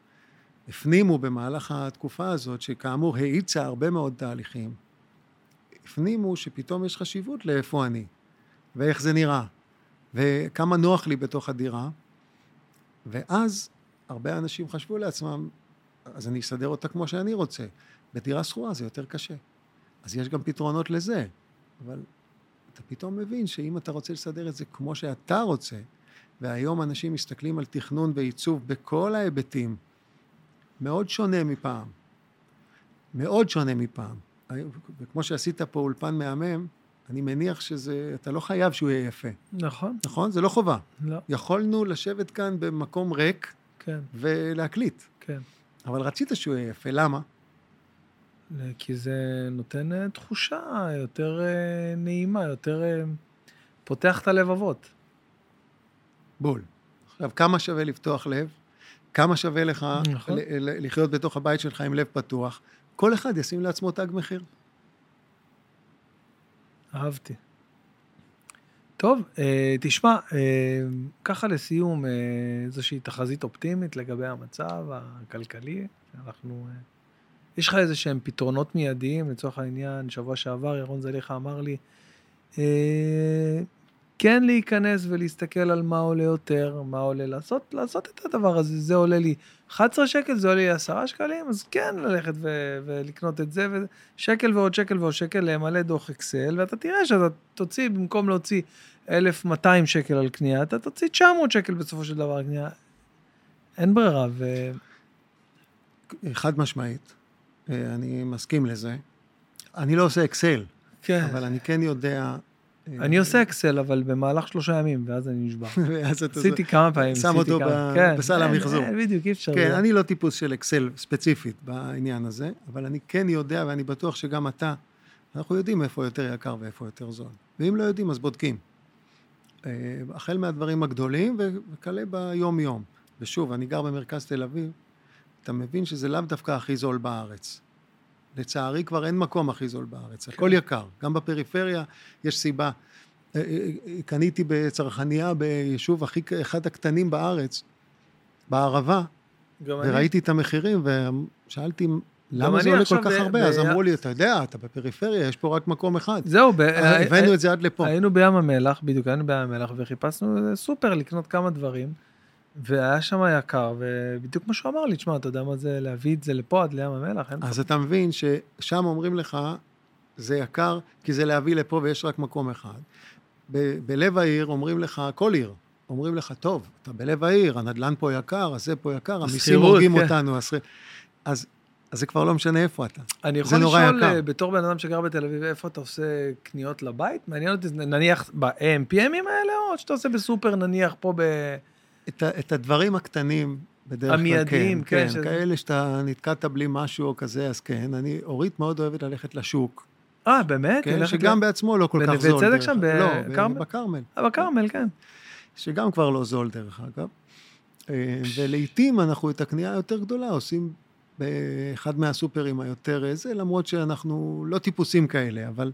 הפנימו במהלך התקופה הזאת, שכאמור האיצה הרבה מאוד תהליכים, הפנימו שפתאום יש חשיבות לאיפה אני, ואיך זה נראה, וכמה נוח לי בתוך הדירה, ואז הרבה אנשים חשבו לעצמם, אז אני אסדר אותה כמו שאני רוצה. בדירה שכורה זה יותר קשה. אז יש גם פתרונות לזה, אבל אתה פתאום מבין שאם אתה רוצה לסדר את זה כמו שאתה רוצה, והיום אנשים מסתכלים על תכנון ועיצוב בכל ההיבטים, מאוד שונה מפעם. מאוד שונה מפעם. וכמו שעשית פה אולפן מהמם, אני מניח שזה, אתה לא חייב שהוא יהיה יפה. נכון. נכון? זה לא חובה. לא. יכולנו לשבת כאן במקום ריק כן. ולהקליט. כן. אבל רצית שהוא יהיה יפה, למה? כי זה נותן אה, תחושה יותר אה, נעימה, יותר אה, פותח את הלבבות. בול. עכשיו, כמה שווה לפתוח לב? כמה שווה לך נכון. לחיות בתוך הבית שלך עם לב פתוח? כל אחד ישים לעצמו תג מחיר. אהבתי. טוב, תשמע, ככה לסיום, איזושהי תחזית אופטימית לגבי המצב הכלכלי, שאנחנו... יש לך איזה שהם פתרונות מיידיים, לצורך העניין, שבוע שעבר ירון זליכה אמר לי, אה, כן להיכנס ולהסתכל על מה עולה יותר, מה עולה לעשות, לעשות את הדבר הזה, זה עולה לי 11 שקל, זה עולה לי 10 שקלים, אז כן ללכת ו- ולקנות את זה, ושקל ועוד שקל ועוד שקל, למלא דוח אקסל, ואתה תראה שאתה תוציא, במקום להוציא 1,200 שקל על קנייה, אתה תוציא 900 שקל בסופו של דבר על קנייה. אין ברירה, ו... חד משמעית. אה, אני מסכים לזה. אני לא עושה אקסל, כן. אבל אני כן יודע... אה, אני עושה אקסל, אבל במהלך שלושה ימים, ואז אני נשבע. עשיתי כמה פעמים. שם אותו כן, בסל המחזור. כן, בדיוק, אי אפשר. כן, אני לא טיפוס של אקסל ספציפית בעניין הזה, אבל אני כן יודע, ואני בטוח שגם אתה, אנחנו יודעים איפה יותר יקר ואיפה יותר זול. ואם לא יודעים, אז בודקים. אה, החל מהדברים הגדולים וכלה ביום-יום. ושוב, אני גר במרכז תל אביב, אתה מבין שזה לאו דווקא הכי זול בארץ. לצערי כבר אין מקום הכי זול בארץ, כן. הכל יקר. גם בפריפריה יש סיבה. אה, אה, אה, קניתי בצרכניה ביישוב הכי, אחד הקטנים בארץ, בערבה, וראיתי אני. את המחירים ושאלתי למה זה עולה כל כך ב- הרבה? ב- אז אמרו לי, אתה יודע, אתה בפריפריה, יש פה רק מקום אחד. זהו, ב- הבאנו את זה עד לפה. היינו בים המלח, בדיוק היינו בים המלח, וחיפשנו סופר לקנות כמה דברים. והיה שם יקר, ובדיוק כמו שהוא אמר לי, תשמע, אתה יודע מה זה להביא את זה לפה עד לים המלח? אז אתה מבין ששם אומרים לך, זה יקר, כי זה להביא לפה ויש רק מקום אחד. ב- בלב העיר אומרים לך, כל עיר, אומרים לך, טוב, אתה בלב העיר, הנדל"ן פה יקר, אז זה פה יקר, המיסים הורגים כן. אותנו. אז, אז, אז זה כבר לא משנה איפה אתה. אני יכול לשאול, יקר. בתור בן אדם שגר בתל אביב, איפה אתה עושה קניות לבית? מעניין אותי, נניח ב-AMPMים האלה, או שאתה עושה בסופר, נניח פה ב... את, את הדברים הקטנים, בדרך כלל, המיידיים, כן, כן, כן שזה... כאלה שאתה נתקעת בלי משהו או כזה, אז כן. אני, אורית מאוד אוהבת ללכת לשוק. אה, באמת? כן, שגם ל... בעצמו לא כל כך זול. בנווה צדק שם? לא, בכרמל. אה, בכרמל, כן. שגם כבר לא זול, דרך אגב. אה, ולעיתים אנחנו את הקנייה היותר גדולה עושים באחד מהסופרים היותר זה, למרות שאנחנו לא טיפוסים כאלה, אבל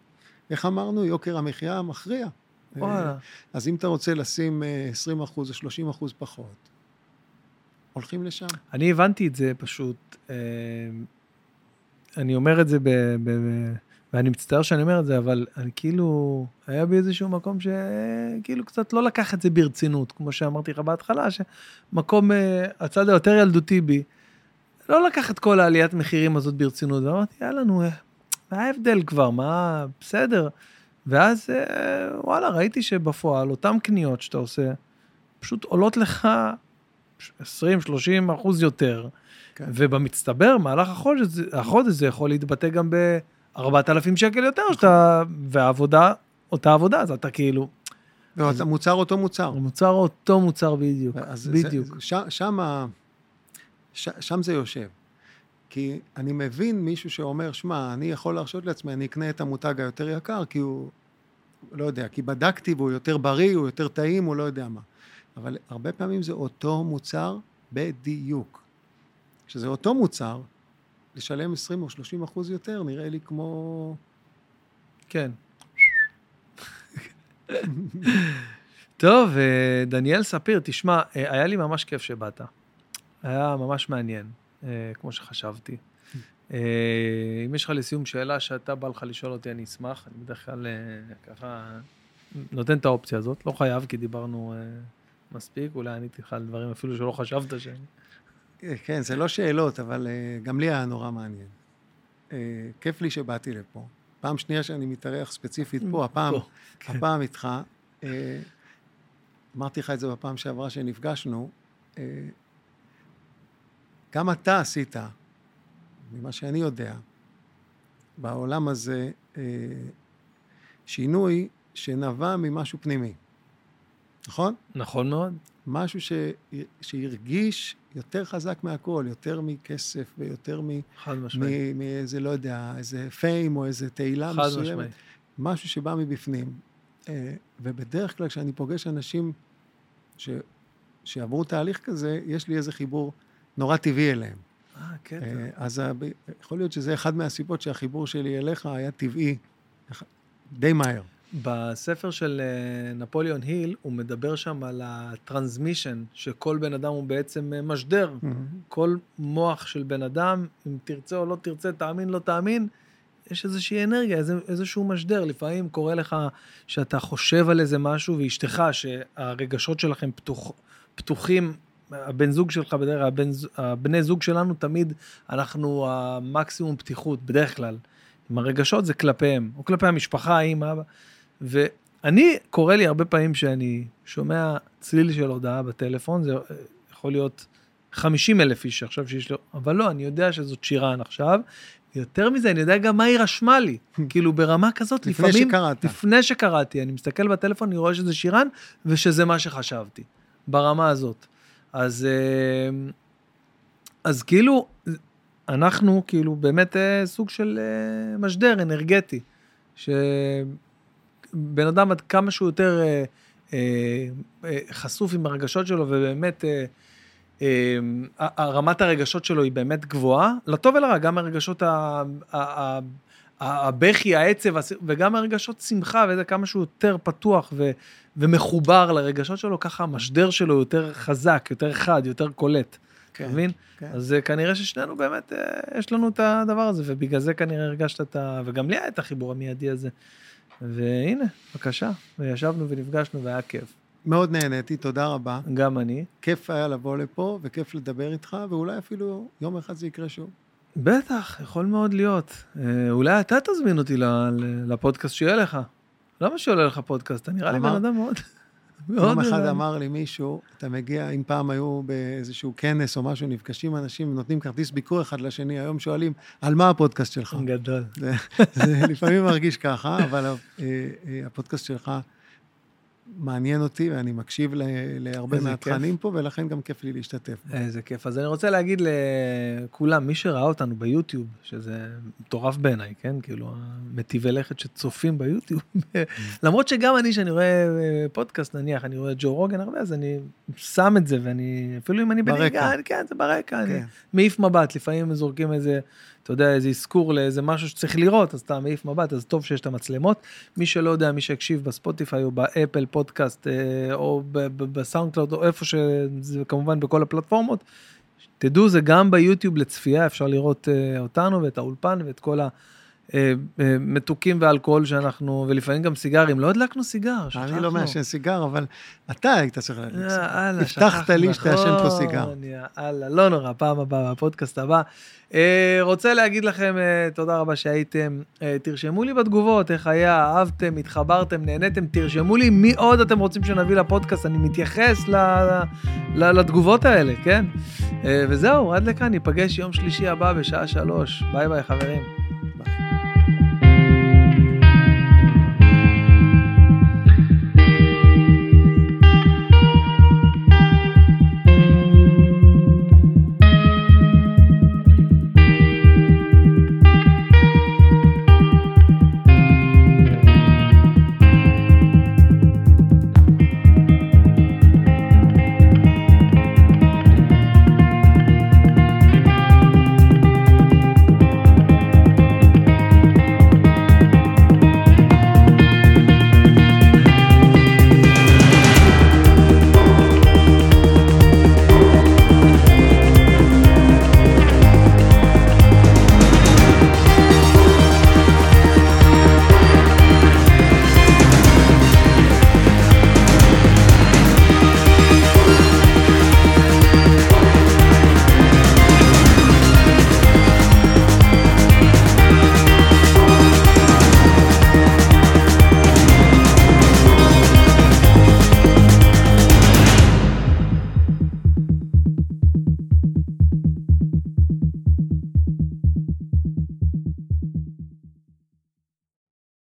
איך אמרנו, יוקר המחיה מכריע. וואלה. אז אם אתה רוצה לשים 20 אה, אחוז או 30 אחוז פחות, הולכים לשם. אני הבנתי את זה פשוט, אה, אני אומר את זה ב... ב, ב ואני מצטער שאני אומר את זה, אבל אני כאילו, היה בי איזשהו מקום שכאילו קצת לא לקח את זה ברצינות, כמו שאמרתי לך בהתחלה, שמקום, אה, הצד היותר ילדותי בי, לא לקח את כל העליית מחירים הזאת ברצינות, ואמרתי, יאללה, נו, מה ההבדל כבר, מה, בסדר. ואז אה, וואלה, ראיתי שבפועל אותן קניות שאתה עושה, פשוט עולות לך 20-30 אחוז יותר, כן. ובמצטבר, מהלך החודש, החודש זה יכול להתבטא גם ב-4,000 שקל יותר, שאתה, והעבודה, אותה עבודה, אז אתה כאילו... לא, אז, מוצר אותו מוצר. מוצר אותו מוצר בדיוק, בדיוק. זה, שם, ש, שם זה יושב. כי אני מבין מישהו שאומר, שמע, אני יכול להרשות לעצמי, אני אקנה את המותג היותר יקר, כי הוא, לא יודע, כי בדקתי והוא יותר בריא, הוא יותר טעים, הוא לא יודע מה. אבל הרבה פעמים זה אותו מוצר בדיוק. כשזה אותו מוצר, לשלם 20 או 30 אחוז יותר נראה לי כמו... כן. טוב, אה, דניאל ספיר, תשמע, אה, היה לי ממש כיף שבאת. היה ממש מעניין, כמו שחשבתי. אה, אם יש לך לסיום שאלה שאתה בא לך לשאול אותי, אני אשמח. אני בדרך כלל ככה נותן את האופציה הזאת. לא חייב, כי דיברנו מספיק, אולי עניתי לך על דברים אפילו שלא חשבת ש... כן, זה לא שאלות, אבל גם לי היה נורא מעניין. כיף לי שבאתי לפה. פעם שנייה שאני מתארח ספציפית פה, הפעם. הפעם איתך. אמרתי לך את זה בפעם שעברה שנפגשנו, אה, גם אתה עשית, ממה שאני יודע, בעולם הזה, אה, שינוי שנבע ממשהו פנימי, נכון? נכון מאוד. משהו ש... שהרגיש יותר חזק מהכל, יותר מכסף ויותר מ... חד משמעית. מאיזה, לא יודע, איזה פיים או איזה תהילה מסוימת. חד משמעית. משהו שבא מבפנים. אה, ובדרך כלל כשאני פוגש אנשים ש, שעברו תהליך כזה, יש לי איזה חיבור נורא טבעי אליהם. אה, כן. אז יכול להיות שזה אחד מהסיבות שהחיבור שלי אליך היה טבעי די מהר. בספר של אה, נפוליאון היל, הוא מדבר שם על הטרנסמישן, שכל בן אדם הוא בעצם אה, משדר. Mm-hmm. כל מוח של בן אדם, אם תרצה או לא תרצה, תאמין, לא תאמין, יש איזושהי אנרגיה, איזה, איזשהו משדר. לפעמים קורה לך שאתה חושב על איזה משהו, ואשתך, שהרגשות שלכם פתוח, פתוחים, הבן זוג שלך, בדרך כלל, הבן, הבני זוג שלנו, תמיד אנחנו המקסימום פתיחות, בדרך כלל. עם הרגשות זה כלפיהם, או כלפי המשפחה, האמא, אבא. ואני, קורה לי הרבה פעמים שאני שומע צליל של הודעה בטלפון, זה יכול להיות 50 אלף איש עכשיו שיש לו, אבל לא, אני יודע שזאת שירן עכשיו, יותר מזה, אני יודע גם מה היא רשמה לי. כאילו, ברמה כזאת, לפני לפעמים... לפני שקראת. לפני שקראתי. אני מסתכל בטלפון, אני רואה שזה שירן, ושזה מה שחשבתי. ברמה הזאת. אז, אה, אז כאילו, אנחנו כאילו באמת אה, סוג של אה, משדר אנרגטי. שבן אדם עד כמה שהוא יותר חשוף עם הרגשות שלו, ובאמת... אמ, רמת הרגשות שלו היא באמת גבוהה, לטוב ולרע, גם הרגשות, הבכי, העצב, וגם הרגשות שמחה, וזה כמה שהוא יותר פתוח ו, ומחובר לרגשות שלו, ככה המשדר שלו יותר חזק, יותר חד, יותר קולט. כן, מבין? כן. אז אה, כנראה ששנינו באמת, אה, יש לנו את הדבר הזה, ובגלל זה כנראה הרגשת את ה... וגם לי היה את החיבור המיידי הזה. והנה, בבקשה, וישבנו ונפגשנו והיה כיף. מאוד נהניתי, תודה רבה. גם אני. כיף היה לבוא לפה וכיף לדבר איתך, ואולי אפילו יום אחד זה יקרה שוב. בטח, יכול מאוד להיות. אה, אולי אתה תזמין אותי לפודקאסט שיהיה לך. למה שעולה לך פודקאסט? אתה נראה לי בן אדם מאוד... יום אחד אמר לי מישהו, אתה מגיע, אם פעם היו באיזשהו כנס או משהו, נפגשים אנשים ונותנים כרטיס ביקור אחד לשני, היום שואלים, על מה הפודקאסט שלך? גדול. זה, זה לפעמים מרגיש ככה, אבל אה, אה, הפודקאסט שלך מעניין אותי ואני מקשיב להרבה מהתכנים פה, ולכן גם כיף לי להשתתף. איזה כיף. אז אני רוצה להגיד לכולם, מי שראה אותנו ביוטיוב, שזה מטורף בעיניי, כן? כאילו, מטיבי לכת שצופים ביוטיוב, למרות שגם אני, שאני רואה אה, פודקאסט, נניח, אני רואה ג'ו רוגן הרבה, אז אני שם את זה, ואני, אפילו אם אני בנהיגה, כן, זה ברקע, אני כן. מעיף מבט, לפעמים זורקים איזה... אתה יודע, איזה אזכור לאיזה משהו שצריך לראות, אז אתה מעיף מבט, אז טוב שיש את המצלמות. מי שלא יודע, מי שהקשיב בספוטיפיי או באפל פודקאסט, אה, או בסאונד קלאוד, או איפה שזה כמובן בכל הפלטפורמות, תדעו, זה גם ביוטיוב לצפייה, אפשר לראות אה, אותנו ואת האולפן ואת כל ה... אה, אה, מתוקים ואלכוהול שאנחנו, ולפעמים גם סיגרים, לא הדלקנו סיגר, שכחנו. אני לא מעשן סיגר, אבל אתה היית צריך להדליק סיגר. הבטחת לי שתעשן פה סיגר. יאללה, לא נורא, פעם הבאה, בפודקאסט הבא. אה, רוצה להגיד לכם תודה רבה שהייתם, תרשמו לי בתגובות איך היה, אהבתם, התחברתם, נהניתם, תרשמו לי מי עוד אתם רוצים שנביא לפודקאסט, אני מתייחס לתגובות האלה, כן? וזהו, עד לכאן, ניפגש יום שלישי הבא בשעה שלוש. ביי ביי חברים.